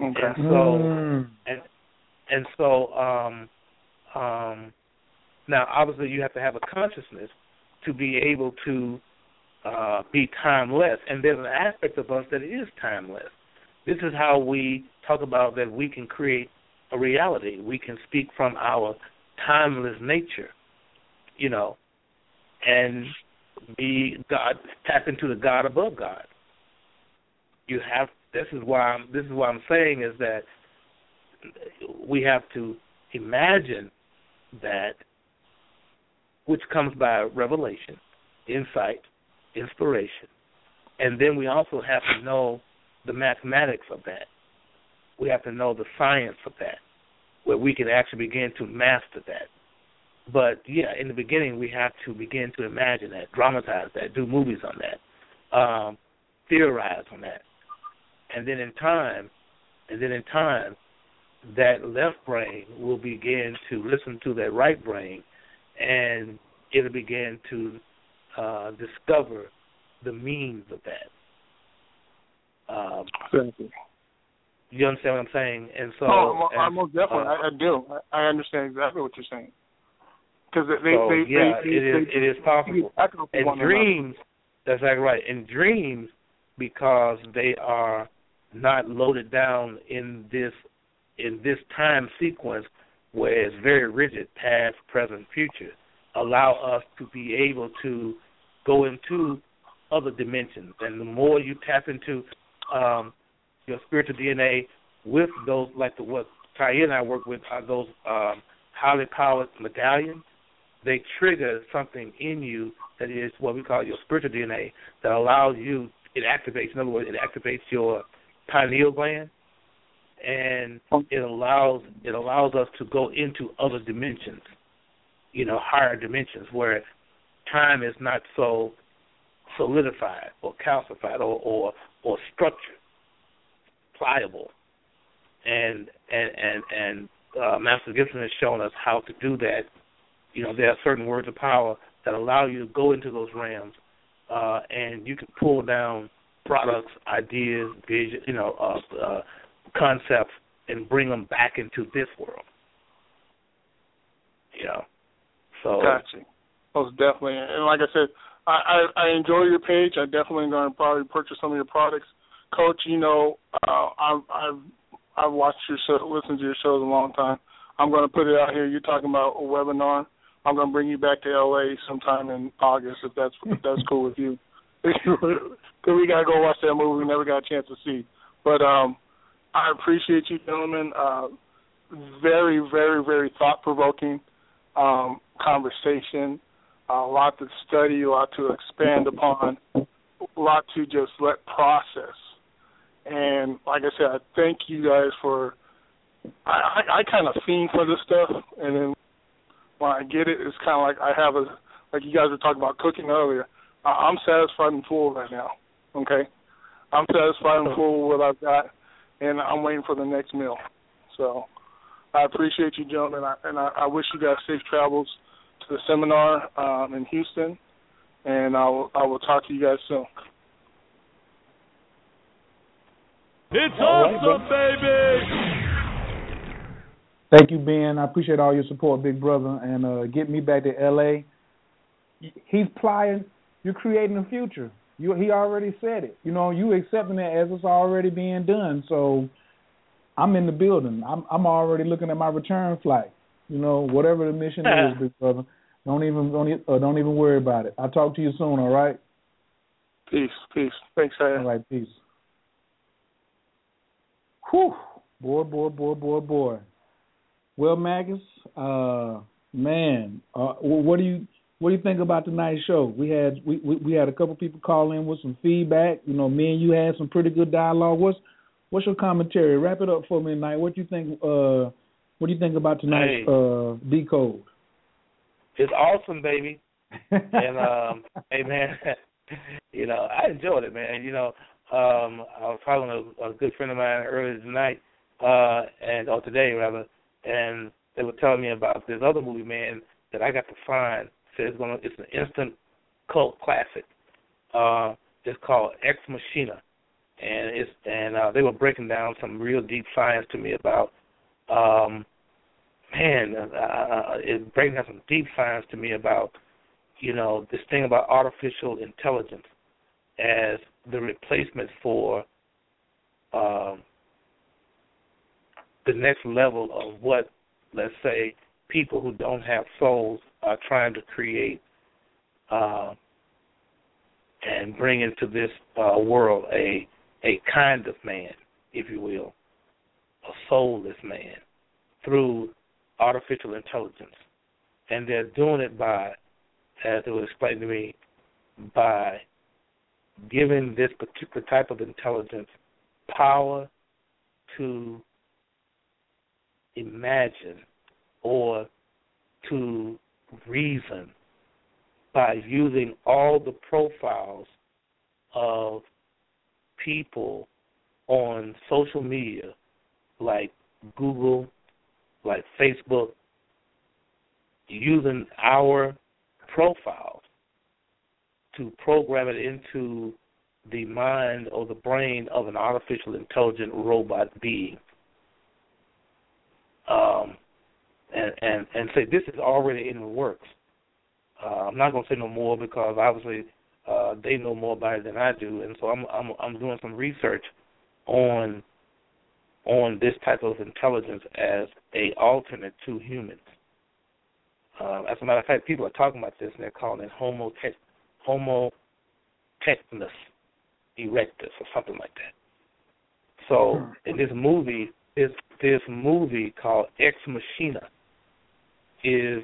Okay. and so Mm. and and so um um now obviously you have to have a consciousness to be able to uh be timeless. And there's an aspect of us that is timeless. This is how we talk about that we can create a reality. We can speak from our timeless nature you know and be god tap into the god above god. You have this is why I'm this is what I'm saying is that we have to imagine that which comes by revelation, insight, inspiration. And then we also have to know the mathematics of that. We have to know the science of that, where we can actually begin to master that. But yeah, in the beginning, we have to begin to imagine that, dramatize that, do movies on that, um, theorize on that, and then in time, and then in time, that left brain will begin to listen to that right brain, and it'll begin to uh, discover the means of that. Um, Exactly. you understand what I'm saying? And so, oh, and, I most definitely. uh, I, I do. I, I understand exactly what you're saying. Because they, so, they, yeah, they, it is they, it is possible. they echo In one another. dreams, that's exactly right. In dreams, because they are not loaded down in this in this time sequence where it's very rigid, past, present, future, allow us to be able to go into other dimensions. And the more you tap into um, your spiritual DNA with those, like the what Ty and I work with, are those um, highly powered medallions. They trigger something in you that is what we call your spiritual DNA that allows you. It activates. In other words, it activates your pineal gland, and it allows it allows us to go into other dimensions, you know, higher dimensions where time is not so solidified or calcified or or, or structured, pliable, and and and and uh, Master Gibson has shown us how to do that. You know, there are certain words of power that allow you to go into those realms, uh, and you can pull down products, ideas, vision, you know, uh, uh, concepts, and bring them back into this world. You know, so Gotcha. Most definitely. And like I said, I, I, I enjoy your page. I definitely going to probably purchase some of your products. Coach, you know, uh, I've, I've I've watched your show, listened to your shows a long time. I'm going to put it out here. You're talking about a webinar. I'm going to bring you back to LA sometime in August if that's if that's cool with you. Because we got to go watch that movie we never got a chance to see. But um, I appreciate you, gentlemen. Uh, very, very, very thought provoking um, conversation. a lot to study, a lot to expand upon, a lot to just let process. And like I said, I thank you guys for I I, I kind of fiend for this stuff, and then when I get it, it's kind of like I have a like you guys were talking about cooking earlier. I, I'm satisfied and full right now. Okay, I'm satisfied and full with what I've got, and I'm waiting for the next meal. So I appreciate you, gentlemen, I, and I, I wish you guys safe travels to the seminar um, in Houston, and I will I will talk to you guys soon. It's awesome, baby. Thank you, Ben. I appreciate all your support, big brother, and uh, get me back to L.A. He's plying. You're creating a future. You, he already said it. You know, you accepting it as it's already being done. So I'm in the building. I'm I'm already looking at my return flight. You know, whatever the mission is, big brother. Don't even don't uh, don't even worry about it. I'll talk to you soon. All right. Peace, peace. Thanks, Harry. All right, peace. Whew, boy, boy, boy, boy, boy. Well, Magus, uh, man, uh, what do you what do you think about tonight's show? We had we, we we had a couple people call in with some feedback. You know, me and you had some pretty good dialogue. What's what's your commentary? Wrap it up for me tonight. What do you think? Uh, what do you think about tonight's Hey. uh, decode? It's awesome, baby. and um, hey man, you know I enjoyed it, man. You know, um, I was talking to a good friend of mine earlier tonight, uh, and or today rather, and they were telling me about this other movie, man, that I got to find. Said it's gonna, it's an instant cult classic. Uh, it's called Ex Machina, and it's and uh, they were breaking down some real deep science to me about. Um, man, uh, uh, it breaking down some deep science to me about, you know, this thing about artificial intelligence as the replacement for um, the next level of what, let's say, people who don't have souls are trying to create uh, and bring into this uh, world a a kind of man, if you will, a soulless man through artificial intelligence, and they're doing it by, as it was explained to me, by giving this particular type of intelligence power to imagine or to reason by using all the profiles of people on social media like Google, like Facebook, using our profiles to program it into the mind or the brain of an artificial intelligent robot being. Um, and, and, and say this is already in the works. Uh, I'm not going to say no more because obviously uh, they know more about it than I do, and so I'm I'm I'm doing some research on on this type of intelligence as a alternate to humans. Uh, as a matter of fact, people are talking about this and they're calling it Homo tech, Homo technus erectus or something like that. So in this movie, this this movie called Ex Machina is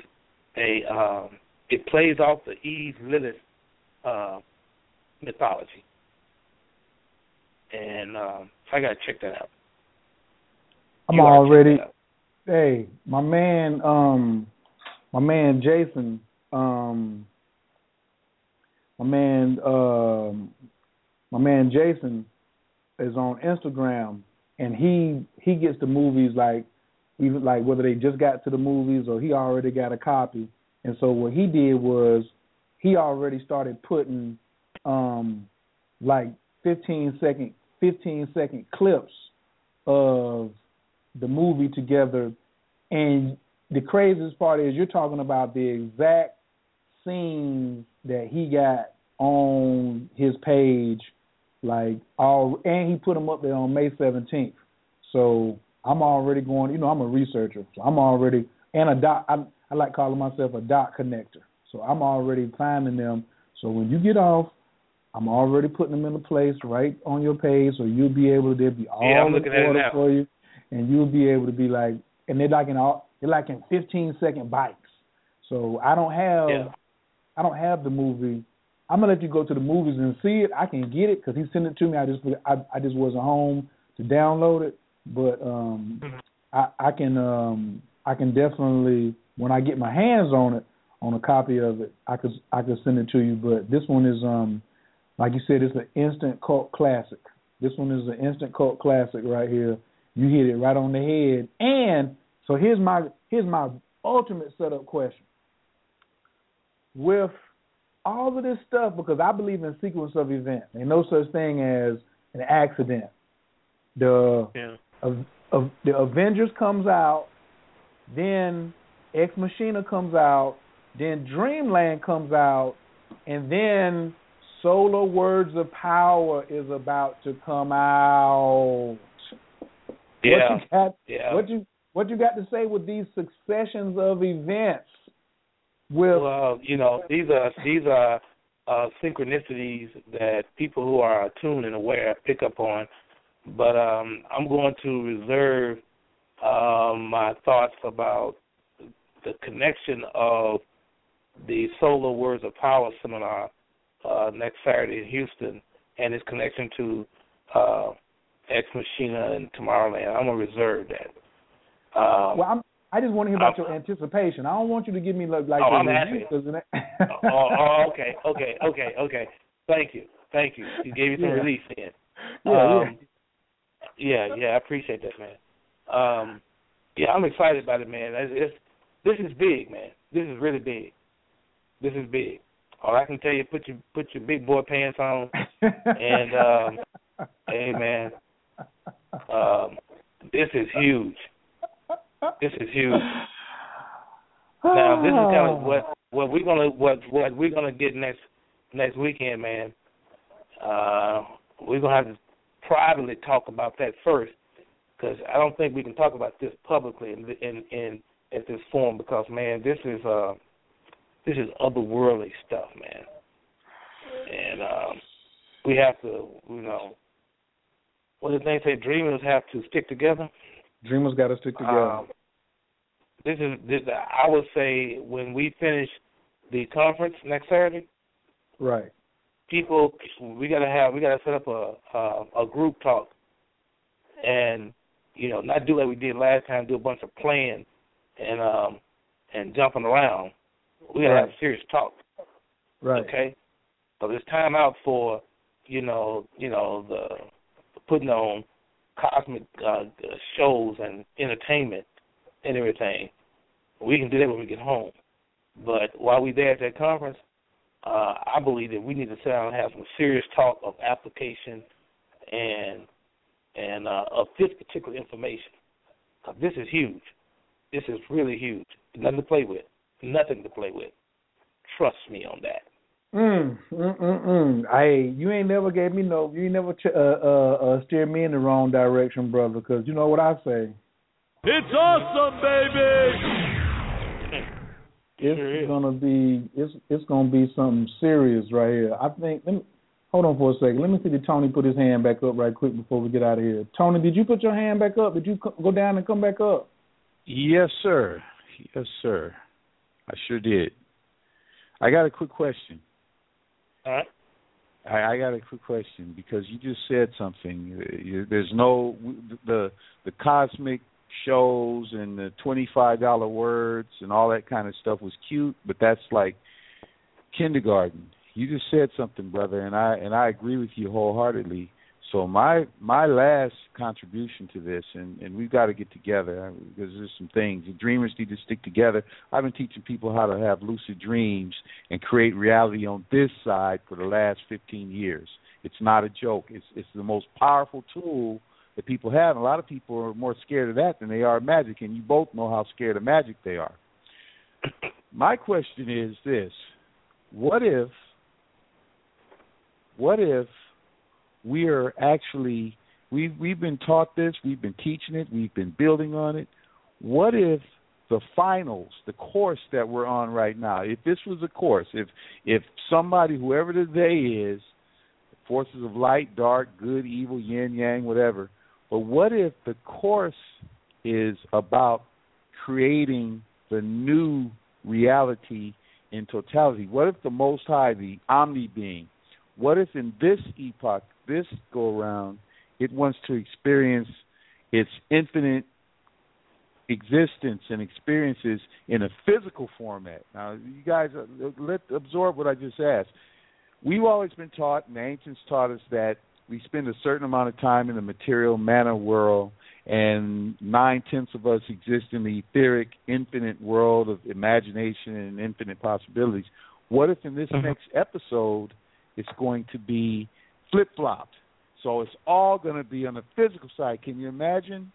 a um, it plays off the Eve Lilith uh, mythology, and um, I gotta check that out. I'm You already. Hey, my man, um, my man Jason, um, my man, um, my man Jason is on Instagram, and he he gets the movies like even like whether they just got to the movies or he already got a copy. And so what he did was he already started putting um like 15 second 15 second clips of the movie together and the craziest part is you're talking about the exact scenes that he got on his page like all and he put them up there on May 17th. So I'm already going, you know, I'm a researcher. So I'm already and a dot I I like calling myself a dot connector. So I'm already finding them. So when you get off, I'm already putting them in a place right on your page so you'll be able to there'll be all Yeah, I'm the looking at it now. for you and you'll be able to be like and they're like in all they're like in 15 second bites. So I don't have Yeah. I don't have the movie. I'm gonna let you go to the movies and see it. I can get it because he sent it to me. I just I, I just wasn't home to download it, but um I, I can um I can definitely when I get my hands on it on a copy of it I could I could send it to you. But this one is um like you said it's an instant cult classic. This one is an instant cult classic right here. You hit it right on the head. And so here's my here's my ultimate setup question. With all of this stuff, because I believe in sequence of events, ain't no such thing as an accident. The Yeah. Of, of the Avengers comes out, then Ex Machina comes out, then Dreamland comes out, and then Solar Words of Power is about to come out. Yeah. What you got, Yeah. what you what you got to say with these successions of events? With Well, you know, these are these are uh, synchronicities that people who are attuned and aware pick up on. But um, I'm going to reserve um, my thoughts about the connection of the Solar Words of Power seminar uh, next Saturday in Houston and its connection to uh, Ex Machina and Tomorrowland. I'm gonna reserve that. Um, well, I'm, I just want to hear about your anticipation. I don't want you to give me like like Oh, I'm happy. it- oh, oh, okay, okay, okay, okay. Thank you, thank you. You gave me some Yeah. relief then. Yeah, um, yeah, yeah. Yeah, I appreciate that, man. Um, yeah, I'm excited about it, man. It's, it's, this is big, man. This is really big. This is big. All I can tell you, put your put your big boy pants on, and um, hey, man, um, this is huge. This is huge. Now this is kind of what what we're gonna what what we're gonna get next next weekend, man. Uh, we're gonna have to privately talk about that first, because I don't think we can talk about this publicly in in in at this forum because man, this is uh this is otherworldly stuff, man. And um, we have to, you know, what did they say? Dreamers have to stick together. Dreamers got to stick together. Um, this is this. I would say when we finish the conference next Saturday, right. People we gotta have we gotta set up a a, a group talk, and you know not do like we did last time, do a bunch of playing and um and jumping around. We gotta have Right. serious talk. Right. Okay. So there's time out for you know you know the putting on cosmic uh, shows and entertainment and everything. We can do that when we get home. But while we're there at that conference, uh, I believe that we need to sit down and have some serious talk of application and and uh, of this particular information. 'Cause this is huge. This is really huge. Nothing to play with. Nothing to play with. Trust me on that. Mm, mm, mm, mm. Hey, you ain't never gave me no. You ain't never ch- uh, uh, uh, steered me in the wrong direction, brother. Because you know what I say. It's awesome, baby. It's gonna be. It's it's gonna be something serious right here. I think. Let me, hold on for a second. Let me see. Did Tony put his hand back up right quick before we get out of here? Tony, did you put your hand back up? Did you co- go down and come back up? Yes, sir. Yes, sir. I sure did. I got a quick question. All right. I, I got a quick question because you just said something. There's no the the cosmic shows and the twenty five dollar words and all that kind of stuff was cute, but that's like kindergarten. You just said something, brother, and I and I agree with you wholeheartedly. So my my last contribution to this, and and we've got to get together because there's some things. The dreamers need to stick together. I've been teaching people how to have lucid dreams and create reality on this side for the last 15 years. It's not a joke. It's it's the most powerful tool that people have. And a lot of people are more scared of that than they are of magic, and you both know how scared of magic they are. My question is this: What if what if we are actually we we've been taught this, we've been teaching it, we've been building on it. What if the finals, the course that we're on right now, if this was a course, if if somebody, whoever the they is, forces of light, dark, good, evil, yin, yang, whatever, but what if the course is about creating the new reality in totality? What if the Most High, the Omni Being, what if in this epoch, this go around, it wants to experience its infinite existence and experiences in a physical format. Now, you guys, uh, let absorb what I just asked. We've always been taught, and the ancients taught us that we spend a certain amount of time in the material matter world, and nine tenths of us exist in the etheric, infinite world of imagination and infinite possibilities. What if in this Mm-hmm. next episode it's going to be flip flopped? So it's all going to be on the physical side. Can you imagine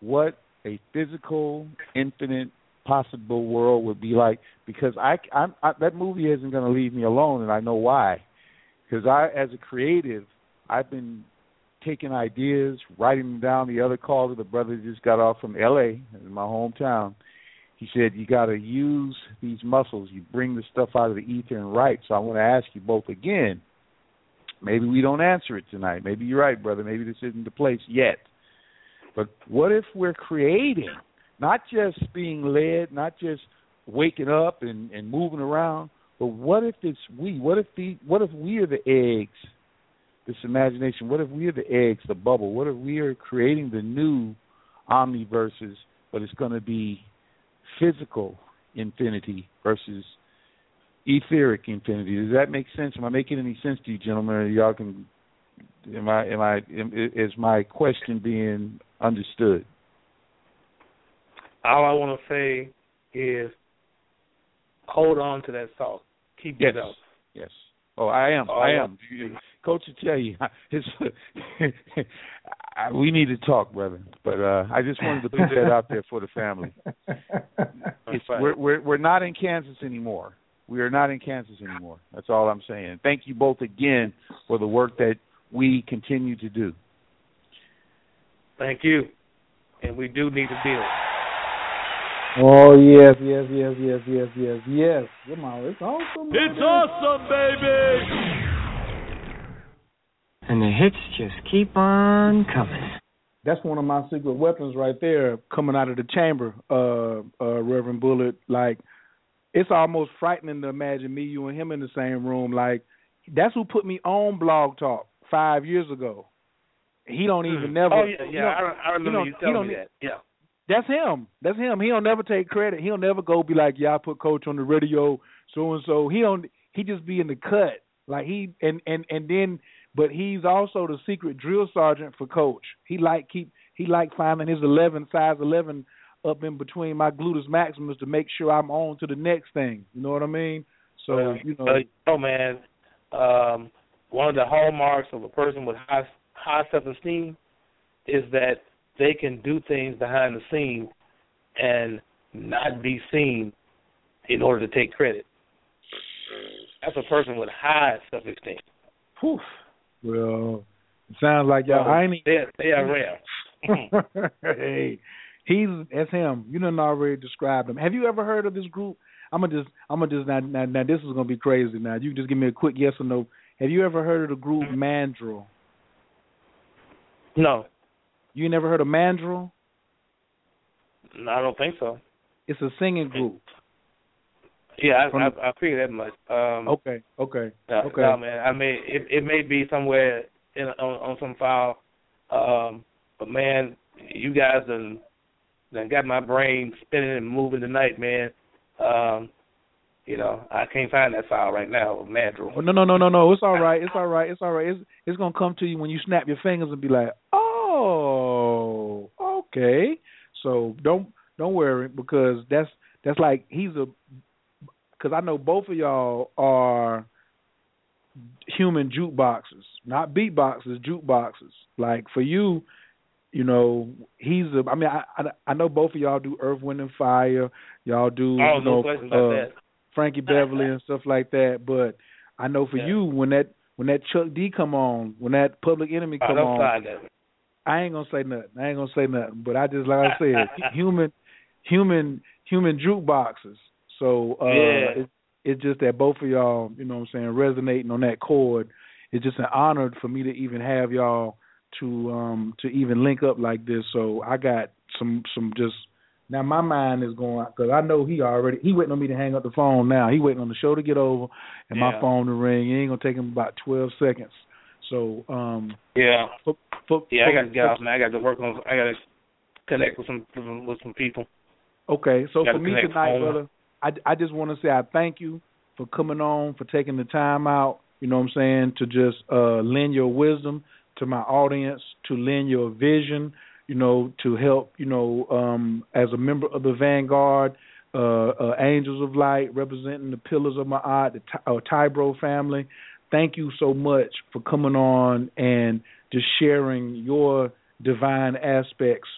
what a physical, infinite, possible world would be like? Because I, I'm, I that movie isn't going to leave me alone, and I know why. Because I, as a creative, I've been taking ideas, writing them down. The other caller, the brother just got off from L.A., in my hometown. He said you got to use these muscles. You bring the stuff out of the ether and write. So I want to ask you both again. Maybe we don't answer it tonight. Maybe you're right, brother. Maybe this isn't the place yet. But what if we're creating, not just being led, not just waking up and, and moving around, but what if it's we? What if the what if we are the eggs? This imagination. What if we are the eggs, the bubble? What if we are creating the new omniverses, but it's going to be physical infinity versus etheric infinity. Does that make sense? Am I making any sense to you, gentlemen? Y'all can. Am I? Am I? Am, is my question being understood? All I want to say is hold on to that thought. Keep Yes. it up. Yes. Oh, I am. Oh, I yeah. am. Coach will tell you, it's, we need to talk, brother. But uh I just wanted to put that out there for the family. It's, we're, we're we're not in Kansas anymore. We are not in Kansas anymore. That's all I'm saying. Thank you both again for the work that we continue to do. Thank you. And we do need to build. Oh yes, yes, yes, yes, yes, yes, yes. Come on, it's awesome. It's awesome, baby! And the hits just keep on coming. That's one of my secret weapons right there, coming out of the chamber, uh, uh, Reverend Bullard. Like, it's almost frightening to imagine me, you, and him in the same room. Like, that's who put me on Blog Talk five years ago. He don't even never. Oh yeah, yeah. don't- I, I remember don't- you he telling me that. Yeah. That's him. That's him. He don't never take credit. He'll never go be like, "Yeah, I put Coach on the radio, so and so." He don't. He just be in the cut. Like he and and and then, but he's also the secret drill sergeant for Coach. He like keep. He like finding his eleven size eleven up in between my gluteus maximus to make sure I'm on to the next thing. You know what I mean? So Uh, you know. uh, oh man, um, one of the hallmarks of a person with high high self esteem is that they can do things behind the scenes and not be seen in order to take credit. That's a person with high self esteem. Whew. Well, it sounds like y'all. I ain't. They they are rare. hey, he's that's him. You done already described him. Have you ever heard of this group? I'm gonna just I'm gonna just now, now now this is gonna be crazy. Now you just give me a quick yes or no. Have you ever heard of the group Mandrill? No, You never heard of Mandrill? no, I don't think so. It's a singing group. Yeah, I I, I figured that much. Um, Okay, okay, No, okay. no, man. I mean, it it may be somewhere in on, on some file, um, but man, you guys done done got my brain spinning and moving tonight, man. Um, you know, I can't find that file right now of Mandrill. Oh, no, no, no, no, no. It's all right. It's all right. It's all right. It's it's gonna come to you when you snap your fingers and be like, oh, okay. So don't don't worry because that's that's like he's a because I know both of y'all are human jukeboxes, not beatboxes, jukeboxes. Like for you, you know, he's a. I mean, I I, I know both of y'all do Earth, Wind, and Fire. Y'all do Oh, you no know about uh. Frankie Beverly and stuff like that. But I know for Yeah. you, when that when that Chuck D come on, when that Public Enemy come don't on. I ain't gonna say nothing. I ain't gonna say nothing. But I just like I said, human, human, human jukeboxes. So uh, Yeah. it's it's just that both of y'all, you know, what I'm saying, resonating on that chord. It's just an honor for me to even have y'all to um to even link up like this. So I got some some just now my mind is going because I know he already he waiting on me to hang up the phone now. He waiting on the show to get over and my phone to ring. It ain't gonna take him about twelve seconds. So um Yeah. for, for, Yeah, I got to get off, man. I got to work on. I got to connect with some with some people. Okay, so for me tonight, brother, I, I just want to say I thank you for coming on, for taking the time out. You know what I'm saying to just uh, lend your wisdom to my audience, to lend your vision. You know, to help. You know, um, as a member of the Vanguard, uh, uh, Angels of Light, representing the Pillars of my art, the Ty- uh, Tybro family. Thank you so much for coming on and just sharing your divine aspects,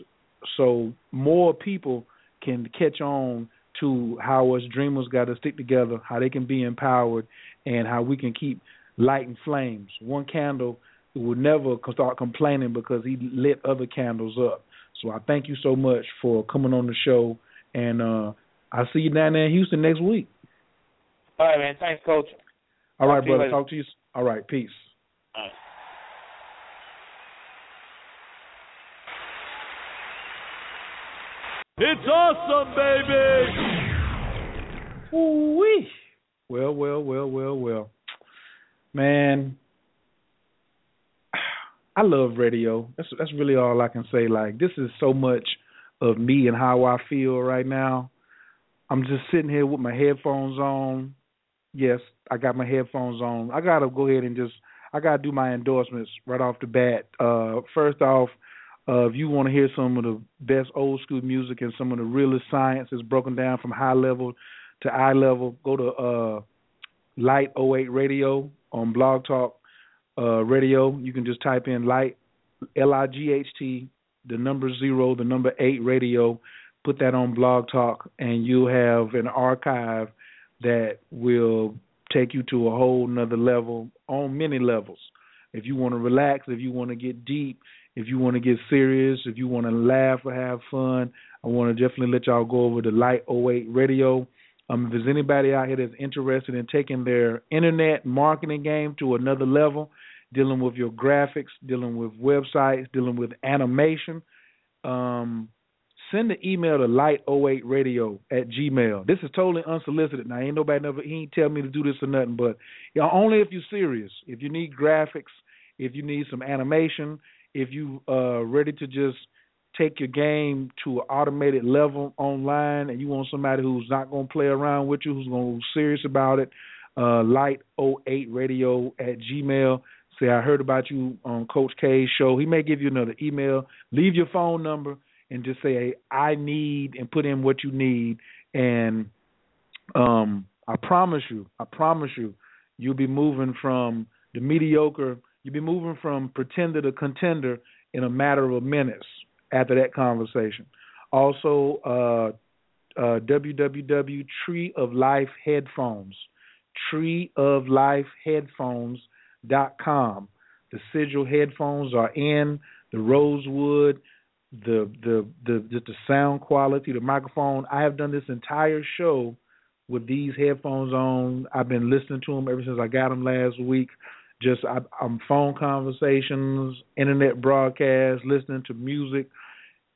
so more people can catch on to how us dreamers got to stick together, how they can be empowered, and how we can keep lighting flames. One candle will never start complaining because he lit other candles up. So I thank you so much for coming on the show, and uh I'll see you down there in Houston next week. All right, man. Thanks, Coach. All Talk right, brother. later. Talk to you. All right, peace. All right. It's awesome, baby. Ooh-wee. Well, well, well, well, well. Man, I love radio. That's that's really all I can say. Like this is so much of me and how I feel right now. I'm just sitting here with my headphones on. Yes, I got my headphones on. I gotta go ahead and just I gotta do my endorsements right off the bat. Uh first off, uh, if you want to hear some of the best old school music and some of the realest science is broken down from high level to eye level, go to uh, Light 08 Radio on Blog Talk uh, Radio. You can just type in Light L I G H T, the number zero, the number eight radio. Put that on Blog Talk, and you'll have an archive that will take you to a whole nother level on many levels. If you want to relax, if you want to get deep, if you want to get serious, if you want to laugh or have fun, I want to definitely let y'all go over to Light 08 Radio. Um, if there's anybody out here that's interested in taking their internet marketing game to another level, dealing with your graphics, dealing with websites, dealing with animation, um, send an email to light08radio at gmail. This is totally unsolicited. Now, ain't nobody never, he ain't tell me to do this or nothing, but you know, only if you're serious. If you need graphics, if you need some animation, if you uh ready to just take your game to an automated level online and you want somebody who's not going to play around with you, who's going to be serious about it, uh, light08radio at gmail. Say, I heard about you on Coach K's show. He may give you another email. Leave your phone number and just say, I need, and put in what you need. And um, I promise you, I promise you, you'll be moving from the mediocre, you'll be moving from pretender to contender in a matter of minutes after that conversation. Also, uh, uh, www Tree of Life Headphones, Tree of Life Headphones.com. The sigil headphones are in the rosewood, the the the the, the sound quality, the microphone. I have done this entire show with these headphones on. I've been listening to them ever since I got them last week. Just I, I'm phone conversations, internet broadcasts, listening to music.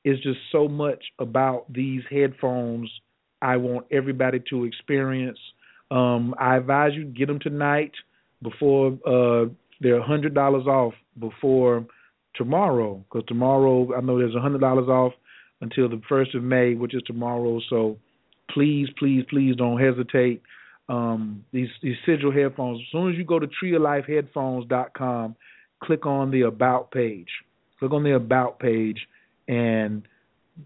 It's just so much about these headphones. I want everybody to experience. Um, I advise you get them tonight before uh, they're a hundred dollars off before tomorrow. Because tomorrow I know there's a hundred dollars off until the first of May, which is tomorrow. So please, please, please don't hesitate. Um, these these sigil headphones. As soon as you go to treeoflifeheadphones.com, click on the about page. Click on the about page, and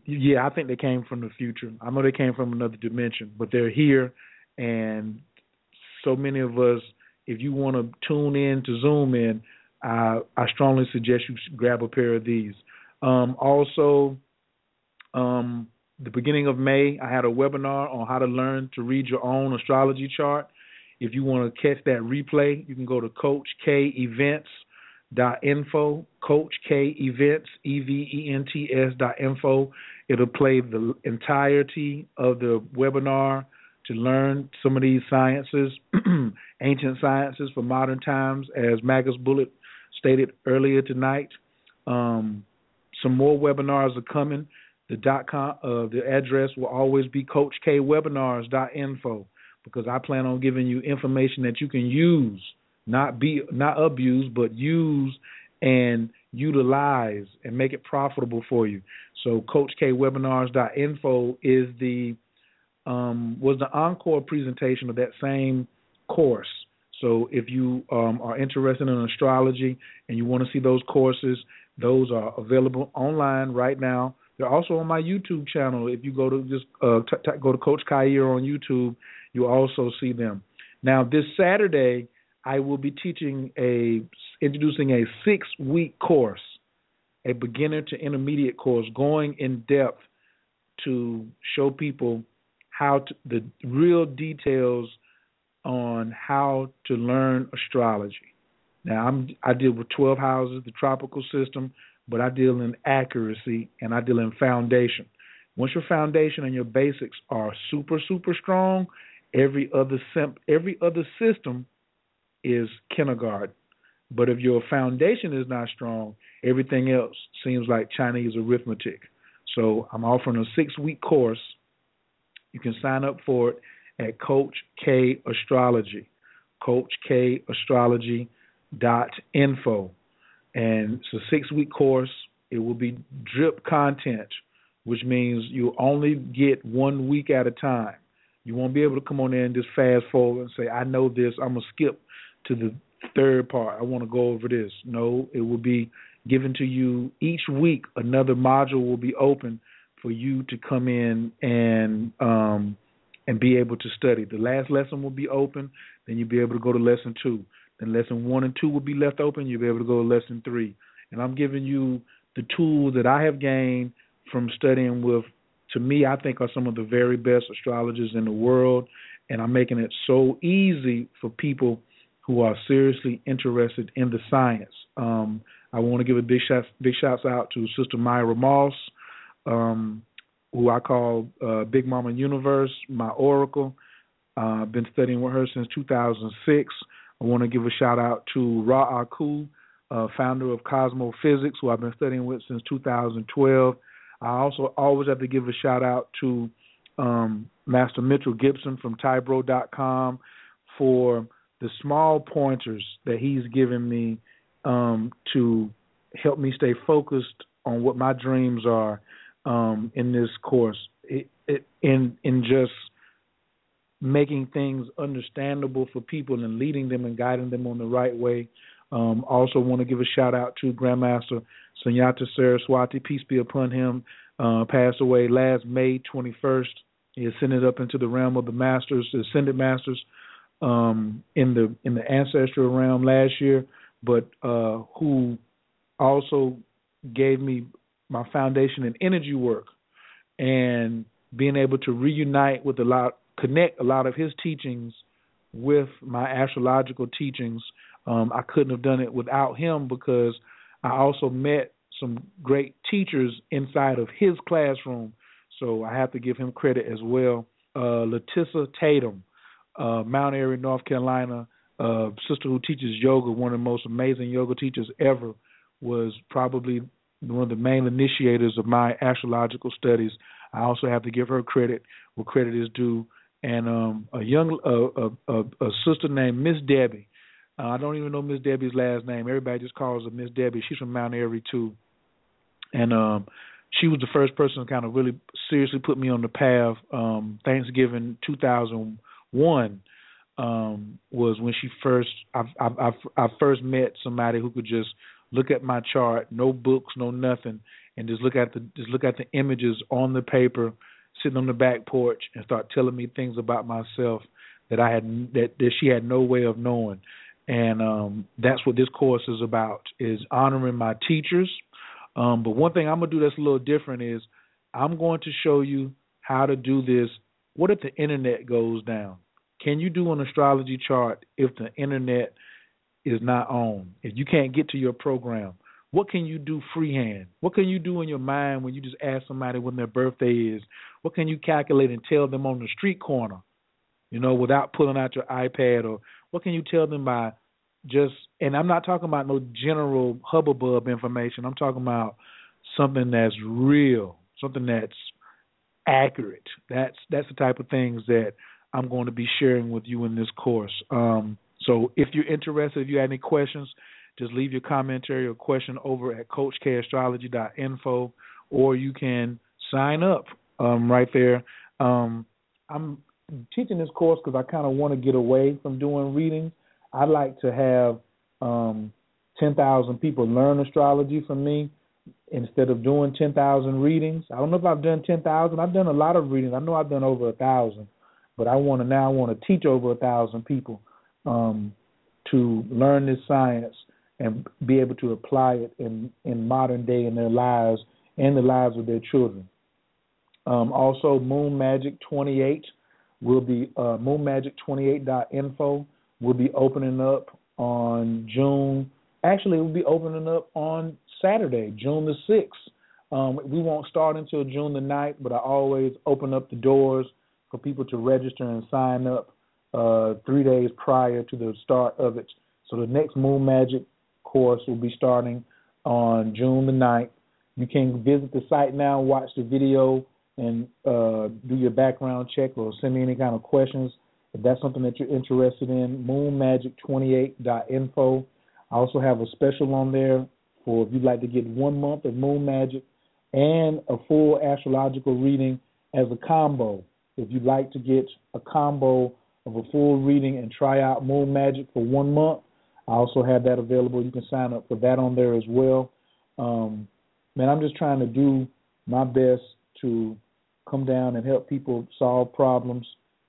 yeah, I think they came from the future. I know they came from another dimension, but they're here, and so many of us. If you want to tune in to Zoom in, I, I strongly suggest you grab a pair of these. Um, also, um, the beginning of May, I had a webinar on how to learn to read your own astrology chart. If you want to catch that replay, you can go to Coach K Events dot info, Coach K Events, E V E N T S dot info. It'll play the entirety of the webinar to learn some of these sciences, ancient sciences for modern times, as Magus Bullard stated earlier tonight. Um, some more webinars are coming. The dot com, uh, the address will always be CoachKWebinars.info because I plan on giving you information that you can use, not be not abuse, but use and utilize and make it profitable for you. So CoachKWebinars.info is the um, was the encore presentation of that same course. So if you um, are interested in astrology and you want to see those courses, those are available online right now. They're also on my YouTube channel. If you go to just uh, t- t- go to Coach Khayr on YouTube, you also see them. Now this Saturday, I will be teaching a introducing a six week course, a beginner to intermediate course, going in depth to show people how to, the real details on how to learn astrology. Now I'm I deal with 12 houses, the tropical system, but I deal in accuracy and I deal in foundation. Once your foundation and your basics are super super strong, every other every other system is kindergarten. But if your foundation is not strong, everything else seems like Chinese arithmetic. So I'm offering a six week course. You can sign up for it at Coach K Astrology, Coach K Astrology dot info, and it's a six week course. It will be drip content, which means you'll only get one week at a time. You won't be able to come on there and just fast forward and say, "I know this. I'm gonna skip to the third part. I want to go over this." No, it will be given to you each week. Another module will be open for you to come in and um, and be able to study. The last lesson will be open, then you'll be able to go to lesson two. Then lesson one and two will be left open, you'll be able to go to lesson three. And I'm giving you the tools that I have gained from studying with, to me, I think are some of the very best astrologers in the world. And I'm making it so easy for people who are seriously interested in the science. Um, I want to give a big shout, big shouts out to Sister Myra Moss. Um, who I call uh, Big Mama Universe, my oracle. Uh, been studying with her since 2006. I want to give a shout out to Ra Aku, uh, founder of Cosmo Physics, who I've been studying with since 2012. I also always have to give a shout out to um, Master Mitchell Gibson from Tybro.com for the small pointers that he's given me um, to help me stay focused on what my dreams are um, in this course it, it, in in just making things understandable for people and leading them and guiding them on the right way. Um, also, want to give a shout out to Grandmaster Sunyata Saraswati, peace be upon him, uh, passed away last May 21st. He ascended up into the realm of the masters, the ascended masters, um, in the in the ancestral realm last year, but uh, who also gave me my foundation in energy work and being able to reunite with a lot connect a lot of his teachings with my astrological teachings um, i couldn't have done it without him because i also met some great teachers inside of his classroom. So i have to give him credit as well. Uh Letissa Tatum, uh, Mount Airy, North Carolina, uh, sister who teaches yoga, one of the most amazing yoga teachers ever, was probably one of the main initiators of my astrological studies. I also have to give her credit where credit is due. And um, a young uh, a, a, sister named Miss Debbie. Uh, I don't even know Miss Debbie's last name. Everybody just calls her Miss Debbie. She's from Mount Airy too, and um, she was the first person to kind of really seriously put me on the path. Um, Thanksgiving 2001 um, was when she first I, I, I, I first met somebody who could just look at my chart, no books, no nothing, and just look at the just look at the images on the paper, sitting on the back porch, and start telling me things about myself that I had that, that she had no way of knowing. And um, that's what this course is about: is honoring my teachers. Um, but one thing I'm gonna do that's a little different is I'm going to show you how to do this. What if the internet goes down? Can you do an astrology chart if the internet is not on, if you can't get to your program, what can you do freehand? What can you do in your mind when you just ask somebody when their birthday is? What can you calculate and tell them on the street corner, you know, without pulling out your iPad? Or what can you tell them by just, and I'm not talking about no general hubbub information. I'm talking about something that's real, something that's accurate. That's that's the type of things that I'm going to be sharing with you in this course. Um, so if you're interested, if you have any questions, just leave your commentary or question over at coachkastrology.info or you can sign up um, right there. Um, I'm teaching this course because I kind of want to get away from doing readings. I'd like to have um, 10,000 people learn astrology from me instead of doing 10,000 readings. I don't know if I've done 10,000. I've done a lot of readings. I know I've done over a thousand, but I want to now want to teach over a thousand people um, to learn this science and be able to apply it in in modern day in their lives and the lives of their children. Um, also, Moon Magic 28 will be uh, moonmagic28.info will be opening up on June. Actually, it will be opening up on Saturday, June the 6th. Um, we won't start until June the 9th, but I always open up the doors for people to register and sign up uh, three days prior to the start of it. So the next Moon Magic course will be starting on June the 9th. You can visit the site now, watch the video, and uh, do your background check or send me any kind of questions if that's something that you're interested in. Moonmagic28.info. I also have a special on there for if you'd like to get one month of Moon Magic and a full astrological reading as a combo. If you'd like to get a combo of a full reading and try out Moon Magic for one month, I also have that available. You can sign up for that on there as well. Um, man, I'm just trying to do my best to come down and help people solve problems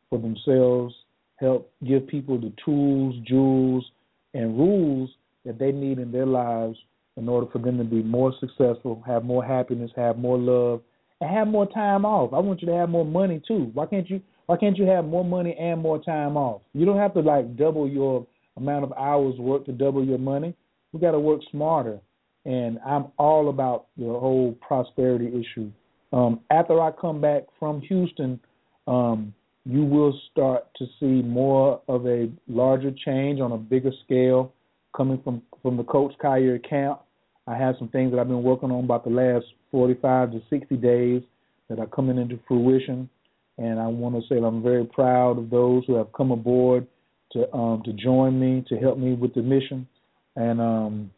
for themselves, help give people the tools, jewels, and rules that they need in their lives in order for them to be more successful, have more happiness, have more love, and have more time off. I want you to have more money too. Why can't you why can't you have more money and more time off? You don't have to like double your amount of hours work to double your money. We got to work smarter. And I'm all about the whole prosperity issue. Um, after I come back from Houston, um, you will start to see more of a larger change on a bigger scale coming from from the Coach Khayr camp. I have some things that I've been working on about the last 45 to 60 days that are coming into fruition, and I want to say I'm very proud of those who have come aboard to um, to join me to help me with the mission, and um,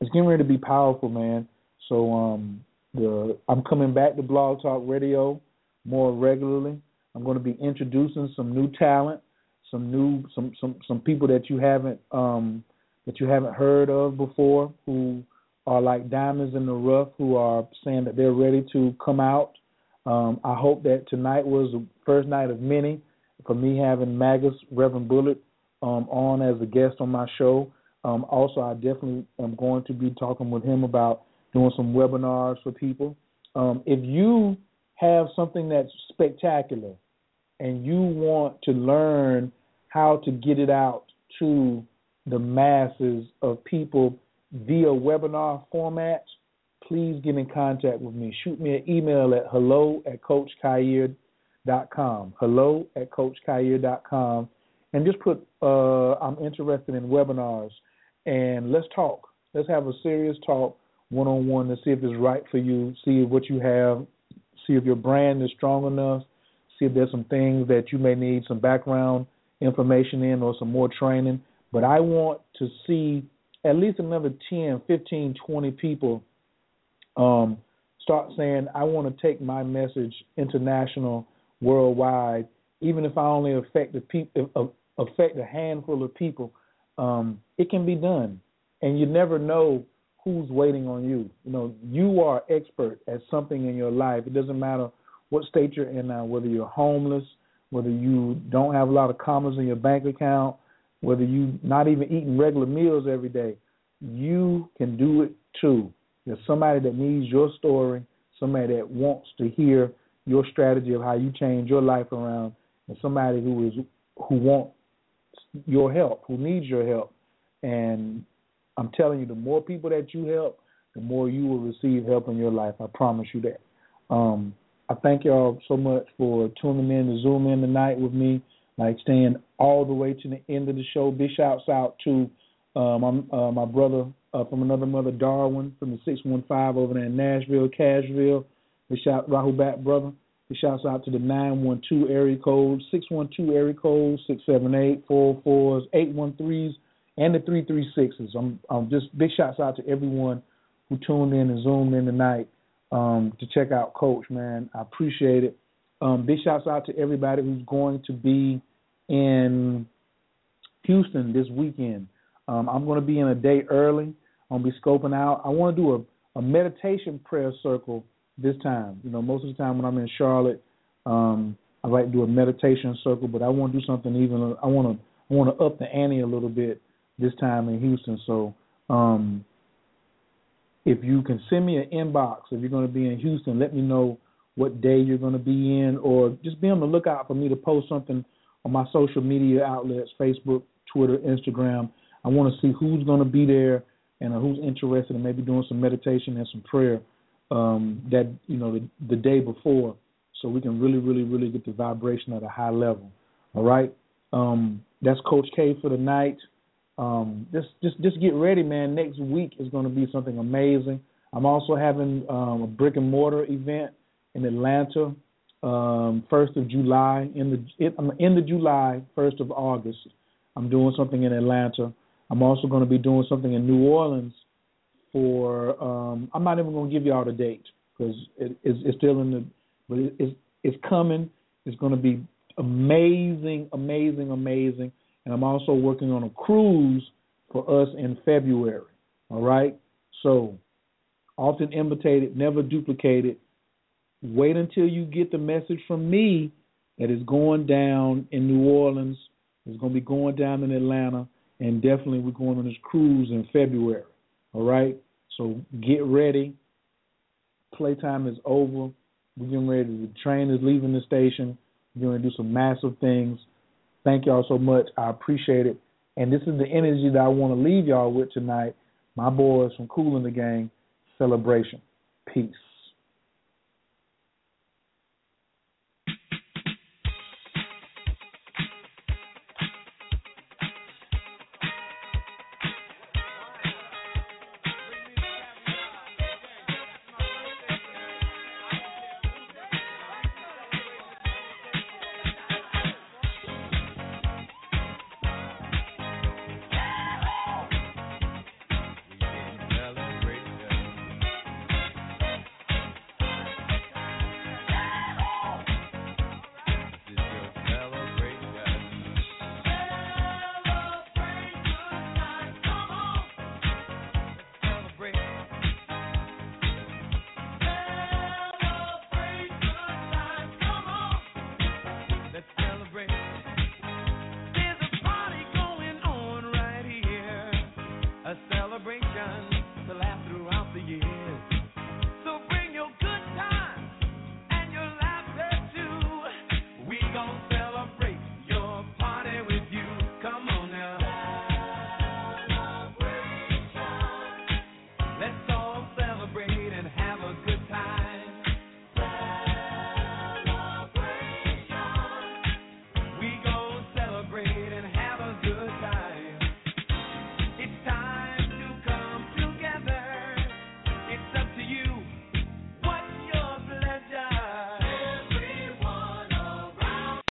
it's getting ready to be powerful, man. So um, the I'm coming back to Blog Talk Radio more regularly. I'm going to be introducing some new talent, some new some some some people that you haven't um, that you haven't heard of before who are like diamonds in the rough who are saying that they're ready to come out. Um, I hope that tonight was the first night of many for me having Magus Reverend Bullard um, on as a guest on my show. Um, also, I definitely am going to be talking with him about doing some webinars for people. Um, if you have something that's spectacular and you want to learn how to get it out to the masses of people via webinar format, please get in contact with me. Shoot me an email at hello at coachkhayr.com. Hello at coachkhayr.com. And just put, uh, I'm interested in webinars. And let's talk. Let's have a serious talk one on one to see if it's right for you, see what you have, see if your brand is strong enough, see if there's some things that you may need some background information in or some more training. But I want to see at least another 10, 15, 20 people um, start saying, I want to take my message international, worldwide, even if I only affect a, pe- affect a handful of people. Um, it can be done. And you never know who's waiting on you. You know, you are expert at something in your life. It doesn't matter what state you're in now, whether you're homeless, whether you don't have a lot of commas in your bank account, whether you're not even eating regular meals every day, you can do it too. There's somebody that needs your story, somebody that wants to hear your strategy of how you change your life around, and somebody who is who wants your help, who needs your help. And I'm telling you, the more people that you help, the more you will receive help in your life. I promise you that. Um, I thank y'all so much for tuning in to Zoom in tonight with me, like staying all the way to the end of the show. Big shouts out to uh, my uh, my brother uh, from another mother, Darwin, from the 615 over there in Nashville, Cashville. Big shout Rahul Bat brother. Big shouts out to the 912 area code, 612 area code, 678 44s, 813s, and the 336s. I'm, I'm just big shouts out to everyone who tuned in and zoomed in tonight. um, to check out Coach. Man, I appreciate it. Um, big shouts out to everybody who's going to be in Houston this weekend. Um, I'm going to be in a day early. I'm to be scoping out. I want to do a, a meditation prayer circle this time. You know, most of the time when I'm in Charlotte, um, I like to do a meditation circle, but I want to do something even. I want to I want to up the ante a little bit this time in Houston. So um, if you can send me an inbox if you're going to be in Houston, let me know what day you're going to be in, or just be on the lookout for me to post something on my social media outlets Facebook, Twitter, Instagram. I want to see who's going to be there and uh, who's interested in maybe doing some meditation and some prayer um, that you know the, the day before, so we can really, really, really get the vibration at a high level. All right, um, that's Coach K for the night. Um, just, just, just get ready, man. Next week is going to be something amazing. I'm also having um, a brick and mortar event in Atlanta, um, first of July. In the end of July, first of August, I'm doing something in Atlanta. I'm also going to be doing something in New Orleans for. Um, I'm not even going to give you all the date because it, it's, it's still in the, but it, it's it's coming. It's going to be amazing, amazing, amazing. And I'm also working on a cruise for us in February. All right. So often imitated, never duplicated. Wait until you get the message from me that is going down in New Orleans. It's going to be going down in Atlanta, and definitely we're going on this cruise in February. All right. So get ready. Playtime is over. We're getting ready. The train is leaving the station. We're going to do some massive things. Thank y'all so much. I appreciate it. And this is the energy that I want to leave y'all with tonight. My boys from Kool and the Gang, celebration. Peace.